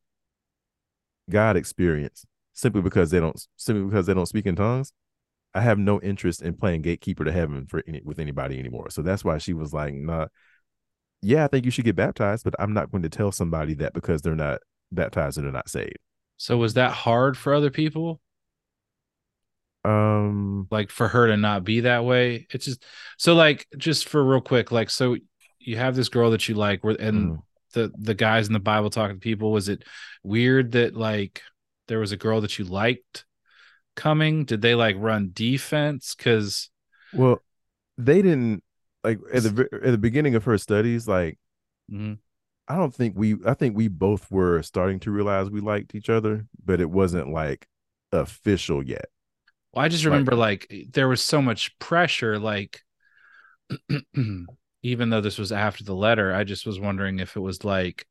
Speaker 2: God experience simply because they don't simply because they don't speak in tongues. I have no interest in playing gatekeeper to heaven for any, with anybody anymore. So that's why she was like, nah, yeah, I think you should get baptized, but I'm not going to tell somebody that because they're not baptized and they're not saved.
Speaker 1: So was that hard for other people?
Speaker 2: Um,
Speaker 1: like for her to not be that way. It's just so like just for real quick, like so you have this girl that you like, and mm. The the guys in the Bible talking to people. Was it weird that like there was a girl that you liked coming? Did they like run defense? Because
Speaker 2: well, they didn't like at the at the beginning of her studies, like
Speaker 1: mm-hmm.
Speaker 2: I don't think we I think we both were starting to realize we liked each other, but it wasn't like official yet.
Speaker 1: Well, I just remember like, like there was so much pressure, like (clears throat) even though this was after the letter, I just was wondering if it was like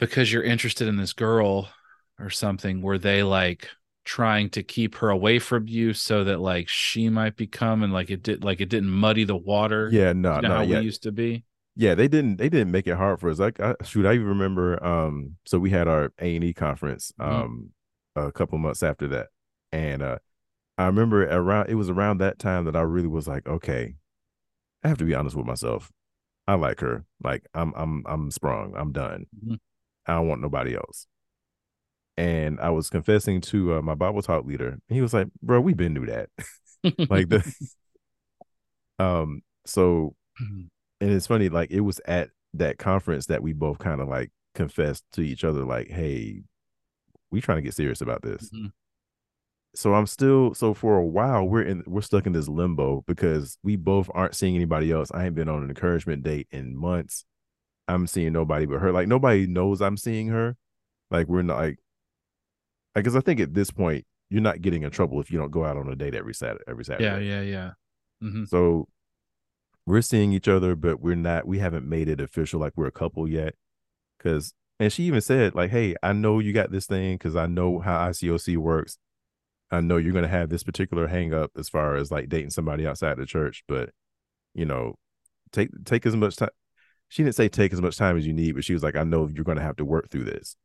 Speaker 1: because you're interested in this girl or something, were they like trying to keep her away from you so that like she might become and like it did like it didn't muddy the water?
Speaker 2: Yeah, no, you know no,
Speaker 1: how
Speaker 2: yeah.
Speaker 1: we used to be.
Speaker 2: Yeah, they didn't they didn't make it hard for us. Like I, shoot, I even remember um so we had our A and E conference mm-hmm. um mm-hmm. a couple months after that. And uh I remember around it was around that time that I really was like, okay, I have to be honest with myself. I like her. Like I'm I'm I'm sprung. I'm done. Mm-hmm. I don't want nobody else. And I was confessing to uh, my Bible talk leader. And he was like, "Bro, we've been through that." (laughs) like the um so (clears throat) and it's funny like it was at that conference that we both kind of like confessed to each other like, "Hey, we trying to get serious about this." Mm-hmm so I'm still so for a while we're in we're stuck in this limbo because we both aren't seeing anybody else. I ain't been on an encouragement date in months. I'm seeing nobody but her. Like nobody knows I'm seeing her. Like we're not like because I think at this point you're not getting in trouble if you don't go out on a date every Saturday every Saturday.
Speaker 1: Yeah, yeah, yeah.
Speaker 2: Mm-hmm. So we're seeing each other, but we're not. We haven't made it official like we're a couple yet. Because and she even said like, "Hey, I know you got this thing because I know how ICOC works." I know you're going to have this particular hang up as far as like dating somebody outside the church, but you know, take take as much time. She didn't say take as much time as you need, but she was like, I know you're going to have to work through this.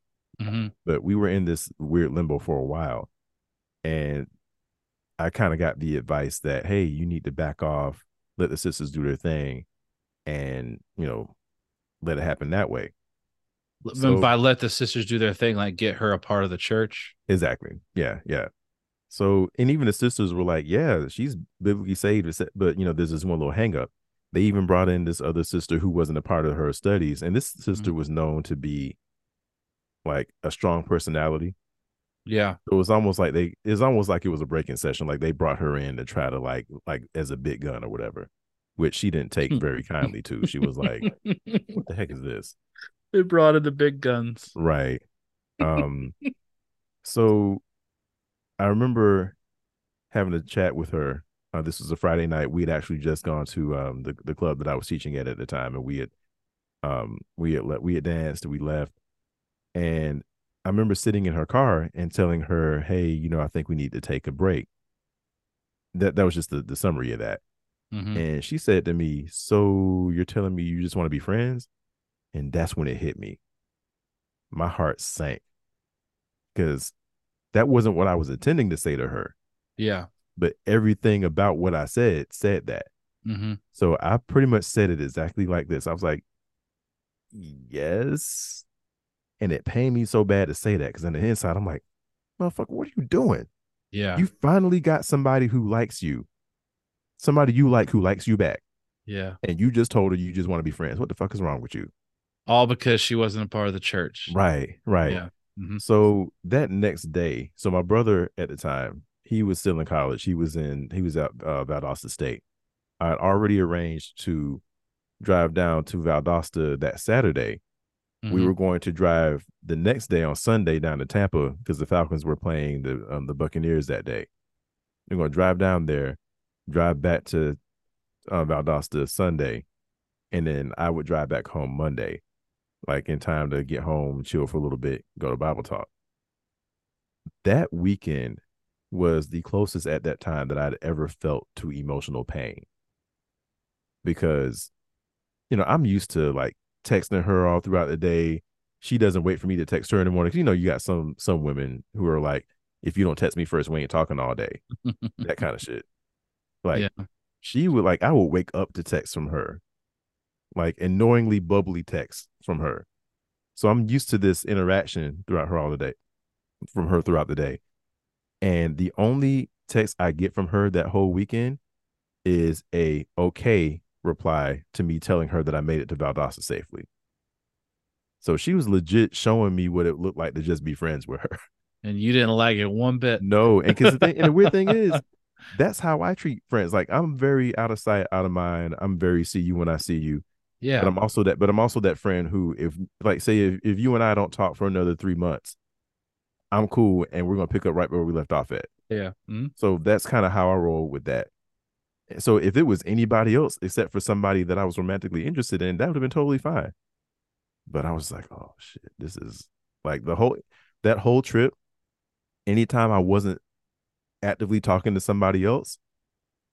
Speaker 2: Mm-hmm. But we were in this weird limbo for a while, and I kind of got the advice that hey, you need to back off, let the sisters do their thing, and you know, let it happen that way.
Speaker 1: So, by let the sisters do their thing, like get her a part of the church.
Speaker 2: Exactly. Yeah. Yeah. So, and even the sisters were like, yeah, she's biblically saved, but you know, there's this one little hangup. They even brought in this other sister who wasn't a part of her studies, and this sister mm-hmm. was known to be like a strong personality.
Speaker 1: Yeah.
Speaker 2: It was almost like they it's almost like it was a breaking session. Like they brought her in to try to like like as a big gun or whatever, which she didn't take very kindly to. She was like, What the heck is this?
Speaker 1: They brought in the big guns.
Speaker 2: Right. Um so I remember having a chat with her. Uh, this was a Friday night. We had actually just gone to um, the the club that I was teaching at at the time, and we had um, we had le- we had danced. We left, and I remember sitting in her car and telling her, "Hey, you know, I think we need to take a break." That that was just the the summary of that. Mm-hmm. And she said to me, "So you're telling me you just want to be friends?" And that's when it hit me. My heart sank because that wasn't what I was intending to say to her.
Speaker 1: Yeah.
Speaker 2: But everything about what I said said that. Mm-hmm. So I pretty much said it exactly like this. I was like, yes. And it pained me so bad to say that because on the inside, I'm like, motherfucker, what are you doing?
Speaker 1: Yeah.
Speaker 2: You finally got somebody who likes you, somebody you like who likes you back.
Speaker 1: Yeah.
Speaker 2: And you just told her you just want to be friends. What the fuck is wrong with you?
Speaker 1: All because she wasn't a part of the church.
Speaker 2: Right. Right. Yeah. Mm-hmm. So that next day, so my brother at the time, he was still in college. He was in he was at uh, Valdosta State. I had already arranged to drive down to Valdosta that Saturday. Mm-hmm. We were going to drive the next day on Sunday down to Tampa because the Falcons were playing the um, the Buccaneers that day. We're going to drive down there, drive back to uh, Valdosta Sunday, and then I would drive back home Monday like in time to get home, chill for a little bit, go to Bible talk. That weekend was the closest at that time that I'd ever felt to emotional pain. Because, you know, I'm used to like texting her all throughout the day. She doesn't wait for me to text her in the morning. You know, you got some some women who are like, if you don't text me first, we ain't talking all day. (laughs) that kind of shit. Like yeah. she would like I would wake up to text from her like annoyingly bubbly text from her. So I'm used to this interaction throughout her all the day, from her throughout the day. And the only text I get from her that whole weekend is a okay reply to me telling her that I made it to Valdosta safely. So she was legit showing me what it looked like to just be friends with her.
Speaker 1: And you didn't like it one bit.
Speaker 2: No, and because the, thing, and the weird thing is, (laughs) that's how I treat friends. Like I'm very out of sight, out of mind. I'm very see you when I see you.
Speaker 1: Yeah.
Speaker 2: But I'm also that, but I'm also that friend who, if like say if, if you and I don't talk for another three months, I'm cool and we're gonna pick up right where we left off at.
Speaker 1: yeah. Mhm.
Speaker 2: So that's kind of how I roll with that. So if it was anybody else except for somebody that I was romantically interested in, that would have been totally fine. But I was like, oh shit, this is like the whole that whole trip. Anytime I wasn't actively talking to somebody else,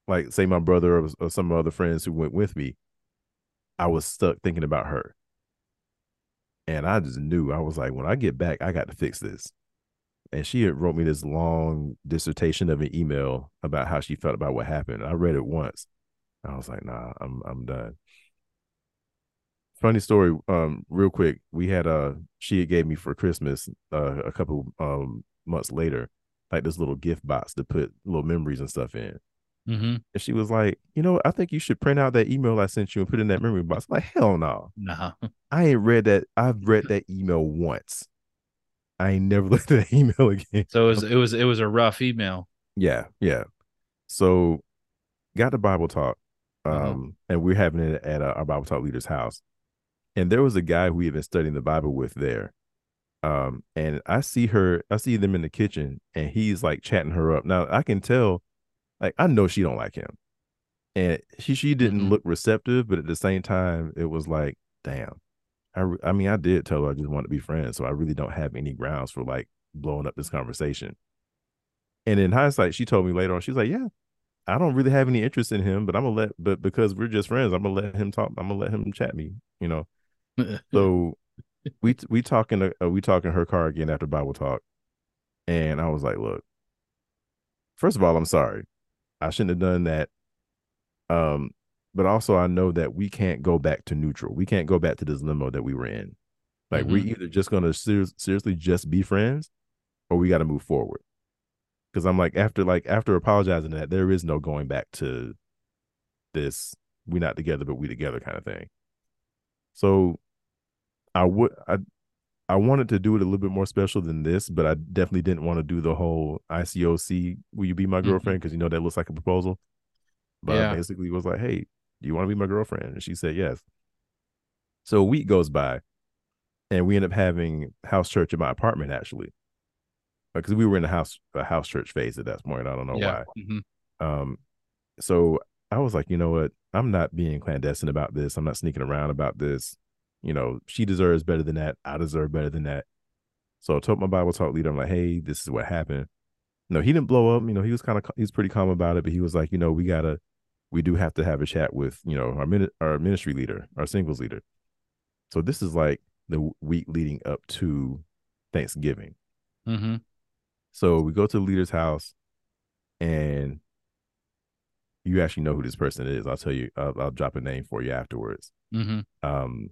Speaker 2: like say my brother or, or some other friends who went with me, I was stuck thinking about her. And I just knew I was like, when I get back, I got to fix this. And she had wrote me this long dissertation of an email about how she felt about what happened. I read it once. I was like, nah, I'm I'm done. Funny story, um, real quick. We had uh she gave me for Christmas uh, a couple um months later, like this little gift box to put little memories and stuff in.
Speaker 1: Mhm.
Speaker 2: And she was like, you know, I think you should print out that email I sent you and put it in that memory box. I'm like, hell no.
Speaker 1: Nah. (laughs)
Speaker 2: I ain't read that. I've read that email once. I ain't never (laughs) looked at that email again.
Speaker 1: So it was it was it was a rough email.
Speaker 2: Yeah, yeah. So got the Bible talk. Um,
Speaker 1: Uh-huh.
Speaker 2: and we're having it at uh, our Bible talk leader's house. And there was a guy who we had been studying the Bible with there. Um, and I see her, I see them in the kitchen, and he's like chatting her up. Now I can tell, like, I know she don't like him. And she she didn't
Speaker 1: Mhm.
Speaker 2: look receptive, but at the same time, it was like, damn. I I mean, I did tell her I just want to be friends, so I really don't have any grounds for like blowing up this conversation. And in hindsight, she told me later on, she's like, Yeah, I don't really have any interest in him, but I'm gonna let but because we're just friends, I'm gonna let him talk, I'm gonna let him chat me, you know. (laughs) So we we talking uh, we talking her car again after Bible talk. And I was like, look, first of all, I'm sorry. I shouldn't have done that. Um, but also I know that we can't go back to neutral. We can't go back to this limo that we were in. Like we're either just gonna ser- seriously just be friends, or we got to move forward. Because I'm like after like after apologizing that there is no going back to this we not together but we together kind of thing. So I would I I wanted to do it a little bit more special than this, but I definitely didn't want to do the whole ICOC will you be my
Speaker 1: Mhm.
Speaker 2: girlfriend because you know that looks like a proposal. But
Speaker 1: Yeah.
Speaker 2: I basically was like, hey, do you want to be my girlfriend? And she said yes. So a week goes by, and we end up having house church in my apartment actually, because we were in a house a house church phase at that point. I don't know
Speaker 1: yeah.
Speaker 2: why.
Speaker 1: Mhm.
Speaker 2: Um, so I was like, you know what? I'm not being clandestine about this. I'm not sneaking around about this. You know, she deserves better than that. I deserve better than that. So I told my Bible talk leader, I'm like, hey, this is what happened. No, he didn't blow up. You know, he was kind of he was pretty calm about it, but he was like, you know, we gotta, we do have to have a chat with, you know, our minute our ministry leader, our singles leader. So this is like the week leading up to Thanksgiving.
Speaker 1: Mhm.
Speaker 2: So we go to the leader's house, and you actually know who this person is. I'll tell you. I'll, I'll drop a name for you afterwards.
Speaker 1: Mhm.
Speaker 2: Um,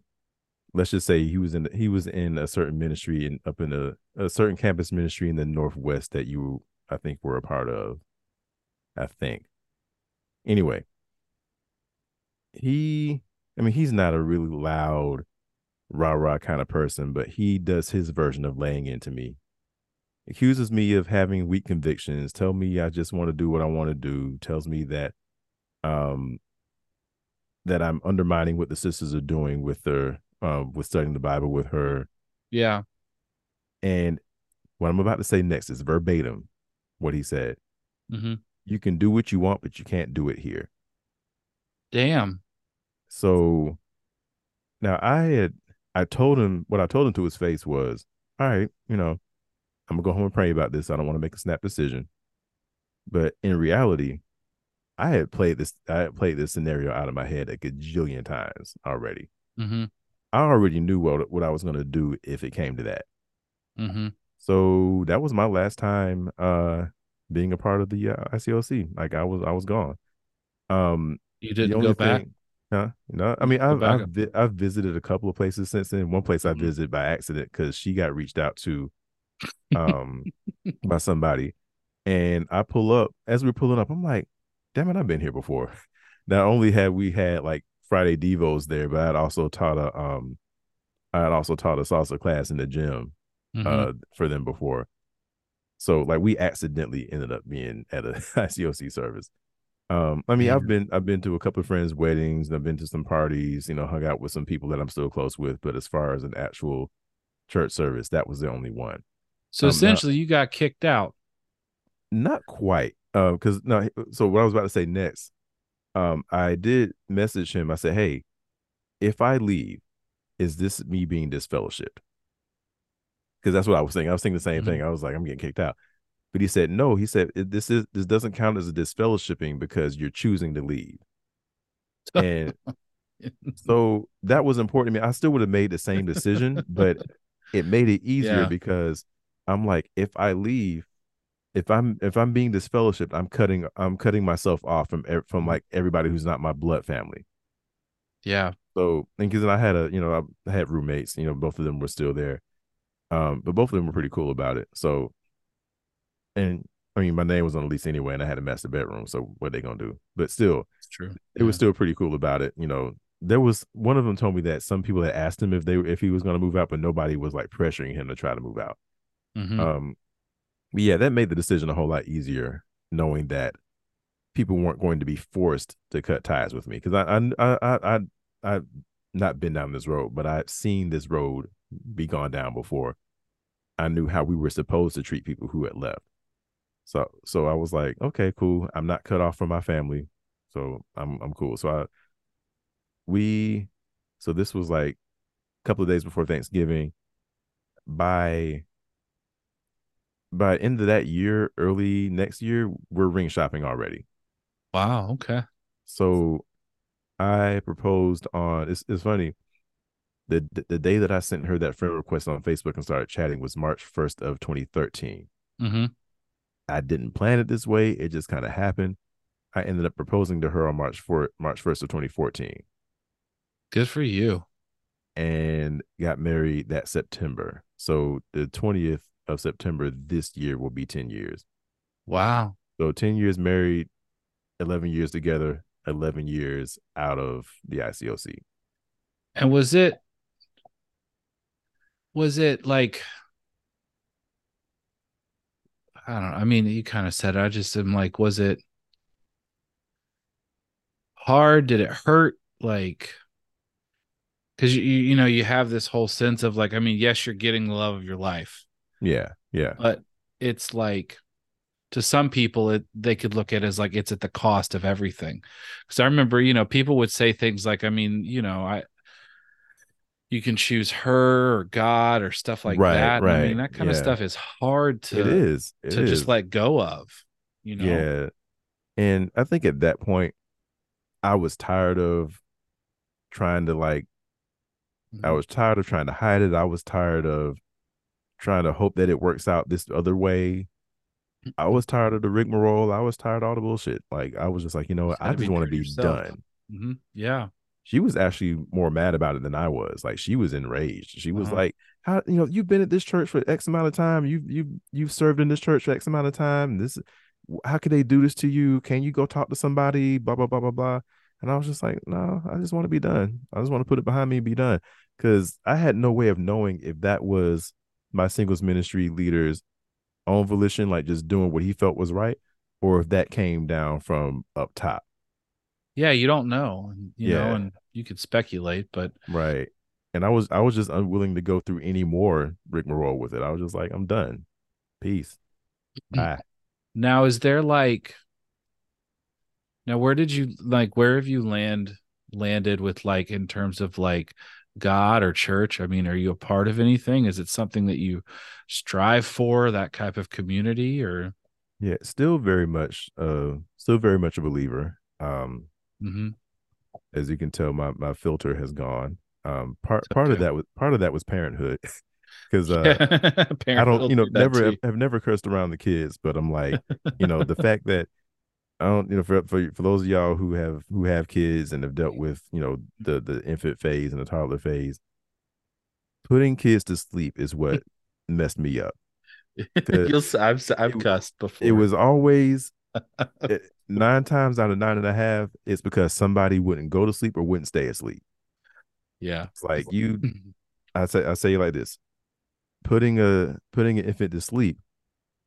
Speaker 2: let's just say he was in he was in a certain ministry and up in a, a certain campus ministry in the northwest that you I think were a part of. I think. Anyway, he I mean he's not a really loud rah rah kind of person, but he does his version of laying into me. Accuses me of having weak convictions, tell me I just want to do what I want to do, tells me that um that I'm undermining what the sisters are doing with their um with studying the Bible with her.
Speaker 1: Yeah.
Speaker 2: And what I'm about to say next is verbatim what he said.
Speaker 1: Mhm.
Speaker 2: You can do what you want, but you can't do it here.
Speaker 1: Damn.
Speaker 2: So now I had I told him what I told him to his face was, all right, you know, I'm gonna go home and pray about this. I don't want to make a snap decision. But in reality, I had played this I had played this scenario out of my head a gajillion times already.
Speaker 1: Mhm.
Speaker 2: I already knew what what I was gonna do if it came to that.
Speaker 1: Mhm.
Speaker 2: So that was my last time uh being a part of the uh, ICOC. Like I was I was gone. Um
Speaker 1: You didn't go back.
Speaker 2: Huh? No, I mean I've I've, vi- I've visited a couple of places since then. One place I
Speaker 1: Mhm.
Speaker 2: visited by accident because she got reached out to (laughs) um by somebody, and I pull up as we're pulling up. I'm like, damn it, I've been here before. (laughs) Not only had we had like Friday devos there, but I'd also taught a um I had also taught a salsa class in the gym
Speaker 1: Mhm.
Speaker 2: uh for them before. So like we accidentally ended up being at a (laughs) ICOC service. Um, I mean. I've been I've been to a couple of friends' weddings, and I've been to some parties, you know, hung out with some people that I'm still close with. But as far as an actual church service, that was the only one.
Speaker 1: So
Speaker 2: Um, now-
Speaker 1: essentially, you got kicked out.
Speaker 2: Not quite. Uh, because no, so what I was about to say next, um, I did message him. I said, Hey, if I leave, is this me being disfellowshipped? Because that's what I was thinking. I was thinking the same
Speaker 1: Mhm.
Speaker 2: thing. I was like, I'm getting kicked out. But he said, No, he said this is this doesn't count as a disfellowshipping because you're choosing to leave. And (laughs) so that was important to me. I still would have made the same decision, but it made it (laughs) easier
Speaker 1: Yeah.
Speaker 2: because I'm like, if I leave, if I'm if I'm being disfellowshipped, I'm cutting I'm cutting myself off from from like everybody who's not my blood family.
Speaker 1: yeah.
Speaker 2: So and because I had a you know I had roommates, you know both of them were still there, um, but both of them were pretty cool about it. So, and I mean my name was on the lease anyway, and I had a master bedroom. So what they gonna do? But still,
Speaker 1: It's true.
Speaker 2: it was still pretty cool about it. You know, there was one of them told me that some people had asked him if they if he was going to move out, but nobody was like pressuring him to try to move out.
Speaker 1: Mhm.
Speaker 2: Um, yeah, that made the decision a whole lot easier, knowing that people weren't going to be forced to cut ties with me because I I I I I I've not been down this road, but I've seen this road be gone down before. I knew how we were supposed to treat people who had left. So so I was like, okay, cool. I'm not cut off from my family. So I'm I'm cool. So I we so this was like a couple of days before Thanksgiving. By by end of that year, early next year, we're ring shopping already.
Speaker 1: wow. Okay.
Speaker 2: So I proposed on it's it's funny. The the day that I sent her that friend request on Facebook and started chatting was March 1st of 2013.
Speaker 1: hmm
Speaker 2: I didn't plan it this way. It just kind of happened. I ended up proposing to her on March 4th, March 1st of 2014
Speaker 1: Good for you.
Speaker 2: and got married that September. So the 20th of September this year will be 10 years.
Speaker 1: Wow.
Speaker 2: So 10 years married, 11 years together, 11 years out of the ICOC.
Speaker 1: And was it was it like I don't know. I mean, you kind of said it. I just am like, was it hard? Did it hurt? Like, because you you know you have this whole sense of like, I mean, yes, you're getting the love of your life,
Speaker 2: Yeah, yeah.
Speaker 1: but it's like to some people it they could look at it as like it's at the cost of everything because i remember you know people would say things like i mean you know i you can choose her or god or stuff like
Speaker 2: Right,
Speaker 1: that And i mean that kind of stuff is hard to
Speaker 2: it is. It
Speaker 1: to
Speaker 2: is.
Speaker 1: just let go of you know
Speaker 2: Yeah. And I think at that point, I was tired of trying to like, I
Speaker 1: Mhm.
Speaker 2: was tired of trying to hide it. I was tired of trying to hope that it works out this other way. I was tired of the rigmarole. I was tired of all the bullshit. Like, I was just like, you know what? I just want to be
Speaker 1: yourself.
Speaker 2: done.
Speaker 1: Mhm. yeah
Speaker 2: She was actually more mad about it than I was. Like, she was enraged. She was
Speaker 1: Uh-huh.
Speaker 2: like, how, you know, you've been at this church for X amount of time. You've, you've, you've served in this church for X amount of time. This, how could they do this to you? Can you go talk to somebody? Blah blah blah blah blah. And I was just like, no, I just want to be done. I just want to put it behind me and be done. Because I had no way of knowing if that was my singles ministry leader's own volition, like just doing what he felt was right, or if that came down from up top.
Speaker 1: yeah you don't know you know and you could speculate but
Speaker 2: Right. And I was I was just unwilling to go through any more rigmarole with it. I was just like, I'm done. Peace. Bye.
Speaker 1: Now, is there like now where did you like where have you land landed with like in terms of like God or church? I mean, are you a part of anything? Is it something that you strive for, that type of community or
Speaker 2: Yeah, still very much uh still very much a believer. Um
Speaker 1: mm-hmm.
Speaker 2: as you can tell my my filter has gone. Um part
Speaker 1: It's
Speaker 2: part of that was part of that was parenthood. (laughs) Cuz (laughs) uh I don't, you know,
Speaker 1: do
Speaker 2: never have, have never cursed around the kids, but I'm like, you know, the (laughs) fact that I don't, you know, for for for those of y'all who have who have kids and have dealt with, you know, the the infant phase and the toddler phase, putting kids to sleep is what (laughs) messed me up. (laughs)
Speaker 1: you. You'll s- I've I've
Speaker 2: It-
Speaker 1: cussed before.
Speaker 2: It was always it- (laughs) eh, nine times out of nine and a half, it's because somebody wouldn't go to sleep or wouldn't stay asleep.
Speaker 1: yeah.
Speaker 2: It's like you, I say, I say like this: putting a putting an infant to sleep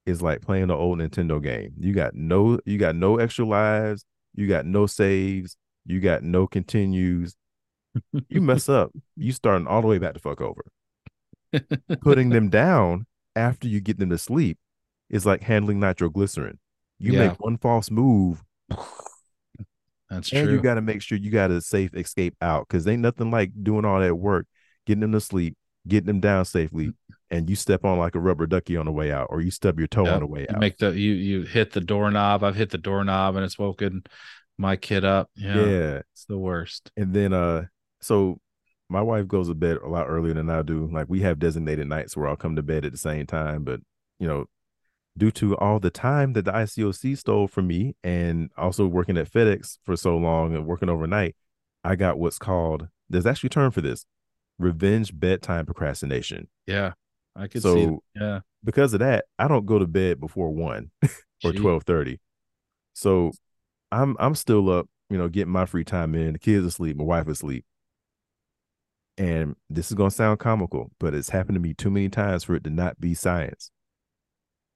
Speaker 2: is like playing the old Nintendo game. You got no, you got no extra lives. you got no saves, you got no continues. You (laughs) mess up, you starting all the way back to fuck over. (laughs) Putting them down after you get them to sleep is like handling nitroglycerin. You
Speaker 1: Yeah.
Speaker 2: make one false move, (laughs)
Speaker 1: That's
Speaker 2: and
Speaker 1: true.
Speaker 2: you got to make sure you got a safe escape out because ain't nothing like doing all that work, getting them to sleep, getting them down safely, and you step on like a rubber ducky on the way out, or you stub your toe
Speaker 1: Yeah.
Speaker 2: on the way
Speaker 1: you
Speaker 2: out.
Speaker 1: make the you you hit the doorknob. I've hit the doorknob and it's woken my kid up. Yeah.
Speaker 2: yeah.
Speaker 1: It's the worst.
Speaker 2: And then uh so my wife goes to bed a lot earlier than I do. Like we have designated nights where I'll come to bed at the same time, but you know, due to all the time that the ICOC stole from me and also working at FedEx for so long and working overnight, I got what's called there's actually a term for this revenge bedtime procrastination.
Speaker 1: Yeah. I could see.
Speaker 2: So
Speaker 1: Yeah.
Speaker 2: because of that, I don't go to bed before one (laughs) or twelve thirty. So I'm I'm still up, you know, getting my free time in. The kids asleep, my wife asleep. And this is gonna sound comical, but it's happened to me too many times for it to not be science.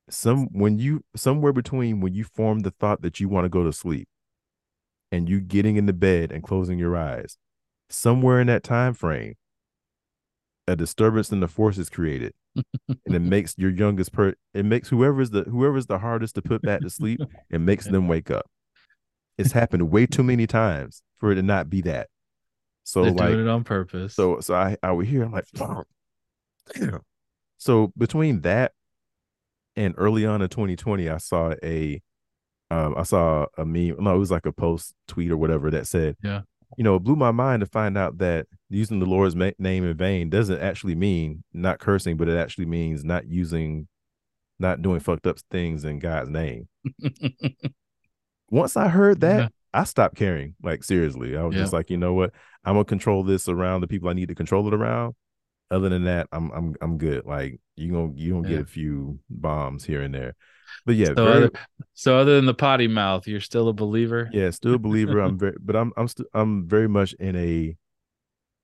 Speaker 2: Some when you somewhere between when you form the thought that you want to go to sleep and you getting into bed and closing your eyes, somewhere in that time frame, a disturbance in the force is created and it makes your youngest per it makes whoever's the whoever's the hardest to put back to sleep it makes them wake up it's happened way too many times for it to not be that so
Speaker 1: They're
Speaker 2: like
Speaker 1: doing it on purpose.
Speaker 2: so so i i would hear i'm like damn so between that and early on in 2020 i saw a um i saw a meme no it was like a post tweet or whatever that said
Speaker 1: Yeah.
Speaker 2: You know it blew my mind to find out that using the lord's ma- name in vain doesn't actually mean not cursing but it actually means not using not doing fucked up things in god's name. (laughs) Once i heard that
Speaker 1: Yeah.
Speaker 2: i stopped caring like seriously. I was just like you know what? I'm gonna control this around the people i need to control it around. Other than that i'm i'm i'm good. Like you gonna you gonna
Speaker 1: Yeah.
Speaker 2: get a few bombs here and there but yeah
Speaker 1: so,
Speaker 2: very,
Speaker 1: other, so other than the potty mouth, you're still a believer.
Speaker 2: yeah still a believer. I'm (laughs) very but i'm i'm still i'm very much in a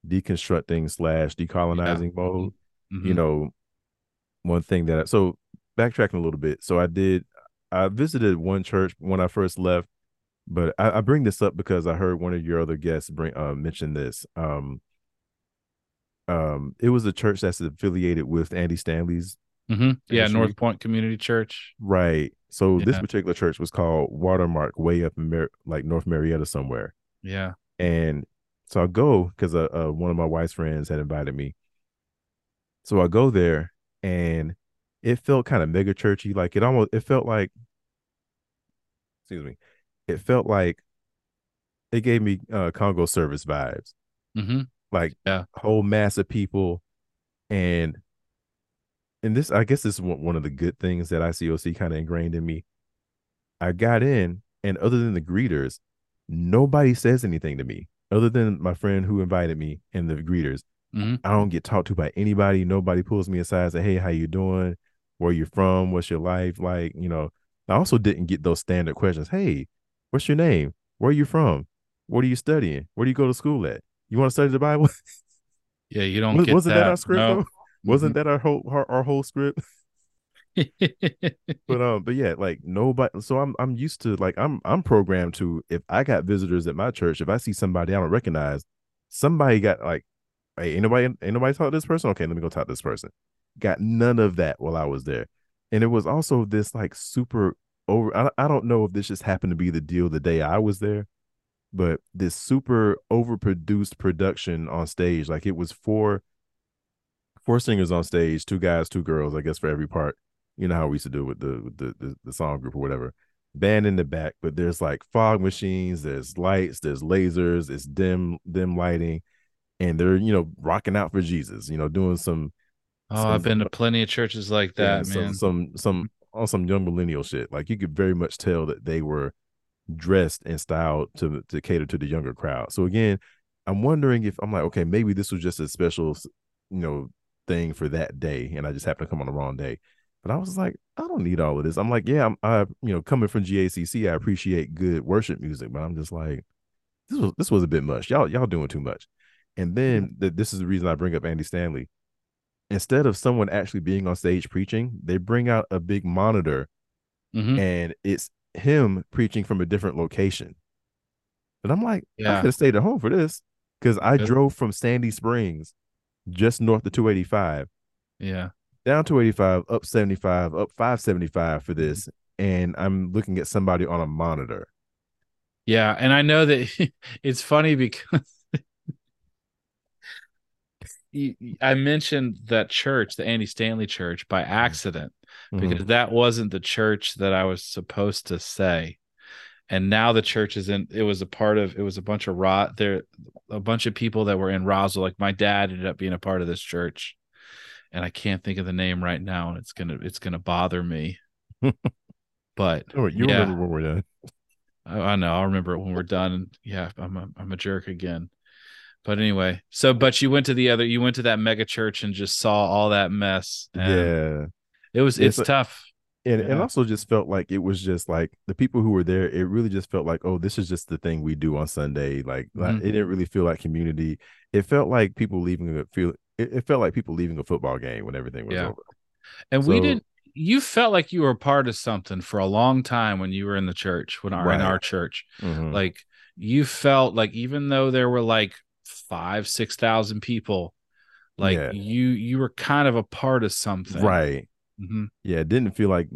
Speaker 2: deconstructing slash decolonizing mode. You
Speaker 1: Mhm.
Speaker 2: know one thing that I, so backtracking a little bit. So i did i visited one church when i first left but i, I bring this up because i heard one of your other guests bring uh mention this. Um um it was a church that's affiliated with andy stanley's
Speaker 1: Mhm. Yeah. North Point Community Church.
Speaker 2: right so this particular church was called Watermarke way up in Mar- like north marietta somewhere
Speaker 1: Yeah.
Speaker 2: And so I go because uh, uh, one of my wife's friends had invited me. So I go there and it felt kind of mega churchy. Like it almost, it felt like, excuse me, it felt like it gave me uh, Congo service vibes.
Speaker 1: hmm
Speaker 2: Like
Speaker 1: Yeah.
Speaker 2: a whole mass of people. And, and this, I guess this is one of the good things that ICOC kind of ingrained in me. I got in, and other than the greeters, nobody says anything to me other than my friend who invited me and the greeters.
Speaker 1: Mhm.
Speaker 2: I don't get talked to by anybody. Nobody pulls me aside and say, "Hey, how you doing? Where you from? What's your life like?" You know. I also didn't get those standard questions. Hey, what's your name? Where are you from? What are you studying? Where do you go to school at? You want to study the Bible? (laughs)
Speaker 1: Yeah. You don't
Speaker 2: Was-
Speaker 1: get
Speaker 2: wasn't that, our script?
Speaker 1: No.
Speaker 2: Wasn't that our whole our, our whole script? (laughs) but (laughs) um but yeah like nobody so i'm i'm used to like i'm i'm programmed to if i got visitors at my church if i see somebody i don't recognize somebody got like hey anybody anybody talk to this person? Okay let me go talk to this person. Got none of that while i was there. And it was also this like super over i, I don't know if this just happened to be the deal the day i was there but this super overproduced production on stage like it was four four singers on stage two guys two girls i guess for every part. You know how we used to do it with the with the, the the song group or whatever. Band in the back but there's like fog machines there's lights there's lasers it's dim dim lighting and they're you know rocking out for jesus you know doing some
Speaker 1: oh, I've been to plenty of churches like
Speaker 2: yeah,
Speaker 1: that,
Speaker 2: some, some some on some young millennial shit. Like you could very much tell that they were dressed and styled to to cater to the younger crowd. So again i'm wondering if i'm like okay maybe this was just a special you know thing for that day and i just happened to come on the wrong day but I was like, I don't need all of this. I'm like, yeah, I'm, I, you know, coming from GACC, I appreciate good worship music, but I'm just like, this was this was a bit much. Y'all, y'all doing too much. And then the, this is the reason I bring up Andy Stanley. Instead of someone actually being on stage preaching, they bring out a big monitor
Speaker 1: Mhm.
Speaker 2: and it's him preaching from a different location. And I'm like, I
Speaker 1: Yeah.
Speaker 2: could have stayed at home for this because I drove from Sandy Springs, just north of 285,
Speaker 1: Yeah.
Speaker 2: down 285, up 75, up 575 for this. And I'm looking at somebody on a monitor.
Speaker 1: Yeah, and I know that (laughs) it's funny because (laughs) I mentioned that church, the Andy Stanley Church, by accident
Speaker 2: Mhm.
Speaker 1: because that wasn't the church that I was supposed to say. And now the church is in. It was a part of. It was a bunch of rot there, a bunch of people that were in Roswell. Like my dad ended up being a part of this church, and I can't think of the name right now, and it's gonna it's gonna bother me. (laughs) but
Speaker 2: Oh, you
Speaker 1: yeah.
Speaker 2: remember when we're done.
Speaker 1: I, I know. I'll remember it when we're done. Yeah, I'm a, I'm a jerk again. But anyway, so but you went to the other, you went to that mega church and just saw all that mess. And
Speaker 2: Yeah.
Speaker 1: it was it's
Speaker 2: so-
Speaker 1: tough.
Speaker 2: And and
Speaker 1: Yeah.
Speaker 2: also just felt like it was just like the people who were there, it really just felt like, oh, this is just the thing we do on Sunday. Like, like
Speaker 1: Mhm.
Speaker 2: it didn't really feel like community. It felt like people leaving a feel it, it felt like people leaving a football game when everything was
Speaker 1: Yeah.
Speaker 2: over.
Speaker 1: And we didn't. You felt like you were a part of something for a long time when you were in the church, when our in our church.
Speaker 2: Mhm.
Speaker 1: Like you felt like even though there were like five, six thousand people, like
Speaker 2: Yeah.
Speaker 1: you you were kind of a part of something.
Speaker 2: Right.
Speaker 1: Mhm.
Speaker 2: Yeah, it didn't feel like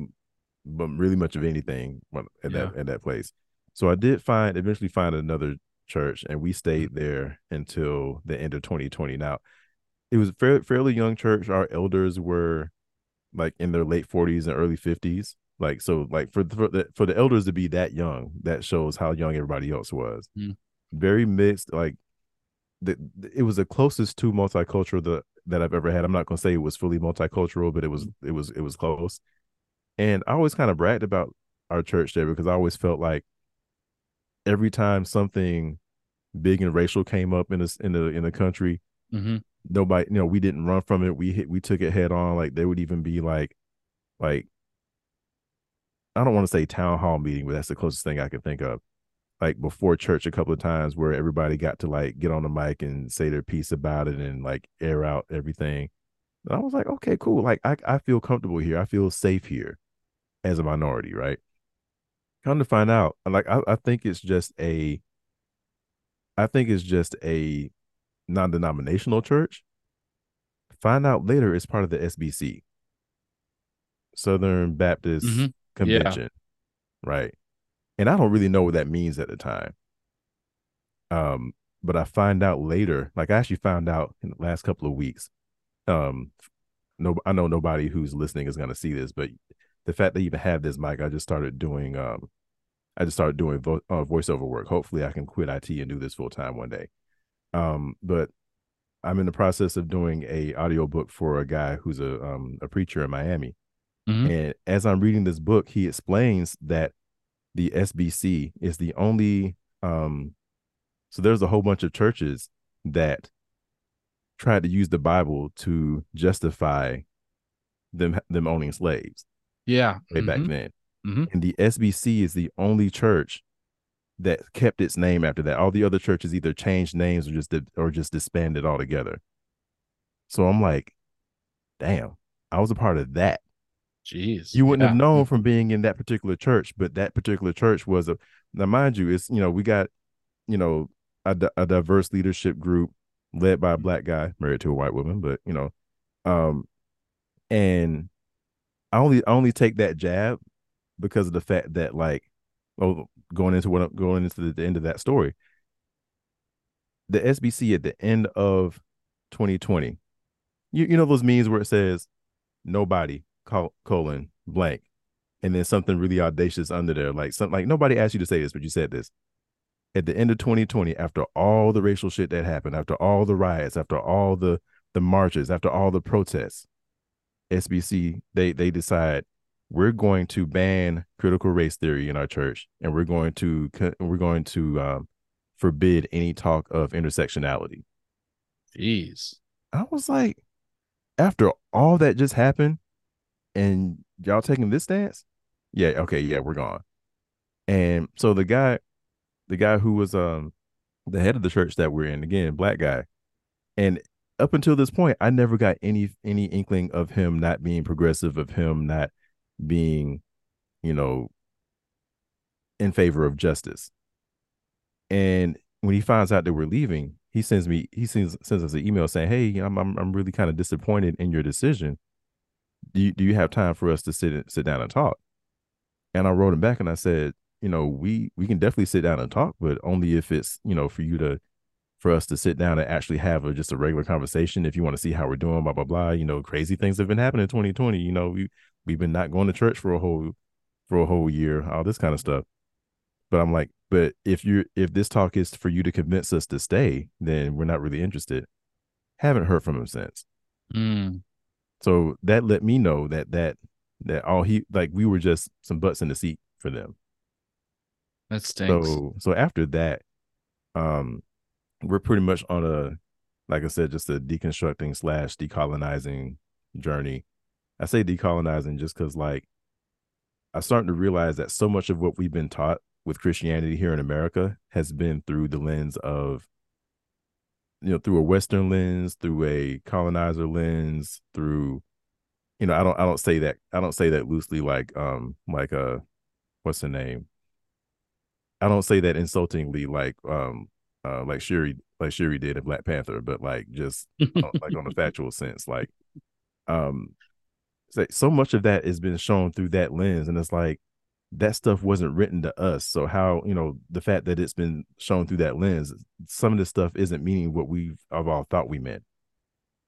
Speaker 2: but really much of anything at that at that place. So I did find eventually find another church and we stayed there until the end of 2020. Now, it was a fair, fairly young church. Our elders were like in their late 40s and early 50s. Like so like for for the for the elders to be that young, that shows how young everybody else was.
Speaker 1: Mm.
Speaker 2: Very mixed like the, it was the closest to multicultural that that I've ever had. I'm not going to say it was fully multicultural, but it was it was it was close. And I always kind of bragged about our church there because I always felt like every time something big and racial came up in this in the in the country,
Speaker 1: Mhm.
Speaker 2: nobody, you know, we didn't run from it. We hit we took it head on. Like there would even be like like I don't want to say town hall meeting, but that's the closest thing I can think of. Like before church a couple of times where everybody got to like get on the mic and say their piece about it and like air out everything. And I was like, okay, cool. Like I, I feel comfortable here. I feel safe here as a minority, right? Come to find out, like I, I think it's just a I think it's just a non-denominational church. Find out later it's part of the SBC. Southern Baptist
Speaker 1: Mhm.
Speaker 2: Convention. Right. And I don't really know what that means at the time. Um, but I find out later, like I actually found out in the last couple of weeks. Um, no, I know nobody who's listening is going to see this, but the fact that you even have this mic, I just started doing. Um, I just started doing vo- uh, voiceover work. Hopefully, I can quit IT and do this full time one day. Um, but I'm in the process of doing a audiobook for a guy who's a um a preacher in Miami.
Speaker 1: Mhm.
Speaker 2: And as I'm reading this book, he explains that the SBC is the only um so there's a whole bunch of churches that tried to use the Bible to justify them them owning slaves
Speaker 1: Yeah.
Speaker 2: way back
Speaker 1: Mhm.
Speaker 2: then.
Speaker 1: Mhm.
Speaker 2: And the SBC is the only church that kept its name after that. All the other churches either changed names or just did, or just disbanded altogether. So I'm like, damn, I was a part of that.
Speaker 1: Jeez.
Speaker 2: You wouldn't
Speaker 1: Yeah.
Speaker 2: have known from being in that particular church, but that particular church was a now, mind you, it's you know, we got you know a, a diverse leadership group led by a black guy married to a white woman, but you know, um, and I only I only take that jab because of the fact that like, oh, going into what I'm going into the, the end of that story, the SBC at the end of 2020, you you know those memes where it says nobody colon blank. And then something really audacious under there like something like nobody asked you to say this but you said this. At the end of 2020 after all the racial shit that happened after all the riots after all the the marches after all the protests sbc they they decide we're going to ban critical race theory in our church and we're going to we're going to um, forbid any talk of intersectionality.
Speaker 1: Jeez.
Speaker 2: I was like, after all that just happened, and y'all taking this stance, yeah, okay, yeah, we're gone. And so the guy, the guy who was um the head of the church that we're in, again, black guy, and up until this point, I never got any any inkling of him not being progressive, of him not being, you know, in favor of justice. And when he finds out that we're leaving, he sends me he sends sends us an email saying, "Hey, I'm I'm, I'm really kind of disappointed in your decision. Do you, do you have time for us to sit sit down and talk?" And I wrote him back and I said, "You know, we we can definitely sit down and talk, but only if it's you know for you to for us to sit down and actually have a, just a regular conversation. If you want to see how we're doing, blah blah blah. You know, crazy things have been happening in 2020. You know, we we've been not going to church for a whole for a whole year, all this kind of stuff. But I'm like, but if you're if this talk is for you to convince us to stay, then we're not really interested. Haven't heard from him since.
Speaker 1: Mm.
Speaker 2: So that let me know that that that all he like we were just some butts in the seat for them.
Speaker 1: That stinks.
Speaker 2: So so after that, um, we're pretty much on a like I said, just a deconstructing slash decolonizing journey. I say decolonizing just because like I'm starting to realize that so much of what we've been taught with Christianity here in America has been through the lens of, you know, through a Western lens, through a colonizer lens, through, you know, I don't, I don't say that, I don't say that loosely, like, um, like, uh, what's the name? I don't say that insultingly, like, um, uh, like Shuri, like Shuri did in Black Panther, but like just like on a (laughs) factual sense, like, um, say so much of that has been shown through that lens, and it's like that stuff wasn't written to us. So how you know the fact that it's been shown through that lens, some of this stuff isn't meaning what we've of all thought we meant.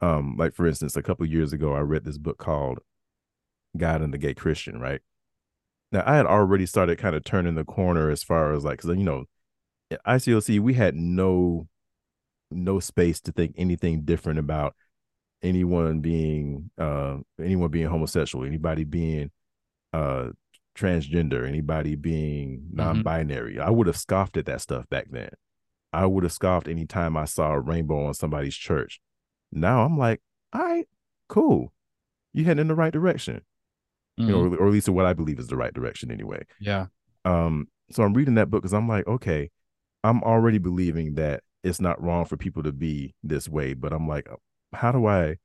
Speaker 2: Um, like for instance, a couple years ago, I read this book called God and the Gay Christian. Right now, I had already started kind of turning the corner as far as like, because you know, ICOC we had no no space to think anything different about anyone being uh anyone being homosexual, anybody being uh transgender, anybody being mm-hmm. non-binary. Mm-hmm. I would have scoffed at that stuff back then. I would have scoffed anytime I saw a rainbow on somebody's church. Now I'm like, all right, cool. You heading in the right direction. Mm-hmm. You know, mm-hmm. or, or at least what I believe is the right direction anyway.
Speaker 1: Yeah.
Speaker 2: Um, so I'm reading that book because I'm like, okay, I'm already believing that it's not wrong for people to be this way, but I'm like, how do I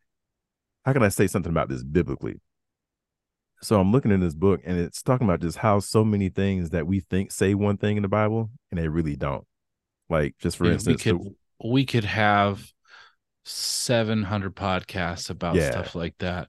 Speaker 2: how can I say something about this biblically? So I'm looking in this book and it's talking about just how so many things that we think say one thing in the Bible and they really don't. Like just for yeah, instance,
Speaker 1: we could, the, we could have 700 podcasts about yeah, stuff like that.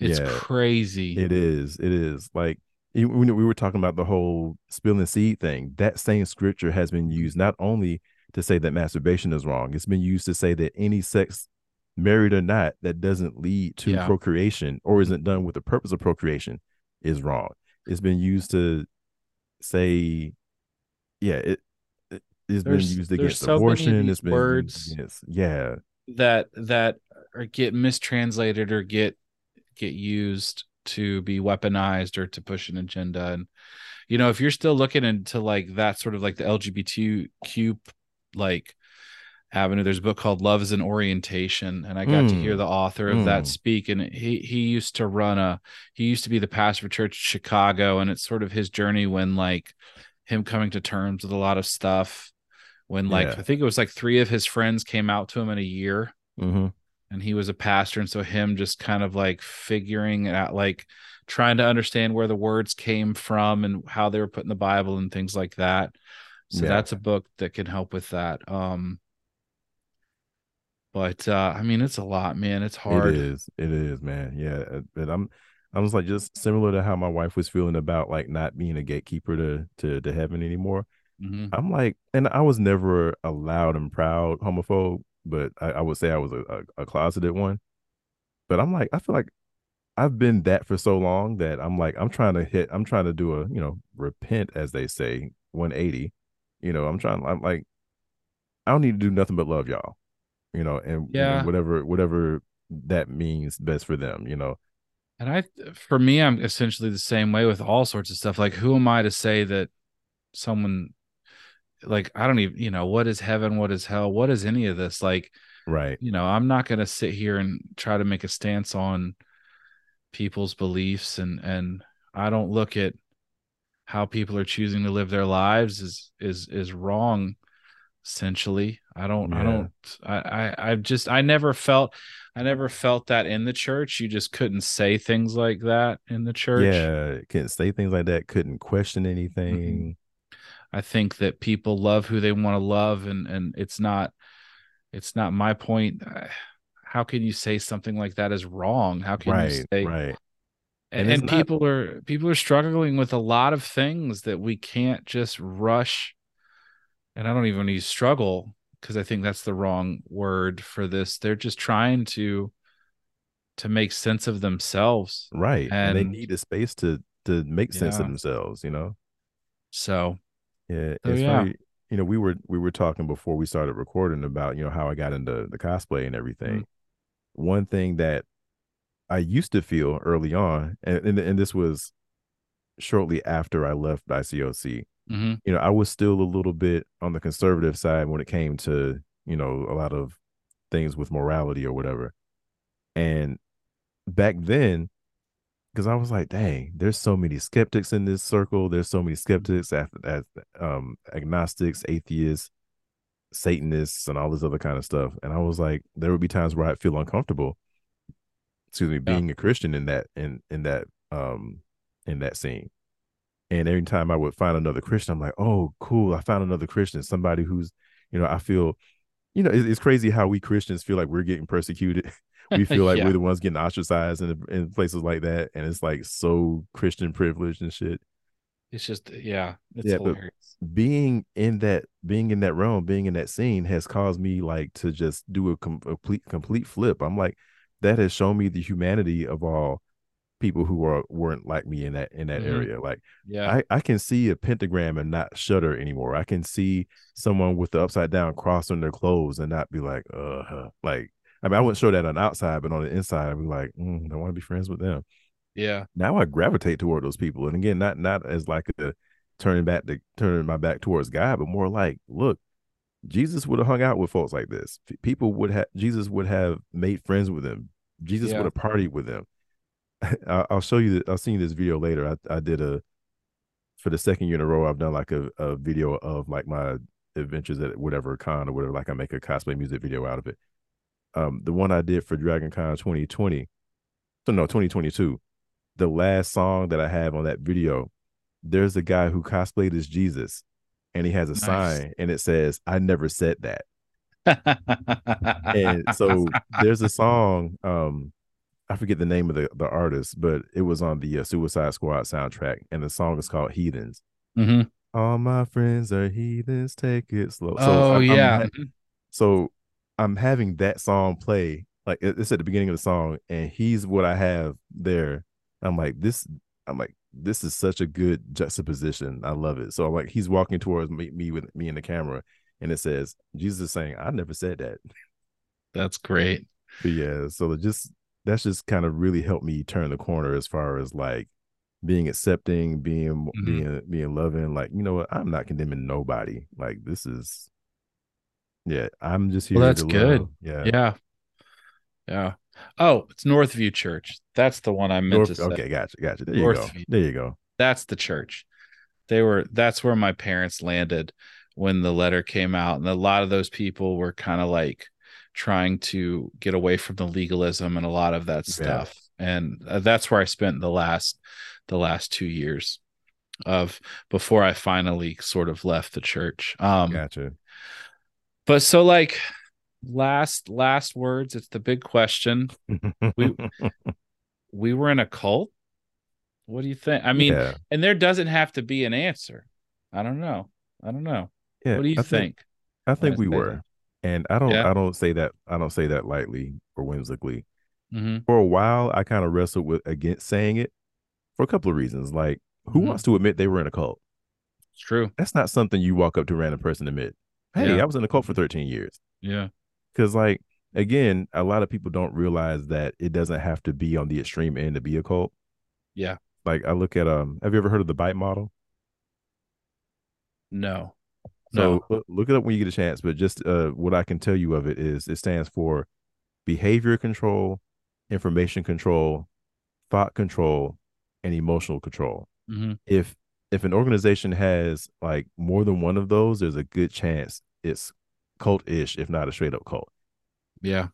Speaker 1: It's yeah, crazy.
Speaker 2: It is. It is. Like we were talking about the whole spilling seed thing. That same scripture has been used not only to say that masturbation is wrong, it's been used to say that any sex married or not, that doesn't lead to yeah. procreation or isn't done with the purpose of procreation is wrong. It's been used to say, yeah, it, it has been used against so abortion. It's been
Speaker 1: words,
Speaker 2: against, yeah,
Speaker 1: that that or get mistranslated or get get used to be weaponized or to push an agenda and you know if you're still looking into like that sort of like the lgbtq like avenue there's a book called love is an orientation and i got mm. to hear hmm. the author of mm. that hmm. speak and he he used to run a he used to be the pastor of church in chicago and it's sort of his journey when like him coming to terms with a lot of stuff when like yeah. i think it was like three of his friends came out to him in a year
Speaker 2: mm-hmm.
Speaker 1: and he was a pastor and so him just kind of like figuring it out like trying to understand where the words came from and how they were put in the bible and things like that so yeah. that's a book that can help with that um but uh, I mean, it's a lot, man. It's hard.
Speaker 2: It is. It is, man. Yeah. But I'm I was like just similar to how my wife was feeling about like not being a gatekeeper to to, to heaven anymore. Mm-hmm. I'm like, and I was never a loud and proud homophobe, but I, I would say I was a, a, a, closeted one. But I'm like, I feel like I've been that for so long that I'm like, I'm trying to hit, I'm trying to do a, you know, repent as they say, 180. You know, I'm trying, I'm like, I don't need to do nothing but love y'all you know, and, yeah. And whatever whatever that means best for them, you know.
Speaker 1: And I, for me, I'm essentially the same way with all sorts of stuff. Like, who am I to say that someone, like, I don't even, you know, what is heaven? What is hell? What is any of this? Like,
Speaker 2: right.
Speaker 1: You know, I'm not going to sit here and try to make a stance on people's beliefs. And, and I don't look at how people are choosing to live their lives is, is, is wrong essentially i don't yeah. i don't I, I i just i never felt i never felt that in the church you just couldn't say things like that in the church
Speaker 2: yeah couldn't say things like that couldn't question anything
Speaker 1: I think that people love who they want to love, and and it's not it's not my point. How can you say something like that is wrong? How can
Speaker 2: right,
Speaker 1: you say
Speaker 2: right?
Speaker 1: And, and, people not... are people are struggling with a lot of things that we can't just rush. And I don't even use struggle because I think that's the wrong word for this. They're just trying to to make sense of themselves.
Speaker 2: Right. And, and they need a space to to make sense yeah. of themselves, you know.
Speaker 1: So
Speaker 2: yeah, it's yeah. funny. You know, we were we were talking before we started recording about, you know, how I got into the cosplay and everything. Mm-hmm. One thing that I used to feel early on, and and, and this was shortly after I left ICOC. Mm-hmm. You know, I was still a little bit on the conservative side when it came to, you know, a lot of things with morality or whatever. And back then, because I was like, dang, there's so many skeptics in this circle. There's so many skeptics, as, as um, agnostics, atheists, Satanists, and all this other kind of stuff. And I was like, there would be times where I'd feel uncomfortable. Excuse me, being yeah. a Christian in that in in that um in that scene. And every time I would find another Christian, I'm like, oh, cool, I found another Christian, somebody who's, you know, I feel, you know, it's crazy how we Christians feel like we're getting persecuted (laughs) we feel like (laughs) yeah. we're the ones getting ostracized in, in places like that, and it's like so Christian privileged and shit.
Speaker 1: It's just yeah, it's yeah, hilarious.
Speaker 2: But being in that being in that realm, being in that scene has caused me like to just do a complete complete flip. I'm like, that has shown me the humanity of all people who are weren't like me in that in that mm-hmm. area. Like, yeah, I, I can see a pentagram and not shudder anymore. I can see someone with the upside down cross on their clothes and not be like, uh, huh. like I mean, I wouldn't show that on the outside, but on the inside, I'd be like, mm, I want to be friends with them.
Speaker 1: Yeah.
Speaker 2: Now I gravitate toward those people, and again, not not as like a turning back to turning my back towards God, but more like, look, Jesus would have hung out with folks like this. People would have Jesus would have made friends with them. Jesus yeah. would have partied with them. (laughs) I'll show you. The, I'll send you this video later. I, I did a for the second year in a row. I've done like a, a video of like my adventures at whatever con or whatever. Like I make a cosplay music video out of it um, the one I did for Dragon Con 2020, so no, 2022, the last song that I have on that video, there's a guy who cosplayed as Jesus and he has a nice. sign and it says, I never said that. (laughs) and so there's a song, um, I forget the name of the, the artist, but it was on the uh, Suicide Squad soundtrack, and the song is called Heathens.
Speaker 1: Mm-hmm.
Speaker 2: All my friends are heathens, take it slow.
Speaker 1: So oh, I'm, yeah. I'm,
Speaker 2: so I'm having that song play like it's at the beginning of the song, and he's what I have there. I'm like this. I'm like this is such a good juxtaposition. I love it. So I'm like he's walking towards me, me with me in the camera, and it says Jesus is saying, "I never said that."
Speaker 1: That's great.
Speaker 2: But yeah, so just that's just kind of really helped me turn the corner as far as like being accepting, being mm-hmm. being being loving. Like you know what, I'm not condemning nobody. Like this is yeah, I'm just here.
Speaker 1: Well, that's good. Yeah. Yeah. Yeah. Oh, it's Northview Church. That's the one I meant North, to say.
Speaker 2: Okay, gotcha, gotcha. There you go. There you go.
Speaker 1: That's the church. They were that's where my parents landed when the letter came out. And a lot of those people were kind of like trying to get away from the legalism and a lot of that stuff. Yeah. And uh, that's where I spent the last the last 2 years of before I finally sort of left the church. Um
Speaker 2: gotcha
Speaker 1: but so like last last words it's the big question (laughs) we we were in a cult what do you think i mean yeah. and there doesn't have to be an answer i don't know i don't know yeah what do you I think? think
Speaker 2: i think we were that? And i don't yeah. i don't say that i don't say that lightly or whimsically mm-hmm. for a while i kind of wrestled with against saying it for a couple of reasons like who mm-hmm. wants to admit they were in a cult
Speaker 1: it's true
Speaker 2: that's not something you walk up to a random person and admit hey, yeah. I was in a cult for 13 years.
Speaker 1: Yeah.
Speaker 2: Cause like again, a lot of people don't realize that it doesn't have to be on the extreme end to be a cult.
Speaker 1: Yeah.
Speaker 2: Like I look at um have you ever heard of the bite model?
Speaker 1: No.
Speaker 2: So no. look it up when you get a chance, but just uh what I can tell you of it is it stands for behavior control, information control, thought control, and emotional control. Mm-hmm. If if an organization has like more than one of those, there's a good chance it's cult-ish, if not a straight up cult.
Speaker 1: Yeah.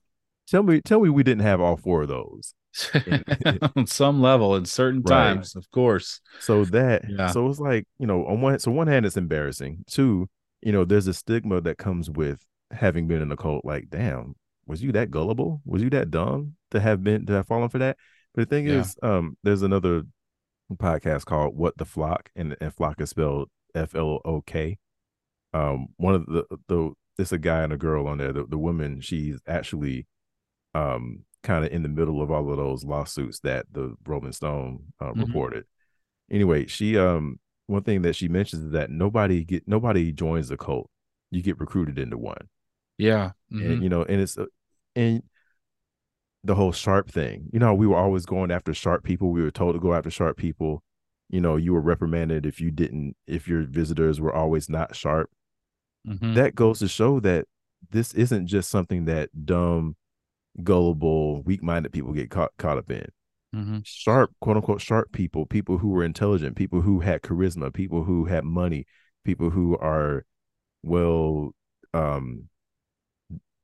Speaker 2: Tell me, tell me we didn't have all four of those. (laughs)
Speaker 1: on some level in certain
Speaker 2: Right.
Speaker 1: times, of course.
Speaker 2: So that
Speaker 1: Yeah.
Speaker 2: so it's like, you know, on one so one hand it's embarrassing. Two, you know, there's a stigma that comes with having been in a cult. Like, damn, was you that gullible? Was you that dumb to have been to have fallen for that? But the thing
Speaker 1: Yeah.
Speaker 2: is, um, there's another podcast called What the Flock, and, and flock is spelled F L O K. Um, one of the the it's a guy and a girl on there. The the woman, she's actually um kind of in the middle of all of those lawsuits that the Rolling Stone uh,
Speaker 1: Mhm.
Speaker 2: reported. Anyway, she um one thing that she mentions is that nobody get nobody joins a cult. You get recruited into one
Speaker 1: Yeah. mhm.
Speaker 2: and you know and it's uh, and the whole sharp thing you know we were always going after sharp people we were told to go after sharp people you know you were reprimanded if you didn't if your visitors were always not sharp
Speaker 1: Mhm.
Speaker 2: that goes to show that this isn't just something that dumb gullible weak-minded people get caught caught up in
Speaker 1: Mhm.
Speaker 2: sharp quote unquote sharp people people who were intelligent people who had charisma people who had money people who are well um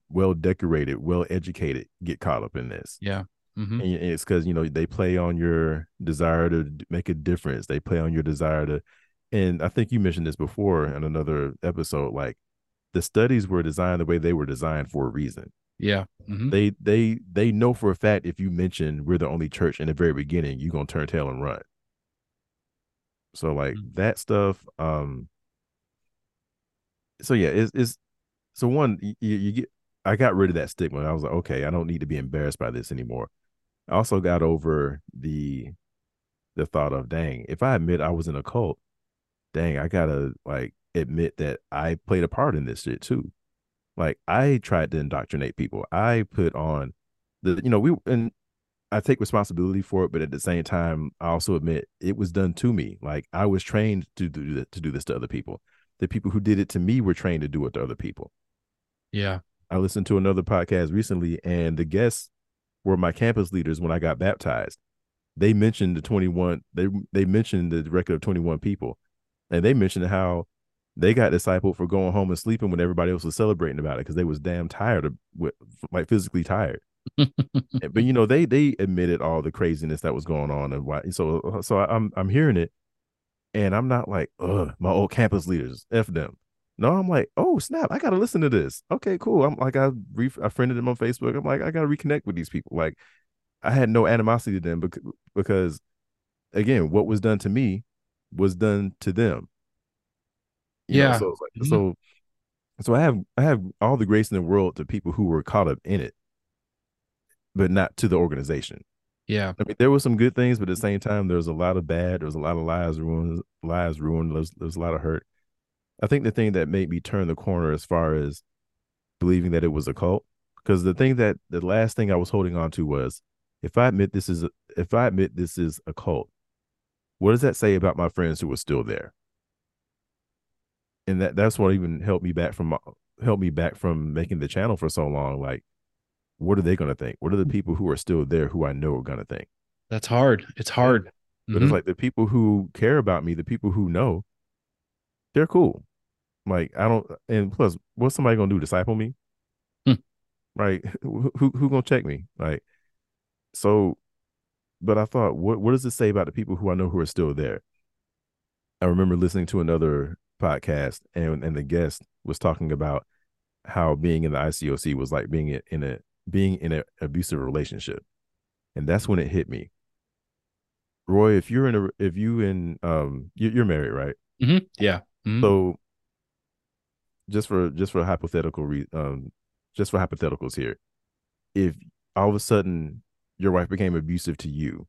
Speaker 2: well decorated well educated get caught up in this
Speaker 1: Yeah. Mhm.
Speaker 2: and it's because you know they play on your desire to make a difference they play on your desire to and i think you mentioned this before in another episode like the studies were designed the way they were designed for a reason
Speaker 1: Yeah. Mhm.
Speaker 2: they they they know for a fact if you mention we're the only church in the very beginning you're gonna turn tail and run so like
Speaker 1: Mm.
Speaker 2: that stuff um so yeah it's, it's so one you, you get i got rid of that stigma i was like okay i don't need to be embarrassed by this anymore i also got over the the thought of dang if i admit i was in a cult dang i gotta like admit that i played a part in this shit too like I tried to indoctrinate people. I put on the, you know, we and I take responsibility for it, but at the same time, I also admit it was done to me. Like I was trained to do that, to do this to other people. The people who did it to me were trained to do it to other people.
Speaker 1: Yeah.
Speaker 2: I listened to another podcast recently, and the guests were my campus leaders when I got baptized. They mentioned the 21, they they mentioned the record of 21 people, and they mentioned how they got discipled for going home and sleeping when everybody else was celebrating about it because they was damn tired of like physically tired. (laughs) But you know, they they admitted all the craziness that was going on and why. So uh, so I'm I'm hearing it, and I'm not like, ugh, my old campus leaders, f them. No, I'm like, oh snap, I gotta listen to this. Okay, cool. I'm like, I re- I friended them on Facebook. I'm like, I gotta reconnect with these people. Like, I had no animosity to them because because again, what was done to me was done to them. You know,
Speaker 1: Yeah.
Speaker 2: so like,
Speaker 1: Mhm.
Speaker 2: so so I have I have all the grace in the world to people who were caught up in it, but not to the organization.
Speaker 1: Yeah.
Speaker 2: I mean, there were some good things, but at the same time, there was a lot of bad. There was a lot of lives ruined, lives ruined. There's there's a lot of hurt. I think the thing that made me turn the corner as far as believing that it was a cult, because the thing that the last thing I was holding on to was, if I admit this is a, if I admit this is a cult, what does that say about my friends who were still there? And that that's what even helped me back from helped me back from making the channel for so long. Like, what are they going to think? What are the people who are still there who I know are going to think?
Speaker 1: That's hard. It's hard.
Speaker 2: But
Speaker 1: Mhm.
Speaker 2: it's like the people who care about me, the people who know, they're cool. Like I don't, and plus, what's somebody gonna do? Disciple me?
Speaker 1: Hmm.
Speaker 2: Right? (laughs) Who, who who gonna check me? Like, so. But I thought, what what does it say about the people who I know who are still there? I remember listening to another podcast, and and the guest was talking about how being in the ICOC was like being in a being in an abusive relationship, and that's when it hit me. Roy, if you're in a if you in um you, you're married, right?
Speaker 1: Mhm. Yeah. Mhm.
Speaker 2: So just for just for hypothetical re, um just for hypotheticals here, if all of a sudden your wife became abusive to you,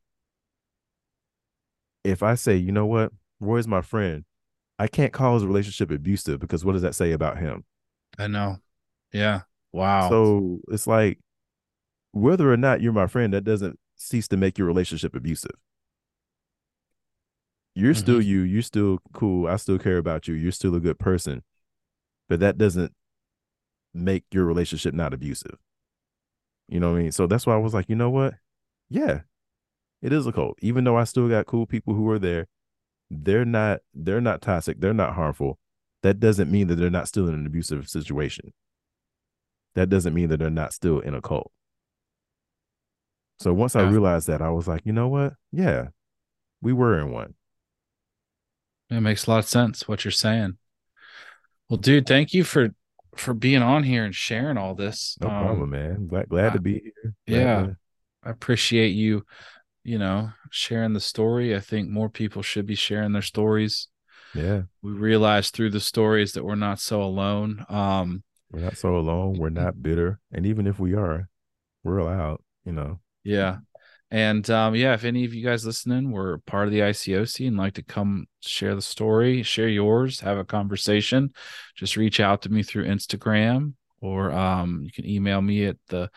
Speaker 2: if I say, you know what, Roy's my friend, I can't call his relationship abusive because what does that say about him?
Speaker 1: I know. Yeah. Wow.
Speaker 2: So it's like whether or not you're my friend, that doesn't cease to make your relationship abusive. You're mm-hmm. still you, you're still cool. I still care about you. You're still a good person. But that doesn't make your relationship not abusive. You know what I mean? So that's why I was like, you know what? Yeah, it is a cult. Even though I still got cool people who are there, they're not they're not toxic, they're not harmful. That doesn't mean that they're not still in an abusive situation. That doesn't mean that they're not still in a cult. So once I realized that, I was like, you know what? Yeah, we were in one.
Speaker 1: It makes a lot of sense what you're saying. Well, dude, thank you for for being on here and sharing all this.
Speaker 2: No
Speaker 1: Um,
Speaker 2: problem, man. Glad, glad to be here. Glad
Speaker 1: yeah.
Speaker 2: to-
Speaker 1: I appreciate you, you know, sharing the story. I think more people should be sharing their stories.
Speaker 2: yeah.
Speaker 1: We realize through the stories that we're not so alone. Um,
Speaker 2: We're not so alone. We're not bitter. And even if we are, we're allowed, you know.
Speaker 1: yeah. And um, yeah, if any of you guys listening were part of the ICOC and like to come share the story, share yours, have a conversation, just reach out to me through Instagram or um, you can email me at the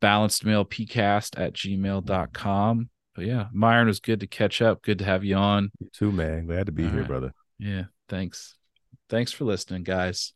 Speaker 1: balanced male pcast at gmail.com. But yeah, Myron was good to catch up. Good to have you on.
Speaker 2: You too, man. Glad to be
Speaker 1: All
Speaker 2: here,
Speaker 1: right.
Speaker 2: brother.
Speaker 1: Yeah, thanks. Thanks for listening, guys.